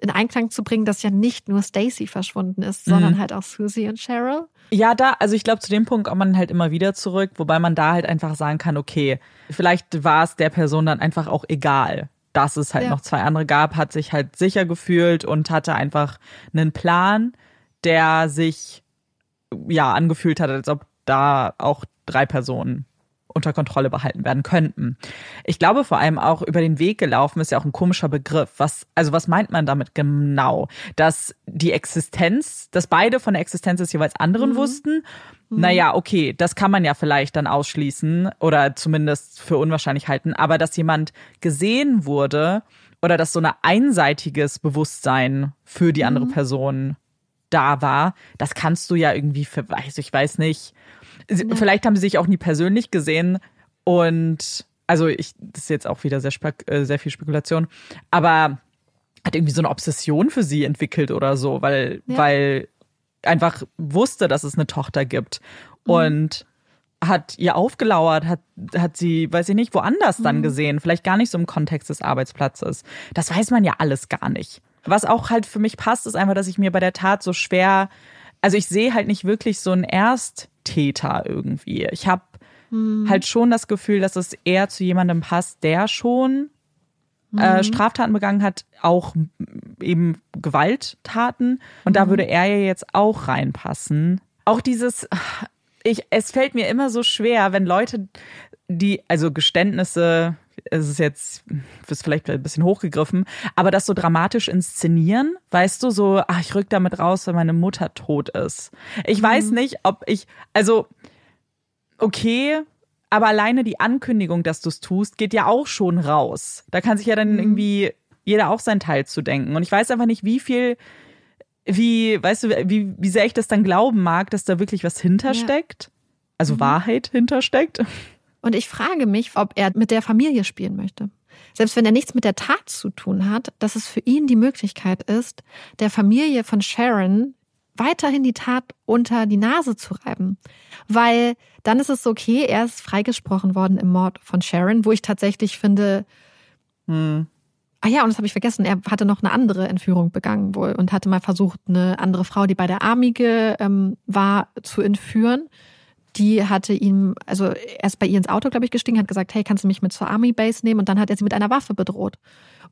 in Einklang zu bringen, dass ja nicht nur Stacy verschwunden ist, sondern mhm. halt auch Susie und Cheryl. Ja, da, also ich glaube, zu dem Punkt kommt man halt immer wieder zurück, wobei man da halt einfach sagen kann, okay, vielleicht war es der Person dann einfach auch egal dass es halt ja. noch zwei andere gab, hat sich halt sicher gefühlt und hatte einfach einen Plan, der sich ja angefühlt hat, als ob da auch drei Personen unter Kontrolle behalten werden könnten. Ich glaube vor allem auch über den Weg gelaufen ist ja auch ein komischer Begriff. Was, also was meint man damit genau? Dass die Existenz, dass beide von der Existenz des jeweils anderen mhm. wussten. Mhm. Naja, okay, das kann man ja vielleicht dann ausschließen oder zumindest für unwahrscheinlich halten. Aber dass jemand gesehen wurde oder dass so ein einseitiges Bewusstsein für die andere mhm. Person da war, das kannst du ja irgendwie für, weiß ich weiß nicht, Sie, ja. Vielleicht haben sie sich auch nie persönlich gesehen und also ich, das ist jetzt auch wieder sehr, äh, sehr viel Spekulation, aber hat irgendwie so eine Obsession für sie entwickelt oder so, weil, ja. weil einfach wusste, dass es eine Tochter gibt mhm. und hat ihr aufgelauert, hat, hat sie, weiß ich nicht, woanders dann mhm. gesehen, vielleicht gar nicht so im Kontext des Arbeitsplatzes. Das weiß man ja alles gar nicht. Was auch halt für mich passt, ist einfach, dass ich mir bei der Tat so schwer, also ich sehe halt nicht wirklich so ein Erst, Täter irgendwie. Ich habe hm. halt schon das Gefühl, dass es eher zu jemandem passt, der schon äh, hm. Straftaten begangen hat, auch eben Gewalttaten. Und hm. da würde er ja jetzt auch reinpassen. Auch dieses, ich, es fällt mir immer so schwer, wenn Leute, die, also Geständnisse, es ist jetzt, ist vielleicht ein bisschen hochgegriffen, aber das so dramatisch inszenieren, weißt du, so, ach, ich rück damit raus, wenn meine Mutter tot ist. Ich mhm. weiß nicht, ob ich, also, okay, aber alleine die Ankündigung, dass du es tust, geht ja auch schon raus. Da kann sich ja dann mhm. irgendwie jeder auch seinen Teil zu denken. Und ich weiß einfach nicht, wie viel, wie, weißt du, wie, wie sehr ich das dann glauben mag, dass da wirklich was hintersteckt. Ja. Also mhm. Wahrheit hintersteckt. Und ich frage mich, ob er mit der Familie spielen möchte. Selbst wenn er nichts mit der Tat zu tun hat, dass es für ihn die Möglichkeit ist, der Familie von Sharon weiterhin die Tat unter die Nase zu reiben. Weil dann ist es okay, er ist freigesprochen worden im Mord von Sharon, wo ich tatsächlich finde, hm. Ah ja, und das habe ich vergessen. Er hatte noch eine andere Entführung begangen wohl und hatte mal versucht, eine andere Frau, die bei der Army ähm, war, zu entführen die hatte ihm, also er ist bei ihr ins Auto, glaube ich, gestiegen, hat gesagt, hey, kannst du mich mit zur Army Base nehmen? Und dann hat er sie mit einer Waffe bedroht.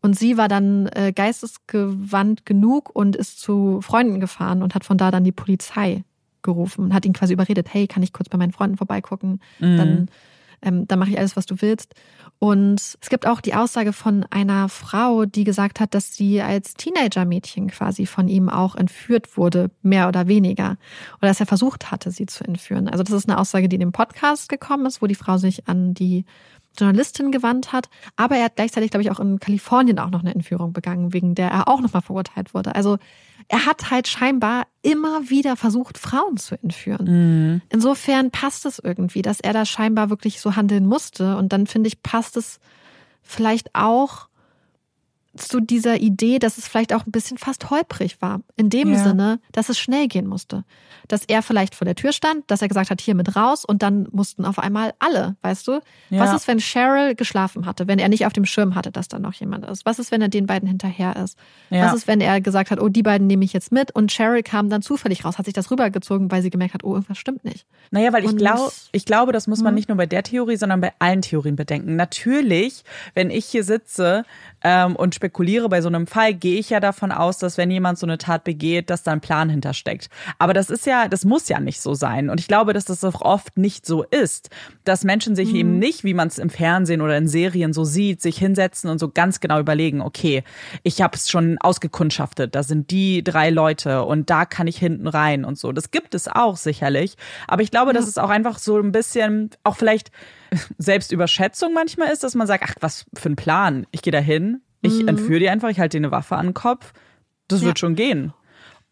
Und sie war dann äh, geistesgewandt genug und ist zu Freunden gefahren und hat von da dann die Polizei gerufen und hat ihn quasi überredet, hey, kann ich kurz bei meinen Freunden vorbeigucken? Mhm. Dann ähm, dann mache ich alles, was du willst. Und es gibt auch die Aussage von einer Frau, die gesagt hat, dass sie als Teenager-Mädchen quasi von ihm auch entführt wurde, mehr oder weniger. Oder dass er versucht hatte, sie zu entführen. Also das ist eine Aussage, die in dem Podcast gekommen ist, wo die Frau sich an die Journalistin gewandt hat. Aber er hat gleichzeitig, glaube ich, auch in Kalifornien auch noch eine Entführung begangen, wegen der er auch nochmal verurteilt wurde. Also er hat halt scheinbar immer wieder versucht, Frauen zu entführen. Mhm. Insofern passt es irgendwie, dass er da scheinbar wirklich so handeln musste. Und dann finde ich, passt es vielleicht auch zu dieser Idee, dass es vielleicht auch ein bisschen fast holprig war. In dem ja. Sinne, dass es schnell gehen musste. Dass er vielleicht vor der Tür stand, dass er gesagt hat, hier mit raus und dann mussten auf einmal alle, weißt du? Ja. Was ist, wenn Cheryl geschlafen hatte, wenn er nicht auf dem Schirm hatte, dass da noch jemand ist? Was ist, wenn er den beiden hinterher ist? Ja. Was ist, wenn er gesagt hat, oh, die beiden nehme ich jetzt mit und Cheryl kam dann zufällig raus, hat sich das rübergezogen, weil sie gemerkt hat, oh, irgendwas stimmt nicht. Naja, weil ich glaube, ich glaube, das muss man mhm. nicht nur bei der Theorie, sondern bei allen Theorien bedenken. Natürlich, wenn ich hier sitze ähm, und spekuliere bei so einem Fall, gehe ich ja davon aus, dass wenn jemand so eine Tat begeht, dass da ein Plan hintersteckt. Aber das ist ja, das muss ja nicht so sein. Und ich glaube, dass das auch oft nicht so ist, dass Menschen sich mhm. eben nicht, wie man es im Fernsehen oder in Serien so sieht, sich hinsetzen und so ganz genau überlegen, okay, ich habe es schon ausgekundschaftet, da sind die drei Leute und da kann ich hinten rein und so. Das gibt es auch sicherlich. Aber ich glaube, ja. dass es auch einfach so ein bisschen, auch vielleicht Selbstüberschätzung manchmal ist, dass man sagt, ach, was für ein Plan. Ich gehe da hin, ich mhm. entführe die einfach, ich halte dir eine Waffe an den Kopf. Das ja. wird schon gehen.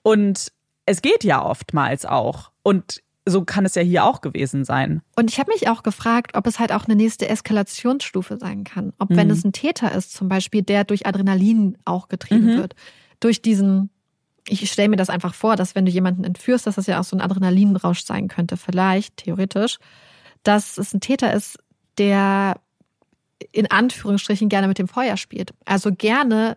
Und es geht ja oftmals auch. Und so kann es ja hier auch gewesen sein. Und ich habe mich auch gefragt, ob es halt auch eine nächste Eskalationsstufe sein kann. Ob, mhm. wenn es ein Täter ist, zum Beispiel, der durch Adrenalin auch getrieben mhm. wird, durch diesen, ich stelle mir das einfach vor, dass wenn du jemanden entführst, dass das ja auch so ein Adrenalinrausch sein könnte, vielleicht, theoretisch, dass es ein Täter ist, der in Anführungsstrichen gerne mit dem Feuer spielt. Also gerne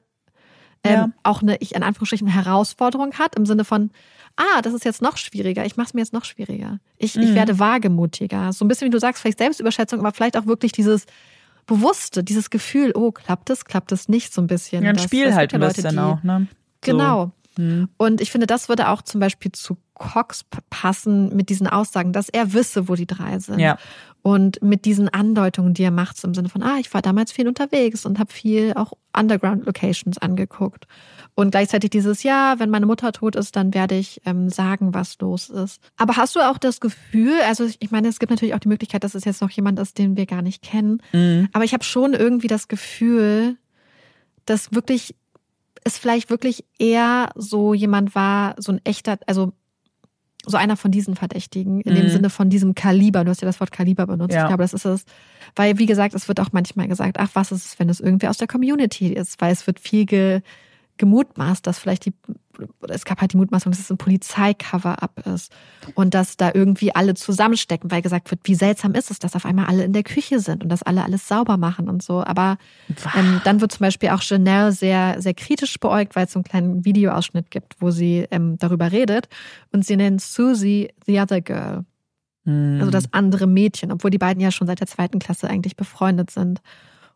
ähm, ja. auch eine, ich in Anführungsstrichen Herausforderung hat, im Sinne von, ah, das ist jetzt noch schwieriger, ich mache es mir jetzt noch schwieriger. Ich, mhm. ich werde wagemutiger. So ein bisschen, wie du sagst, vielleicht Selbstüberschätzung, aber vielleicht auch wirklich dieses Bewusste, dieses Gefühl, oh, klappt es, klappt es nicht so ein bisschen. Ja, ein das, Spiel das halt ein bisschen die, auch, ne? So. Genau. Mhm. Und ich finde, das würde auch zum Beispiel zu Cox passen mit diesen Aussagen, dass er wisse, wo die drei sind. Ja. Und mit diesen Andeutungen, die er macht, im Sinne von, ah, ich war damals viel unterwegs und habe viel auch Underground-Locations angeguckt. Und gleichzeitig dieses, ja, wenn meine Mutter tot ist, dann werde ich ähm, sagen, was los ist. Aber hast du auch das Gefühl, also ich meine, es gibt natürlich auch die Möglichkeit, dass es jetzt noch jemand ist, den wir gar nicht kennen. Mhm. Aber ich habe schon irgendwie das Gefühl, dass wirklich es vielleicht wirklich eher so jemand war, so ein echter, also so einer von diesen Verdächtigen, in mhm. dem Sinne von diesem Kaliber. Du hast ja das Wort Kaliber benutzt. Ja. Ich glaube, das ist es. Weil, wie gesagt, es wird auch manchmal gesagt, ach, was ist es, wenn es irgendwie aus der Community ist? Weil es wird viel ge gemutmaßt, dass vielleicht die, es gab halt die Mutmaßung, dass es ein Polizeicover-up ist und dass da irgendwie alle zusammenstecken, weil gesagt wird, wie seltsam ist es, dass auf einmal alle in der Küche sind und dass alle alles sauber machen und so. Aber ähm, dann wird zum Beispiel auch Janelle sehr, sehr kritisch beäugt, weil es so einen kleinen Videoausschnitt gibt, wo sie ähm, darüber redet und sie nennt Susie the other girl. Hm. Also das andere Mädchen, obwohl die beiden ja schon seit der zweiten Klasse eigentlich befreundet sind.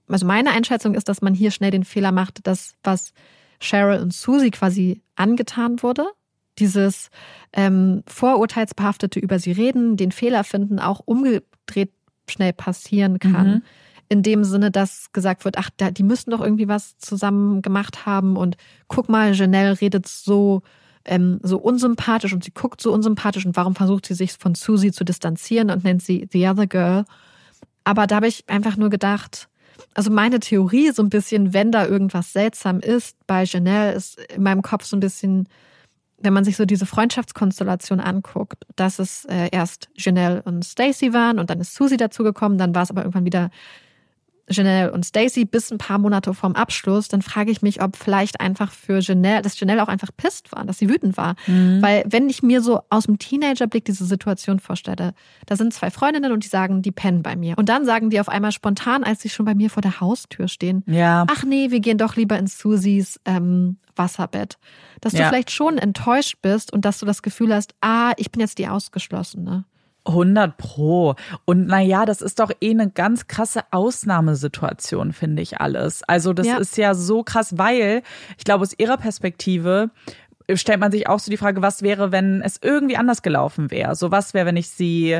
Also meine Einschätzung ist, dass man hier schnell den Fehler macht, dass was Cheryl und Susie quasi angetan wurde. Dieses ähm, Vorurteilsbehaftete über sie reden, den Fehler finden, auch umgedreht schnell passieren kann. Mhm. In dem Sinne, dass gesagt wird, ach, die müssen doch irgendwie was zusammen gemacht haben und guck mal, Janelle redet so, ähm, so unsympathisch und sie guckt so unsympathisch und warum versucht sie sich von Susie zu distanzieren und nennt sie The Other Girl. Aber da habe ich einfach nur gedacht, also meine Theorie so ein bisschen, wenn da irgendwas seltsam ist, bei Janelle ist in meinem Kopf so ein bisschen, wenn man sich so diese Freundschaftskonstellation anguckt, dass es äh, erst Janelle und Stacy waren und dann ist Susie dazugekommen, dann war es aber irgendwann wieder Janelle und Stacy bis ein paar Monate vorm Abschluss, dann frage ich mich, ob vielleicht einfach für Janelle, dass Janelle auch einfach pisst war, dass sie wütend war. Mhm. Weil wenn ich mir so aus dem Teenagerblick diese Situation vorstelle, da sind zwei Freundinnen und die sagen, die pennen bei mir. Und dann sagen die auf einmal spontan, als sie schon bei mir vor der Haustür stehen, ja. ach nee, wir gehen doch lieber ins Susis ähm, Wasserbett. Dass ja. du vielleicht schon enttäuscht bist und dass du das Gefühl hast, ah, ich bin jetzt die Ausgeschlossene. 100 Pro. Und naja, das ist doch eh eine ganz krasse Ausnahmesituation, finde ich alles. Also das ja. ist ja so krass, weil ich glaube, aus ihrer Perspektive stellt man sich auch so die Frage, was wäre, wenn es irgendwie anders gelaufen wäre? So was wäre, wenn ich sie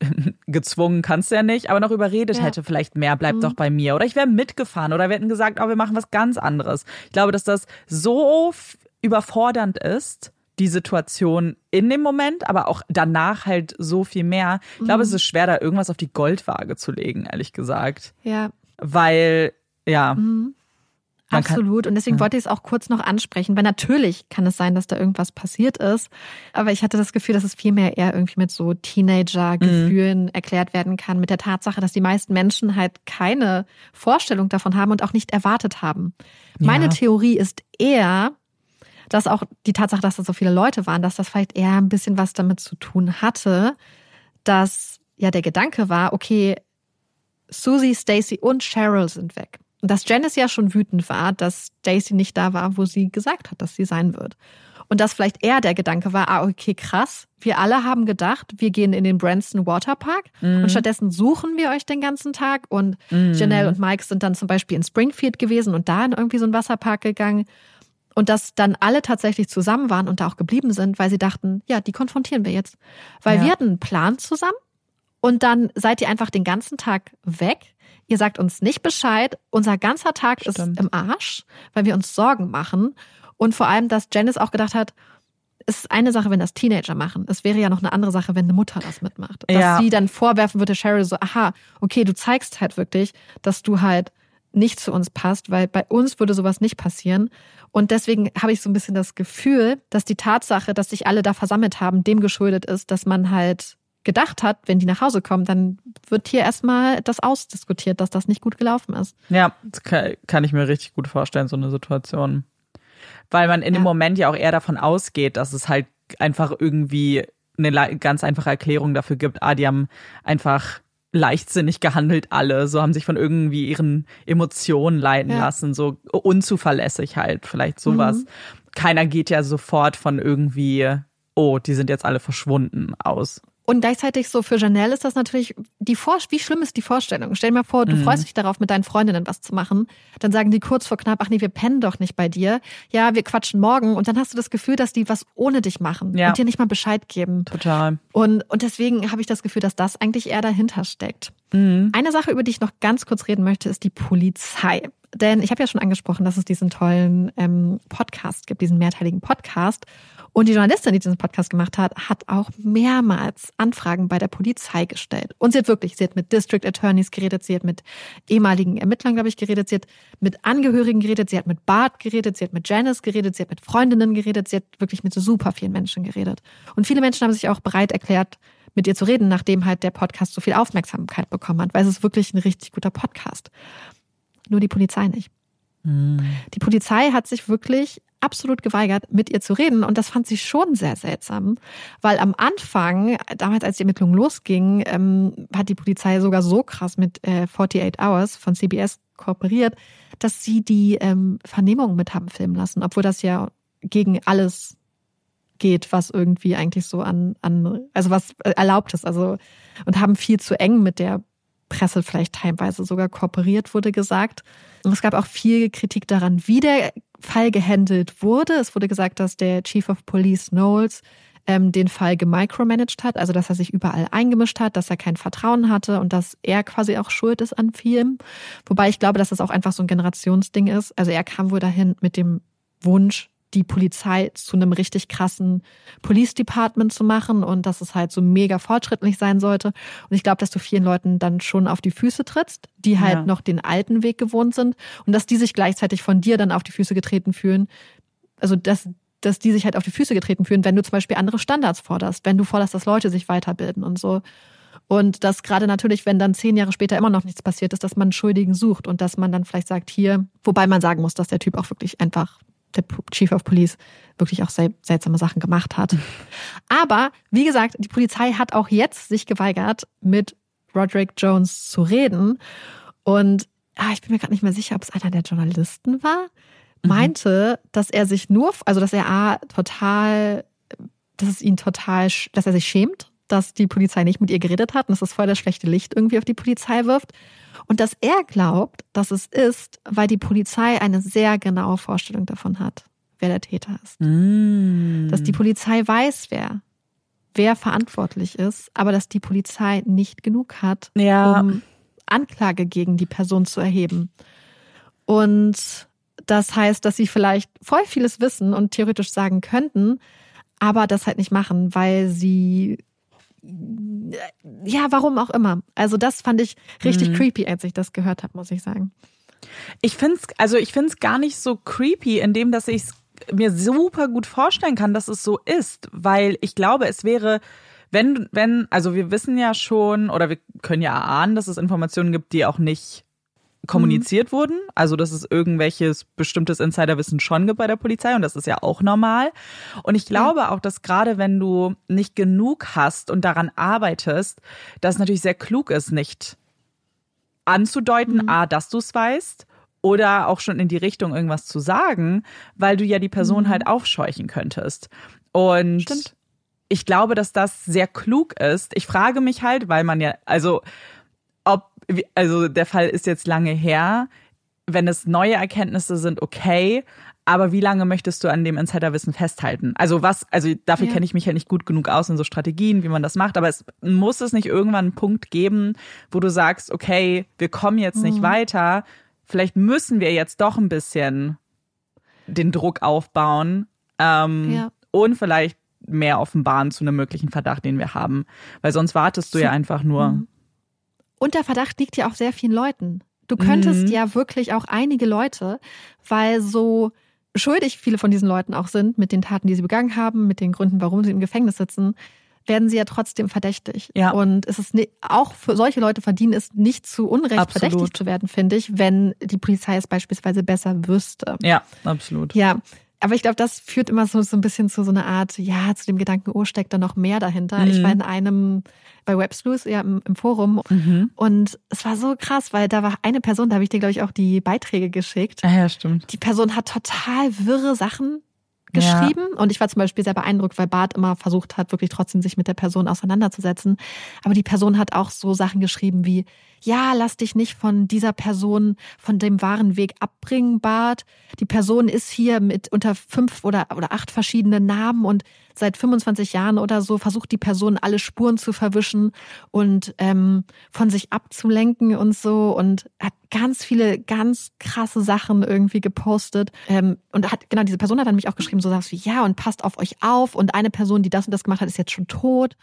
gezwungen kannst du ja nicht, aber noch überredet ja. hätte, vielleicht mehr, bleib mhm. doch bei mir. Oder ich wäre mitgefahren oder wir hätten gesagt, oh, wir machen was ganz anderes. Ich glaube, dass das so überfordernd ist, die Situation in dem Moment, aber auch danach halt so viel mehr. Ich glaube, mhm. es ist schwer, da irgendwas auf die Goldwaage zu legen, ehrlich gesagt. Ja. Weil, ja. Mhm. Man kann- Absolut. Und deswegen Ja. wollte ich es auch kurz noch ansprechen, weil natürlich kann es sein, dass da irgendwas passiert ist. Aber ich hatte das Gefühl, dass es vielmehr eher irgendwie mit so Teenager-Gefühlen erklärt werden kann, mit der Tatsache, dass die meisten Menschen halt keine Vorstellung davon haben und auch nicht erwartet haben. Meine Ja. Theorie ist eher, dass auch die Tatsache, dass da so viele Leute waren, dass das vielleicht eher ein bisschen was damit zu tun hatte, dass ja der Gedanke war, okay, Susie, Stacy und Cheryl sind weg. Und dass Janice ja schon wütend war, dass Stacy nicht da war, wo sie gesagt hat, dass sie sein wird. Und dass vielleicht eher der Gedanke war, ah, okay, krass, wir alle haben gedacht, wir gehen in den Branson Waterpark Mhm. und stattdessen suchen wir euch den ganzen Tag. Und Janelle und Mike sind dann zum Beispiel in Springfield gewesen und da in irgendwie so einen Wasserpark gegangen. Und dass dann alle tatsächlich zusammen waren und da auch geblieben sind, weil sie dachten, ja, die konfrontieren wir jetzt. Weil Ja. wir hatten einen Plan zusammen und dann seid ihr einfach den ganzen Tag weg. Ihr sagt uns nicht Bescheid. Unser ganzer Tag Stimmt. ist im Arsch, weil wir uns Sorgen machen. Und vor allem, dass Janice auch gedacht hat, es ist eine Sache, wenn das Teenager machen. Es wäre ja noch eine andere Sache, wenn eine Mutter das mitmacht. Dass Ja. sie dann vorwerfen würde, Cheryl so, aha, okay, du zeigst halt wirklich, dass du halt nicht zu uns passt, weil bei uns würde sowas nicht passieren. Und deswegen habe ich so ein bisschen das Gefühl, dass die Tatsache, dass sich alle da versammelt haben, dem geschuldet ist, dass man halt gedacht hat, wenn die nach Hause kommen, dann wird hier erstmal das ausdiskutiert, dass das nicht gut gelaufen ist. Ja, das kann, ich mir richtig gut vorstellen, so eine Situation. Weil man in dem Ja. Moment ja auch eher davon ausgeht, dass es halt einfach irgendwie eine ganz einfache Erklärung dafür gibt, ah, die haben einfach leichtsinnig gehandelt alle, so haben sich von irgendwie ihren Emotionen leiten Ja. lassen, so unzuverlässig halt, vielleicht sowas. Mhm. Keiner geht ja sofort von irgendwie, oh, die sind jetzt alle verschwunden aus. Und gleichzeitig so für Janelle ist das natürlich die Vor wie schlimm ist die Vorstellung? Stell dir mal vor, du Mhm. freust dich darauf, mit deinen Freundinnen was zu machen. Dann sagen die kurz vor knapp, ach nee, wir pennen doch nicht bei dir. Ja, wir quatschen morgen. Und dann hast du das Gefühl, dass die was ohne dich machen Ja. und dir nicht mal Bescheid geben. Total. Und, und deswegen habe ich das Gefühl, dass das eigentlich eher dahinter steckt. Mhm. Eine Sache, über die ich noch ganz kurz reden möchte, ist die Polizei. Denn ich habe ja schon angesprochen, dass es diesen tollen ähm, Podcast gibt, diesen mehrteiligen Podcast. Und die Journalistin, die diesen Podcast gemacht hat, hat auch mehrmals Anfragen bei der Polizei gestellt. Und sie hat wirklich, sie hat mit District Attorneys geredet, sie hat mit ehemaligen Ermittlern, glaube ich, geredet, sie hat mit Angehörigen geredet, sie hat mit Bart geredet, sie hat mit Janice geredet, sie hat mit Freundinnen geredet, sie hat wirklich mit so super vielen Menschen geredet. Und viele Menschen haben sich auch bereit erklärt, mit ihr zu reden, nachdem halt der Podcast so viel Aufmerksamkeit bekommen hat, weil es ist wirklich ein richtig guter Podcast. Nur die Polizei nicht. Die Polizei hat sich wirklich absolut geweigert, mit ihr zu reden. Und das fand sie schon sehr seltsam, weil am Anfang, damals als die Ermittlungen losgingen, ähm, hat die Polizei sogar so krass mit äh, 48 Hours von CBS kooperiert, dass sie die ähm, Vernehmung mit haben filmen lassen, obwohl das ja gegen alles geht, was irgendwie eigentlich so an, an also was äh, erlaubt ist. Also und haben viel zu eng mit der Presse vielleicht teilweise sogar kooperiert, wurde gesagt. Und es gab auch viel Kritik daran, wie der Fall gehandelt wurde. Es wurde gesagt, dass der Chief of Police Knowles ähm, den Fall gemicromanaged hat, also dass er sich überall eingemischt hat, dass er kein Vertrauen hatte und dass er quasi auch schuld ist an vielem. Wobei ich glaube, dass das auch einfach so ein Generationsding ist. Also er kam wohl dahin mit dem Wunsch, die Polizei zu einem richtig krassen Police Department zu machen und dass es halt so mega fortschrittlich sein sollte. Und ich glaube, dass du vielen Leuten dann schon auf die Füße trittst, die halt Ja. noch den alten Weg gewohnt sind und dass die sich gleichzeitig von dir dann auf die Füße getreten fühlen. Also dass, dass die sich halt auf die Füße getreten fühlen, wenn du zum Beispiel andere Standards forderst, wenn du forderst, dass Leute sich weiterbilden und so. Und dass gerade natürlich, wenn dann zehn Jahre später immer noch nichts passiert ist, dass man Schuldigen sucht und dass man dann vielleicht sagt, hier, wobei man sagen muss, dass der Typ auch wirklich einfach, der Chief of Police, wirklich auch sel seltsame Sachen gemacht hat. Aber wie gesagt, die Polizei hat auch jetzt sich geweigert, mit Roderick Jones zu reden. Und ah, ich bin mir gerade nicht mehr sicher, ob es einer der Journalisten war, meinte, dass er sich nur, also dass er A, total, dass es ihn total, dass er sich schämt, dass die Polizei nicht mit ihr geredet hat und dass es voll das schlechte Licht irgendwie auf die Polizei wirft. Und dass er glaubt, dass es ist, weil die Polizei eine sehr genaue Vorstellung davon hat, wer der Täter ist. Mm. Dass die Polizei weiß, wer, wer verantwortlich ist, aber dass die Polizei nicht genug hat, Ja. um Anklage gegen die Person zu erheben. Und das heißt, dass sie vielleicht voll vieles wissen und theoretisch sagen könnten, aber das halt nicht machen, weil sie ja, warum auch immer. Also das fand ich richtig Mhm. creepy, als ich das gehört habe, muss ich sagen. Ich finde es, also ich finde es gar nicht so creepy, in dem, dass ich es mir super gut vorstellen kann, dass es so ist, weil ich glaube, es wäre, wenn, wenn, also wir wissen ja schon oder wir können ja erahnen, dass es Informationen gibt, die auch nicht kommuniziert mhm. wurden, also dass es irgendwelches bestimmtes Insiderwissen schon gibt bei der Polizei und das ist ja auch normal. Und ich glaube ja. auch, dass gerade wenn du nicht genug hast und daran arbeitest, dass es natürlich sehr klug ist, nicht anzudeuten, mhm. a, dass du es weißt oder auch schon in die Richtung irgendwas zu sagen, weil du ja die Person mhm. halt aufscheuchen könntest. Und Stimmt. ich glaube, dass das sehr klug ist. Ich frage mich halt, weil man ja, also also der Fall ist jetzt lange her, wenn es neue Erkenntnisse sind, okay, aber wie lange möchtest du an dem Insiderwissen festhalten? Also was, also dafür ja. kenne ich mich ja nicht gut genug aus in so Strategien, wie man das macht, aber es muss es nicht irgendwann einen Punkt geben, wo du sagst, okay, wir kommen jetzt nicht mhm. weiter, vielleicht müssen wir jetzt doch ein bisschen den Druck aufbauen ähm, ja. und vielleicht mehr offenbaren zu einem möglichen Verdacht, den wir haben. Weil sonst wartest du ja einfach nur. Mhm. Und der Verdacht liegt ja auch sehr vielen Leuten. Du könntest mhm. ja wirklich auch einige Leute, weil so schuldig viele von diesen Leuten auch sind mit den Taten, die sie begangen haben, mit den Gründen, warum sie im Gefängnis sitzen, werden sie ja trotzdem verdächtig. Ja. Und es ist auch für solche Leute verdienen es nicht zu Unrecht absolut. verdächtig zu werden, finde ich, wenn die Polizei es beispielsweise besser wüsste. Ja, absolut. Ja. Aber ich glaube, das führt immer so, so ein bisschen zu so einer Art, ja, zu dem Gedanken, oh, steckt da noch mehr dahinter. Mhm. Ich war in einem, bei Websleuth, ja, im, im Forum. Mhm. Und es war so krass, weil da war eine Person, da habe ich dir, glaube ich, auch die Beiträge geschickt. Ah, ja, stimmt. Die Person hat total wirre Sachen geschrieben. Ja. Und ich war zum Beispiel sehr beeindruckt, weil Bart immer versucht hat, wirklich trotzdem sich mit der Person auseinanderzusetzen. Aber die Person hat auch so Sachen geschrieben wie, ja, lass dich nicht von dieser Person, von dem wahren Weg abbringen, Bart. Die Person ist hier mit unter fünf oder, oder acht verschiedenen Namen und seit 25 Jahren oder so versucht die Person alle Spuren zu verwischen und ähm, von sich abzulenken und so und hat ganz viele ganz krasse Sachen irgendwie gepostet ähm, und hat genau diese Person hat dann mich auch geschrieben so sagst wie ja und passt auf euch auf und eine Person die das und das gemacht hat ist jetzt schon tot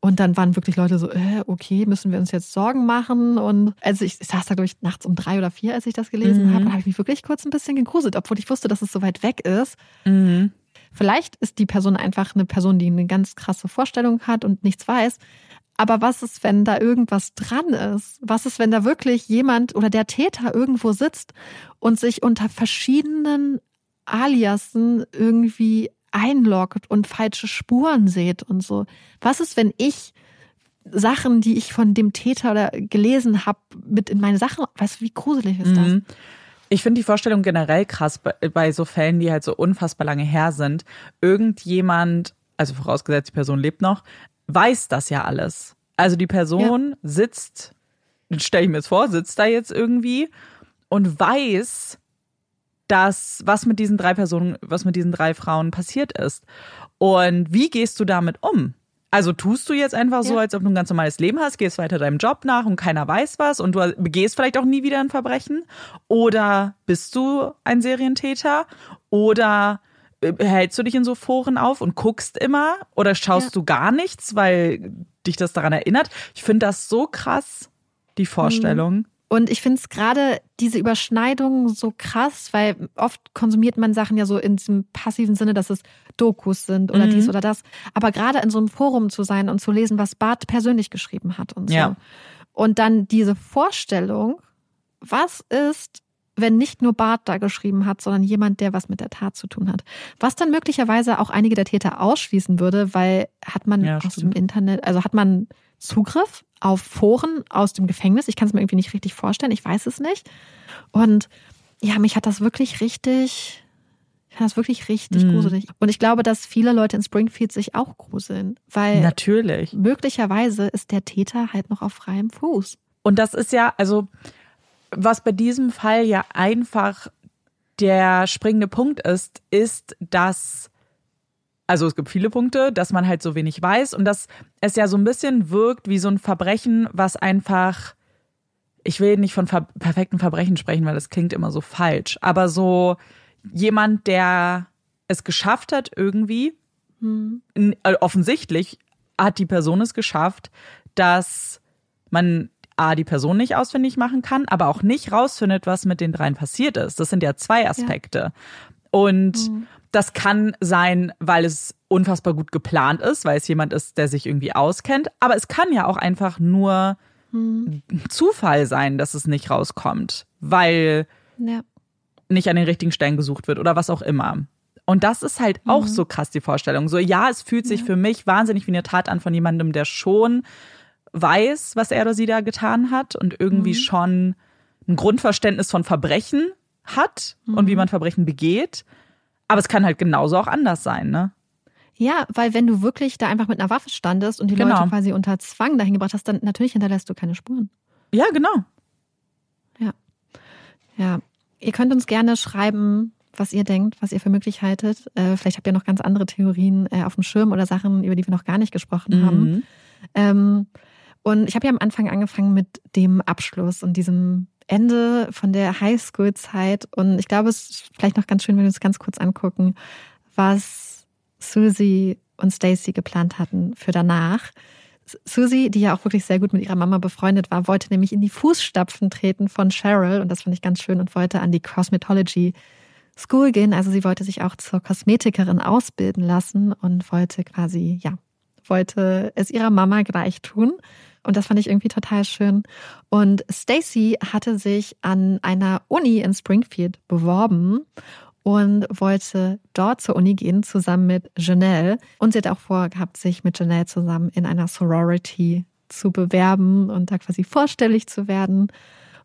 und dann waren wirklich Leute so äh, okay müssen wir uns jetzt Sorgen machen und also ich, ich saß da glaube ich nachts um drei oder vier als ich das gelesen mhm. habe und habe ich mich wirklich kurz ein bisschen gegruselt obwohl ich wusste dass es so weit weg ist mhm. Vielleicht ist die Person einfach eine Person, die eine ganz krasse Vorstellung hat und nichts weiß. Aber was ist, wenn da irgendwas dran ist? Was ist, wenn da wirklich jemand oder der Täter irgendwo sitzt und sich unter verschiedenen Aliasen irgendwie einloggt und falsche Spuren sieht und so? Was ist, wenn ich Sachen, die ich von dem Täter oder gelesen habe, mit in meine Sachen, weißt du, wie gruselig ist das? Mhm. Ich finde die Vorstellung generell krass bei, so Fällen, die halt so unfassbar lange her sind. Irgendjemand, also vorausgesetzt, die Person lebt noch, weiß das ja alles. Also die Person ja. sitzt, stelle ich mir jetzt vor, sitzt da jetzt irgendwie und weiß, dass was mit diesen drei Personen, was mit diesen drei Frauen passiert ist. Und wie gehst du damit um? Also tust du jetzt einfach so, als ob du ein ganz normales Leben hast, gehst weiter deinem Job nach und keiner weiß was und du begehst vielleicht auch nie wieder ein Verbrechen? Oder bist du ein Serientäter? Oder äh, hältst du dich in so Foren auf und guckst immer? Oder schaust ja. du gar nichts, weil dich das daran erinnert? Ich finde das so krass, die Vorstellung. Mhm. Und ich finde es gerade diese Überschneidung so krass, weil oft konsumiert man Sachen ja so in diesem passiven Sinne, dass es Dokus sind oder mhm. dies oder das. Aber gerade in so einem Forum zu sein und zu lesen, was Bart persönlich geschrieben hat und so. Ja. Und dann diese Vorstellung, was ist, wenn nicht nur Bart da geschrieben hat, sondern jemand, der was mit der Tat zu tun hat. Was dann möglicherweise auch einige der Täter ausschließen würde, weil hat man ja, aus dem Internet, also hat man Zugriff auf Foren aus dem Gefängnis. Ich kann es mir irgendwie nicht richtig vorstellen. Ich weiß es nicht. Und ja, mich hat das wirklich richtig, ich fand das wirklich richtig mhm. gruselig. Und ich glaube, dass viele Leute in Springfield sich auch gruseln, weil natürlich möglicherweise ist der Täter halt noch auf freiem Fuß. Und das ist ja, also was bei diesem Fall ja einfach der springende Punkt ist, ist, dass also es gibt viele Punkte, dass man halt so wenig weiß und dass es ja so ein bisschen wirkt wie so ein Verbrechen, was einfach, ich will nicht von ver perfekten Verbrechen sprechen, weil das klingt immer so falsch, aber so jemand, der es geschafft hat irgendwie, hm. offensichtlich hat die Person es geschafft, dass man A, die Person nicht ausfindig machen kann, aber auch nicht rausfindet, was mit den dreien passiert ist. Das sind ja zwei Aspekte. Ja. Und mhm. Das kann sein, weil es unfassbar gut geplant ist, weil es jemand ist, der sich irgendwie auskennt. Aber es kann ja auch einfach nur mhm. Zufall sein, dass es nicht rauskommt, weil ja. nicht an den richtigen Stellen gesucht wird oder was auch immer. Und das ist halt mhm. auch so krass, die Vorstellung. So, ja, es fühlt sich ja. für mich wahnsinnig wie eine Tat an von jemandem, der schon weiß, was er oder sie da getan hat und irgendwie mhm. schon ein Grundverständnis von Verbrechen hat mhm. und wie mhm. man Verbrechen begeht. Aber es kann halt genauso auch anders sein, ne? Ja, weil wenn du wirklich da einfach mit einer Waffe standest und die genau. Leute quasi unter Zwang dahin gebracht hast, dann natürlich hinterlässt du keine Spuren. Ja, genau. Ja. Ja. Ihr könnt uns gerne schreiben, was ihr denkt, was ihr für möglich haltet. Äh, vielleicht habt ihr noch ganz andere Theorien äh, auf dem Schirm oder Sachen, über die wir noch gar nicht gesprochen mhm. haben. Ähm, und ich habe ja am Anfang angefangen mit dem Abschluss und diesem Ende von der Highschool-Zeit. Und ich glaube, es ist vielleicht noch ganz schön, wenn wir uns ganz kurz angucken, was Susie und Stacy geplant hatten für danach. Susie, die ja auch wirklich sehr gut mit ihrer Mama befreundet war, wollte nämlich in die Fußstapfen treten von Cheryl und das fand ich ganz schön und wollte an die Cosmetology School gehen. Also sie wollte sich auch zur Kosmetikerin ausbilden lassen und wollte quasi, ja, wollte es ihrer Mama gleich tun. Und das fand ich irgendwie total schön. Und Stacy hatte sich an einer Uni in Springfield beworben und wollte dort zur Uni gehen, zusammen mit Janelle. Und sie hat auch vorgehabt, sich mit Janelle zusammen in einer Sorority zu bewerben und da quasi vorstellig zu werden.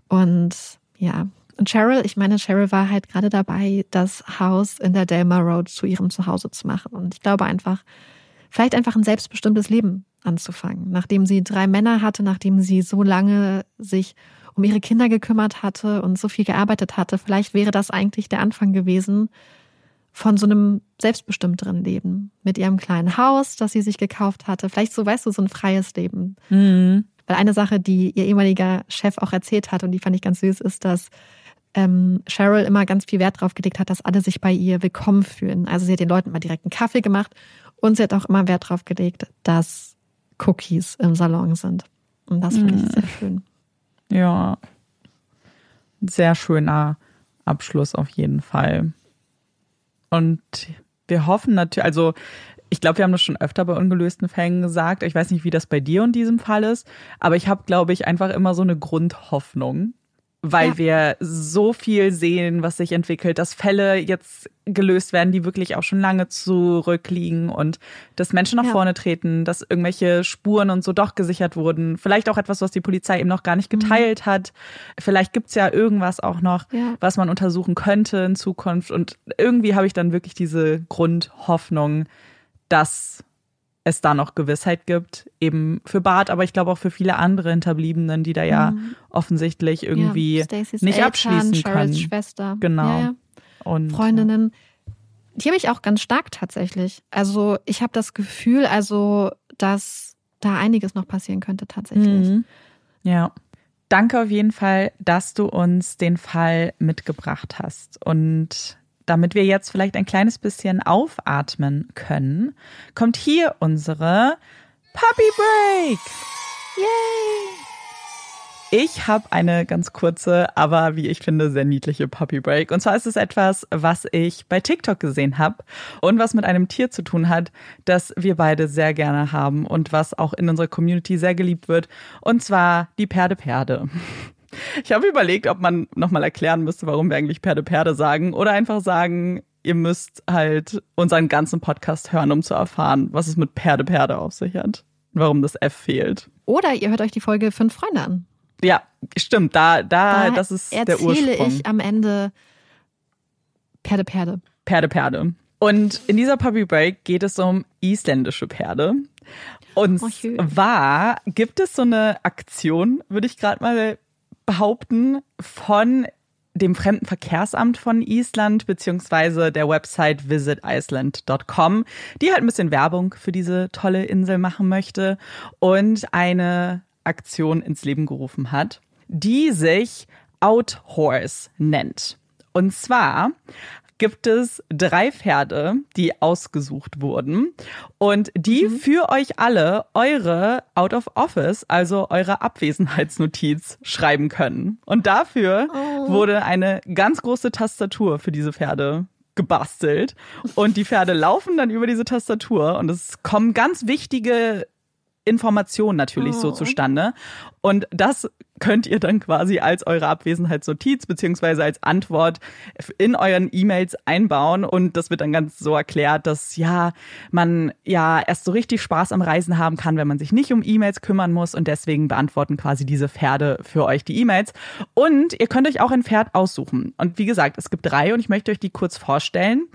Und ja, und Cheryl, ich meine, Cheryl war halt gerade dabei, das Haus in der Delmar Road zu ihrem Zuhause zu machen. Und ich glaube einfach, vielleicht einfach ein selbstbestimmtes Leben anzufangen. Nachdem sie drei Männer hatte, nachdem sie so lange sich um ihre Kinder gekümmert hatte und so viel gearbeitet hatte, vielleicht wäre das eigentlich der Anfang gewesen von so einem selbstbestimmteren Leben. Mit ihrem kleinen Haus, das sie sich gekauft hatte. Vielleicht so, weißt du, so ein freies Leben. Mhm. Weil eine Sache, die ihr ehemaliger Chef auch erzählt hat und die fand ich ganz süß, ist, dass ähm, Cheryl immer ganz viel Wert darauf gelegt hat, dass alle sich bei ihr willkommen fühlen. Also sie hat den Leuten mal direkt einen Kaffee gemacht und sie hat auch immer Wert darauf gelegt, dass Cookies im Salon sind. Und das finde ich mhm. sehr schön. Ja. Sehr schöner Abschluss auf jeden Fall. Und wir hoffen natürlich, also ich glaube, wir haben das schon öfter bei ungelösten Fällen gesagt. Ich weiß nicht, wie das bei dir in diesem Fall ist, aber ich habe, glaube ich, einfach immer so eine Grundhoffnung, weil ja. wir so viel sehen, was sich entwickelt, dass Fälle jetzt gelöst werden, die wirklich auch schon lange zurückliegen und dass Menschen nach ja. vorne treten, dass irgendwelche Spuren und so doch gesichert wurden. Vielleicht auch etwas, was die Polizei eben noch gar nicht mhm. geteilt mhm. hat. Vielleicht gibt's ja irgendwas auch noch, ja. was man untersuchen könnte in Zukunft. Und irgendwie habe ich dann wirklich diese Grundhoffnung, dass es da noch Gewissheit gibt, eben für Bart, aber ich glaube auch für viele andere Hinterbliebenen, die da ja mhm. offensichtlich irgendwie ja, nicht Eltern, abschließen können. Schwester. Genau. Ja, ja. Und, Freundinnen. Die habe ich auch ganz stark tatsächlich. Also ich habe das Gefühl, also dass da einiges noch passieren könnte tatsächlich. Mhm. Ja. Danke auf jeden Fall, dass du uns den Fall mitgebracht hast. Und damit wir jetzt vielleicht ein kleines bisschen aufatmen können, kommt hier unsere Puppy Break. Yay! Ich habe eine ganz kurze, aber wie ich finde, sehr niedliche Puppy Break. Und zwar ist es etwas, was ich bei TikTok gesehen habe und was mit einem Tier zu tun hat, das wir beide sehr gerne haben und was auch in unserer Community sehr geliebt wird. Und zwar die Perde Perde. Ich habe überlegt, ob man nochmal erklären müsste, warum wir eigentlich Perde Perde sagen oder einfach sagen, ihr müsst halt unseren ganzen Podcast hören, um zu erfahren, was es mit Perde Perde auf sich hat. Warum das F fehlt. Oder ihr hört euch die Folge Fünf Freunde an. Ja, stimmt. Da, da, da das ist der Ursprung. erzähle ich am Ende Perde Perde. Perde Perde. Und in dieser Puppy Break geht es um isländische Pferde. Und oh, zwar gibt es so eine Aktion, würde ich gerade mal behaupten, von dem Fremdenverkehrsamt von Island beziehungsweise der Website visiticeland.com, die halt ein bisschen Werbung für diese tolle Insel machen möchte und eine Aktion ins Leben gerufen hat, die sich Outhorse nennt. Und zwar gibt es drei Pferde, die ausgesucht wurden und die mhm. für euch alle eure Out of Office, also eure Abwesenheitsnotiz schreiben können. Und dafür oh. wurde eine ganz große Tastatur für diese Pferde gebastelt und die Pferde laufen dann über diese Tastatur und es kommen ganz wichtige Information natürlich oh. so zustande. Und das könnt ihr dann quasi als eure Abwesenheitsnotiz beziehungsweise als Antwort in euren E-Mails einbauen. Und das wird dann ganz so erklärt, dass ja, man ja erst so richtig Spaß am Reisen haben kann, wenn man sich nicht um E-Mails kümmern muss. Und deswegen beantworten quasi diese Pferde für euch die E-Mails. Und ihr könnt euch auch ein Pferd aussuchen. Und wie gesagt, es gibt drei und ich möchte euch die kurz vorstellen.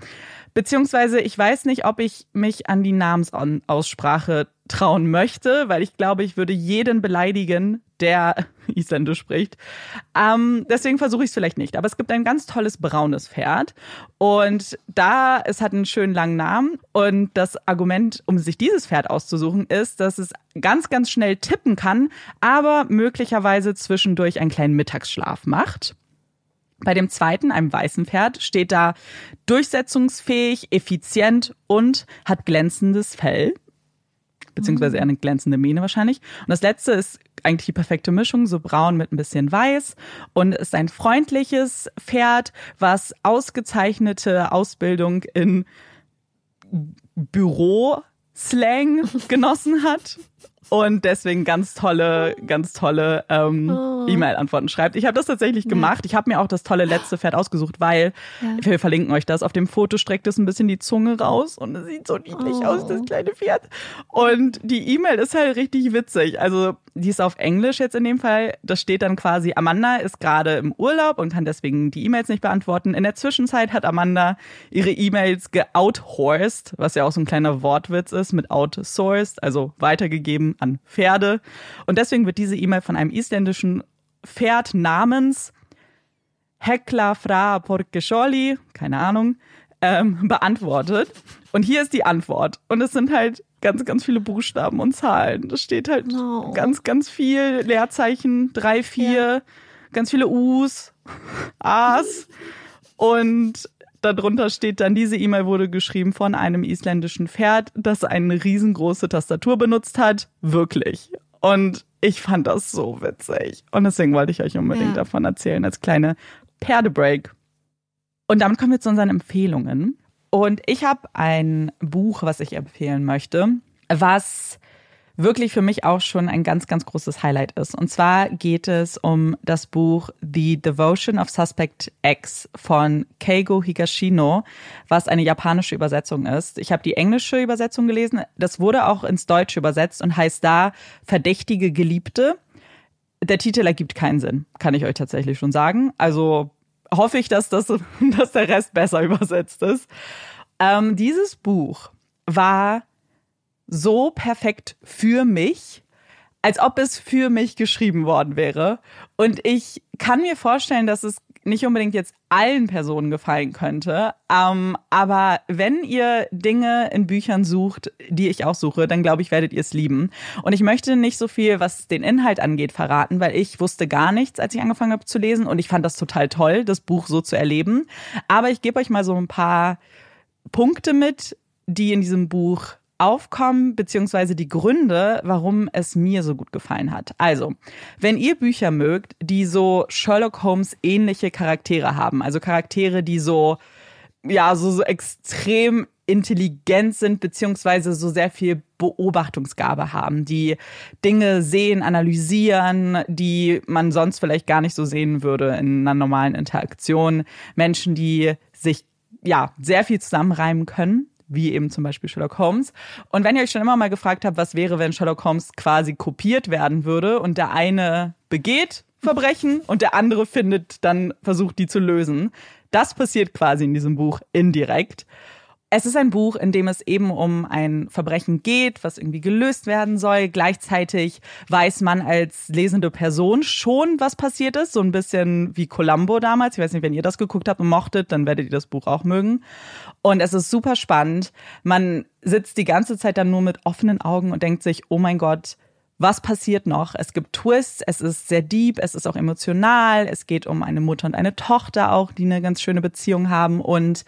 Beziehungsweise ich weiß nicht, ob ich mich an die Namensaussprache trauen möchte, weil ich glaube, ich würde jeden beleidigen, der Isländisch spricht. Ähm, deswegen versuche ich es vielleicht nicht. Aber es gibt ein ganz tolles braunes Pferd. Und da, es hat einen schönen langen Namen. Und das Argument, um sich dieses Pferd auszusuchen, ist, dass es ganz, ganz schnell tippen kann, aber möglicherweise zwischendurch einen kleinen Mittagsschlaf macht. Bei dem zweiten, einem weißen Pferd, steht da durchsetzungsfähig, effizient und hat glänzendes Fell. Beziehungsweise eher eine glänzende Mähne wahrscheinlich. Und das letzte ist eigentlich die perfekte Mischung, so braun mit ein bisschen weiß und ist ein freundliches Pferd, was ausgezeichnete Ausbildung in Büro-Slang genossen hat und deswegen ganz tolle, ganz tolle ähm, oh. E-Mail-Antworten schreibt. Ich habe das tatsächlich gemacht. Ich habe mir auch das tolle letzte Pferd ausgesucht, weil ja. wir verlinken euch das. Auf dem Foto streckt es ein bisschen die Zunge raus und es sieht so niedlich oh. aus, das kleine Pferd. Und die E-Mail ist halt richtig witzig. Also die ist auf Englisch jetzt in dem Fall. Das steht dann quasi, Amanda ist gerade im Urlaub und kann deswegen die E-Mails nicht beantworten. In der Zwischenzeit hat Amanda ihre E-Mails geouthorsed, was ja auch so ein kleiner Wortwitz ist mit outsourced, also weitergegeben an Pferde. Und deswegen wird diese E-Mail von einem isländischen Pferd namens Hekla Fra Porkesjoli, keine Ahnung, ähm, beantwortet. Und hier ist die Antwort. Und es sind halt ganz, ganz viele Buchstaben und Zahlen. Das steht halt no. ganz, ganz viel Leerzeichen, drei, vier, ja. ganz viele U's, A's. Und darunter steht dann, diese E-Mail wurde geschrieben von einem isländischen Pferd, das eine riesengroße Tastatur benutzt hat. Wirklich. Und ich fand das so witzig. Und deswegen wollte ich euch unbedingt ja. davon erzählen, als kleine Pferdebreak. Und damit kommen wir zu unseren Empfehlungen. Und ich habe ein Buch, was ich empfehlen möchte, was wirklich für mich auch schon ein ganz, ganz großes Highlight ist. Und zwar geht es um das Buch The Devotion of Suspect X von Keigo Higashino, was eine japanische Übersetzung ist. Ich habe die englische Übersetzung gelesen. Das wurde auch ins Deutsche übersetzt und heißt da Verdächtige Geliebte. Der Titel ergibt keinen Sinn, kann ich euch tatsächlich schon sagen. Also hoffe ich, dass, das, dass der Rest besser übersetzt ist. Ähm, dieses Buch war so perfekt für mich, als ob es für mich geschrieben worden wäre. Und ich kann mir vorstellen, dass es nicht unbedingt jetzt allen Personen gefallen könnte. Ähm, aber wenn ihr Dinge in Büchern sucht, die ich auch suche, dann glaube ich, werdet ihr es lieben. Und ich möchte nicht so viel, was den Inhalt angeht, verraten, weil ich wusste gar nichts, als ich angefangen habe zu lesen. Und ich fand das total toll, das Buch so zu erleben. Aber ich gebe euch mal so ein paar Punkte mit, die in diesem Buch aufkommen, beziehungsweise die Gründe, warum es mir so gut gefallen hat. Also, wenn ihr Bücher mögt, die so Sherlock Holmes ähnliche Charaktere haben, also Charaktere, die so, ja, so, so extrem intelligent sind, beziehungsweise so sehr viel Beobachtungsgabe haben, die Dinge sehen, analysieren, die man sonst vielleicht gar nicht so sehen würde in einer normalen Interaktion. Menschen, die sich ja sehr viel zusammenreimen können wie eben zum Beispiel Sherlock Holmes. Und wenn ihr euch schon immer mal gefragt habt, was wäre, wenn Sherlock Holmes quasi kopiert werden würde und der eine begeht Verbrechen und der andere findet dann versucht, die zu lösen. Das passiert quasi in diesem Buch indirekt. Es ist ein Buch, in dem es eben um ein Verbrechen geht, was irgendwie gelöst werden soll. Gleichzeitig weiß man als lesende Person schon, was passiert ist. So ein bisschen wie Columbo damals. Ich weiß nicht, wenn ihr das geguckt habt und mochtet, dann werdet ihr das Buch auch mögen. Und es ist super spannend. Man sitzt die ganze Zeit dann nur mit offenen Augen und denkt sich, oh mein Gott, was passiert noch? Es gibt Twists, es ist sehr deep, es ist auch emotional, es geht um eine Mutter und eine Tochter auch, die eine ganz schöne Beziehung haben und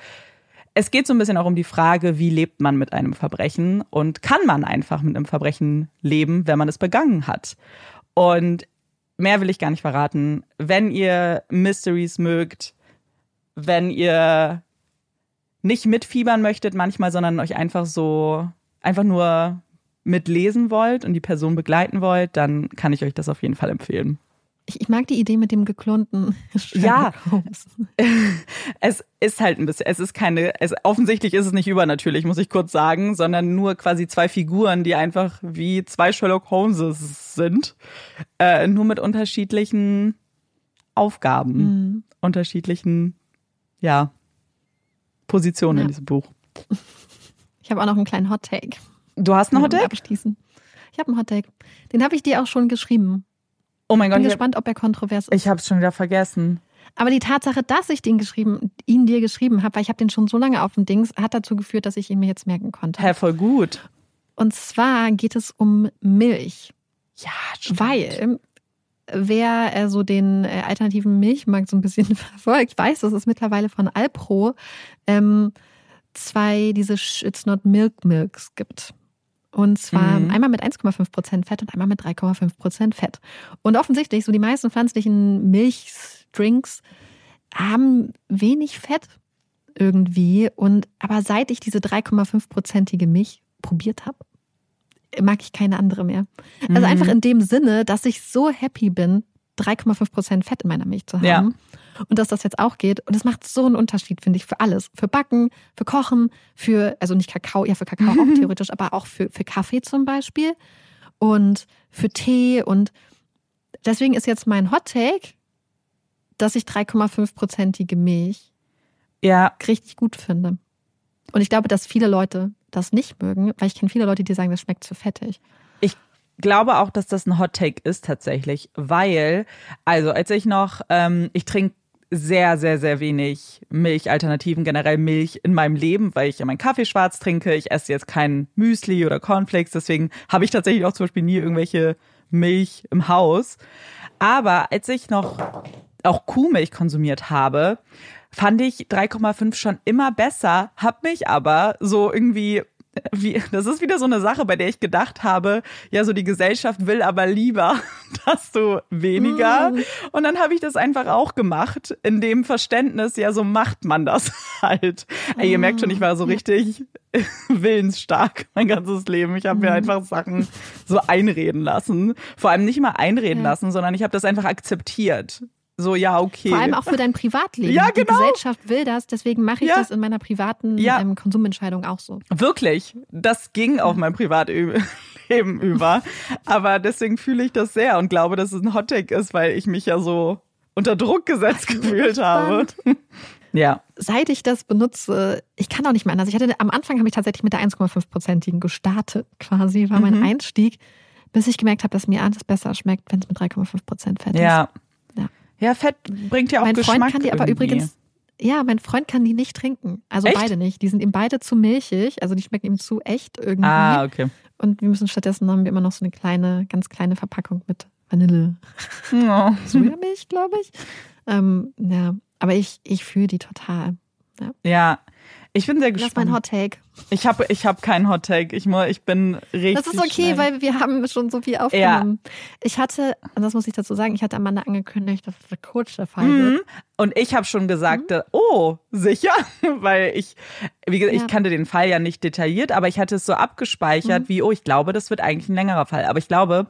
es geht so ein bisschen auch um die Frage, wie lebt man mit einem Verbrechen und kann man einfach mit einem Verbrechen leben, wenn man es begangen hat? Und mehr will ich gar nicht verraten. Wenn ihr Mysteries mögt, wenn ihr nicht mitfiebern möchtet manchmal, sondern euch einfach so, einfach nur mitlesen wollt und die Person begleiten wollt, dann kann ich euch das auf jeden Fall empfehlen. Ich, ich mag die Idee mit dem geklonten Ja, es ist halt ein bisschen, es ist keine, es, offensichtlich ist es nicht übernatürlich, muss ich kurz sagen, sondern nur quasi zwei Figuren, die einfach wie zwei Sherlock Holmeses sind, äh, nur mit unterschiedlichen Aufgaben, mhm. unterschiedlichen, ja, Positionen ja. in diesem Buch. Ich habe auch noch einen kleinen Hot Take. Du hast einen Hot Take? Abschließen. Ich habe einen Hot Take. Den habe ich dir auch schon geschrieben. Oh mein Gott. Ich bin gespannt, ob er kontrovers ist. Ich habe es schon wieder vergessen. Aber die Tatsache, dass ich den geschrieben, ihn dir geschrieben habe, weil ich habe den schon so lange auf dem Dings, hat dazu geführt, dass ich ihn mir jetzt merken konnte. Hä, voll gut. Und zwar geht es um Milch. Ja, stimmt. Weil wer äh, so den äh, alternativen Milchmarkt so ein bisschen verfolgt, weiß, dass es mittlerweile von Alpro ähm, zwei diese It's Not Milk Milks gibt. Und zwar mhm. einmal mit 1,5 Prozent Fett und einmal mit 3,5 Prozent Fett. Und offensichtlich, so die meisten pflanzlichen Milchdrinks haben wenig Fett irgendwie. Und aber seit ich diese 3,5-prozentige Milch probiert habe, mag ich keine andere mehr. Also mhm. einfach in dem Sinne, dass ich so happy bin, 3,5 Prozent Fett in meiner Milch zu haben. Ja. Und dass das jetzt auch geht. Und es macht so einen Unterschied, finde ich, für alles. Für Backen, für Kochen, für, also nicht Kakao, ja, für Kakao auch theoretisch, aber auch für, für Kaffee zum Beispiel. Und für Tee. Und deswegen ist jetzt mein Hot Take, dass ich 3,5-prozentige Milch ja. richtig gut finde. Und ich glaube, dass viele Leute das nicht mögen, weil ich kenne viele Leute, die sagen, das schmeckt zu fettig. Ich glaube auch, dass das ein Hot Take ist tatsächlich, weil, also als ich noch, ähm, ich trinke sehr, sehr, sehr wenig Milchalternativen, generell Milch in meinem Leben, weil ich ja meinen Kaffee schwarz trinke. Ich esse jetzt kein Müsli oder Cornflakes, deswegen habe ich tatsächlich auch zum Beispiel nie irgendwelche Milch im Haus. Aber als ich noch auch Kuhmilch konsumiert habe, fand ich 3,5 schon immer besser, hab mich aber so irgendwie wie, das ist wieder so eine Sache, bei der ich gedacht habe, ja, so die Gesellschaft will aber lieber, dass du weniger. Mm. Und dann habe ich das einfach auch gemacht, in dem Verständnis, ja, so macht man das halt. Ey, ihr merkt schon, ich war so richtig willensstark mein ganzes Leben. Ich habe mir mm. einfach Sachen so einreden lassen. Vor allem nicht mal einreden ja. lassen, sondern ich habe das einfach akzeptiert. So, ja, okay. Vor allem auch für dein Privatleben. Ja, genau. Die Gesellschaft will das, deswegen mache ich ja. das in meiner privaten ja. ähm, Konsumentscheidung auch so. Wirklich. Das ging auf mein Privatleben über. Aber deswegen fühle ich das sehr und glaube, dass es ein Hottake ist, weil ich mich ja so unter Druck gesetzt gefühlt habe. ja. Seit ich das benutze, ich kann auch nicht mehr anders. Ich hatte am Anfang habe ich tatsächlich mit der 1,5-prozentigen gestartet, quasi, war mein mhm. Einstieg, bis ich gemerkt habe, dass mir alles besser schmeckt, wenn es mit 3,5 Prozent Fett ist. Ja. Ja, Fett bringt ja auch mein Geschmack. Mein Freund kann die aber irgendwie. übrigens, ja, mein Freund kann die nicht trinken. Also echt? beide nicht. Die sind ihm beide zu milchig, also die schmecken ihm zu echt irgendwie. Ah, okay. Und wir müssen stattdessen haben wir immer noch so eine kleine, ganz kleine Verpackung mit Vanille. Oh. Sojamilch, glaube ich. Ähm, ja, aber ich, ich fühle die total. Ja. ja. Ich bin sehr gespannt. Das ist mein Hot Take. Ich habe ich hab keinen Hot Take. Ich, ich bin richtig. Das ist okay, schnell. weil wir haben schon so viel aufgenommen. Ja. Ich hatte, und das muss ich dazu sagen, ich hatte Amanda angekündigt, dass es der Coach der Fall mhm. wird. Und ich habe schon gesagt, mhm. oh, sicher, weil ich, wie gesagt, ja. ich kannte den Fall ja nicht detailliert, aber ich hatte es so abgespeichert, mhm. wie, oh, ich glaube, das wird eigentlich ein längerer Fall. Aber ich glaube,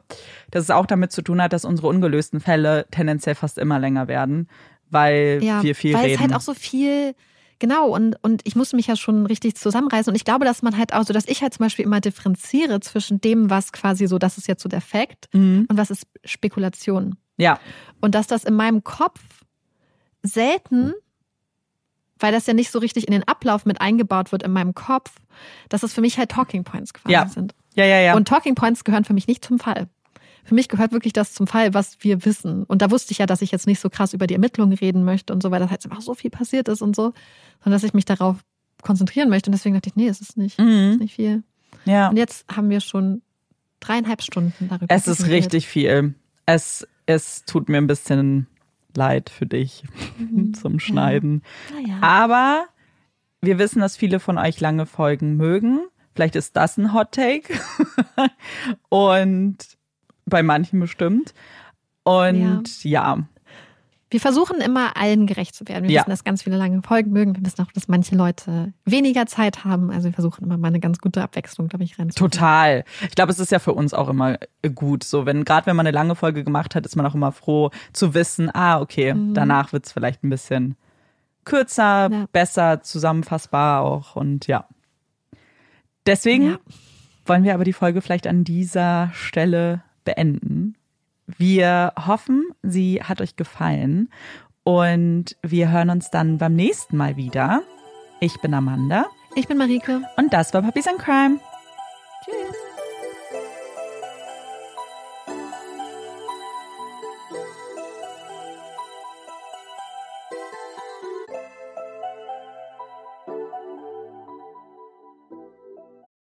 dass es auch damit zu tun hat, dass unsere ungelösten Fälle tendenziell fast immer länger werden, weil ja, wir viel weil reden. Weil es halt auch so viel Genau, und, und ich musste mich ja schon richtig zusammenreißen. Und ich glaube, dass man halt auch so, dass ich halt zum Beispiel immer differenziere zwischen dem, was quasi so, das ist jetzt so der Fakt mhm. und was ist Spekulation. Ja. Und dass das in meinem Kopf selten, weil das ja nicht so richtig in den Ablauf mit eingebaut wird in meinem Kopf, dass das für mich halt Talking Points quasi ja. sind. Ja, ja, ja. Und Talking Points gehören für mich nicht zum Fall für mich gehört wirklich das zum Fall, was wir wissen. Und da wusste ich ja, dass ich jetzt nicht so krass über die Ermittlungen reden möchte und so, weil das halt einfach so viel passiert ist und so, sondern dass ich mich darauf konzentrieren möchte. Und deswegen dachte ich, nee, es ist nicht, mhm. ist nicht viel. Ja. Und jetzt haben wir schon dreieinhalb Stunden darüber. Es ist richtig viel. Es, es tut mir ein bisschen leid für dich zum Schneiden. Naja. Aber wir wissen, dass viele von euch lange Folgen mögen. Vielleicht ist das ein Hot Take. Und bei manchen bestimmt. Und ja. Wir versuchen immer allen gerecht zu werden. Wir Ja. wissen, dass ganz viele lange Folgen mögen. Wir wissen auch, dass manche Leute weniger Zeit haben. Also wir versuchen immer mal eine ganz gute Abwechslung, glaube ich, reinzubringen. Total. Ich glaube, es ist ja für uns auch immer gut. So, wenn, gerade wenn man eine lange Folge gemacht hat, ist man auch immer froh zu wissen, ah, okay, danach wird's vielleicht ein bisschen kürzer, Ja. besser, zusammenfassbar auch. Und ja. Deswegen Ja. wollen wir aber die Folge vielleicht an dieser Stelle beenden. Wir hoffen, sie hat euch gefallen und wir hören uns dann beim nächsten Mal wieder. Ich bin Amanda Ich bin Marike. und das war Puppies and Crime. Tschüss.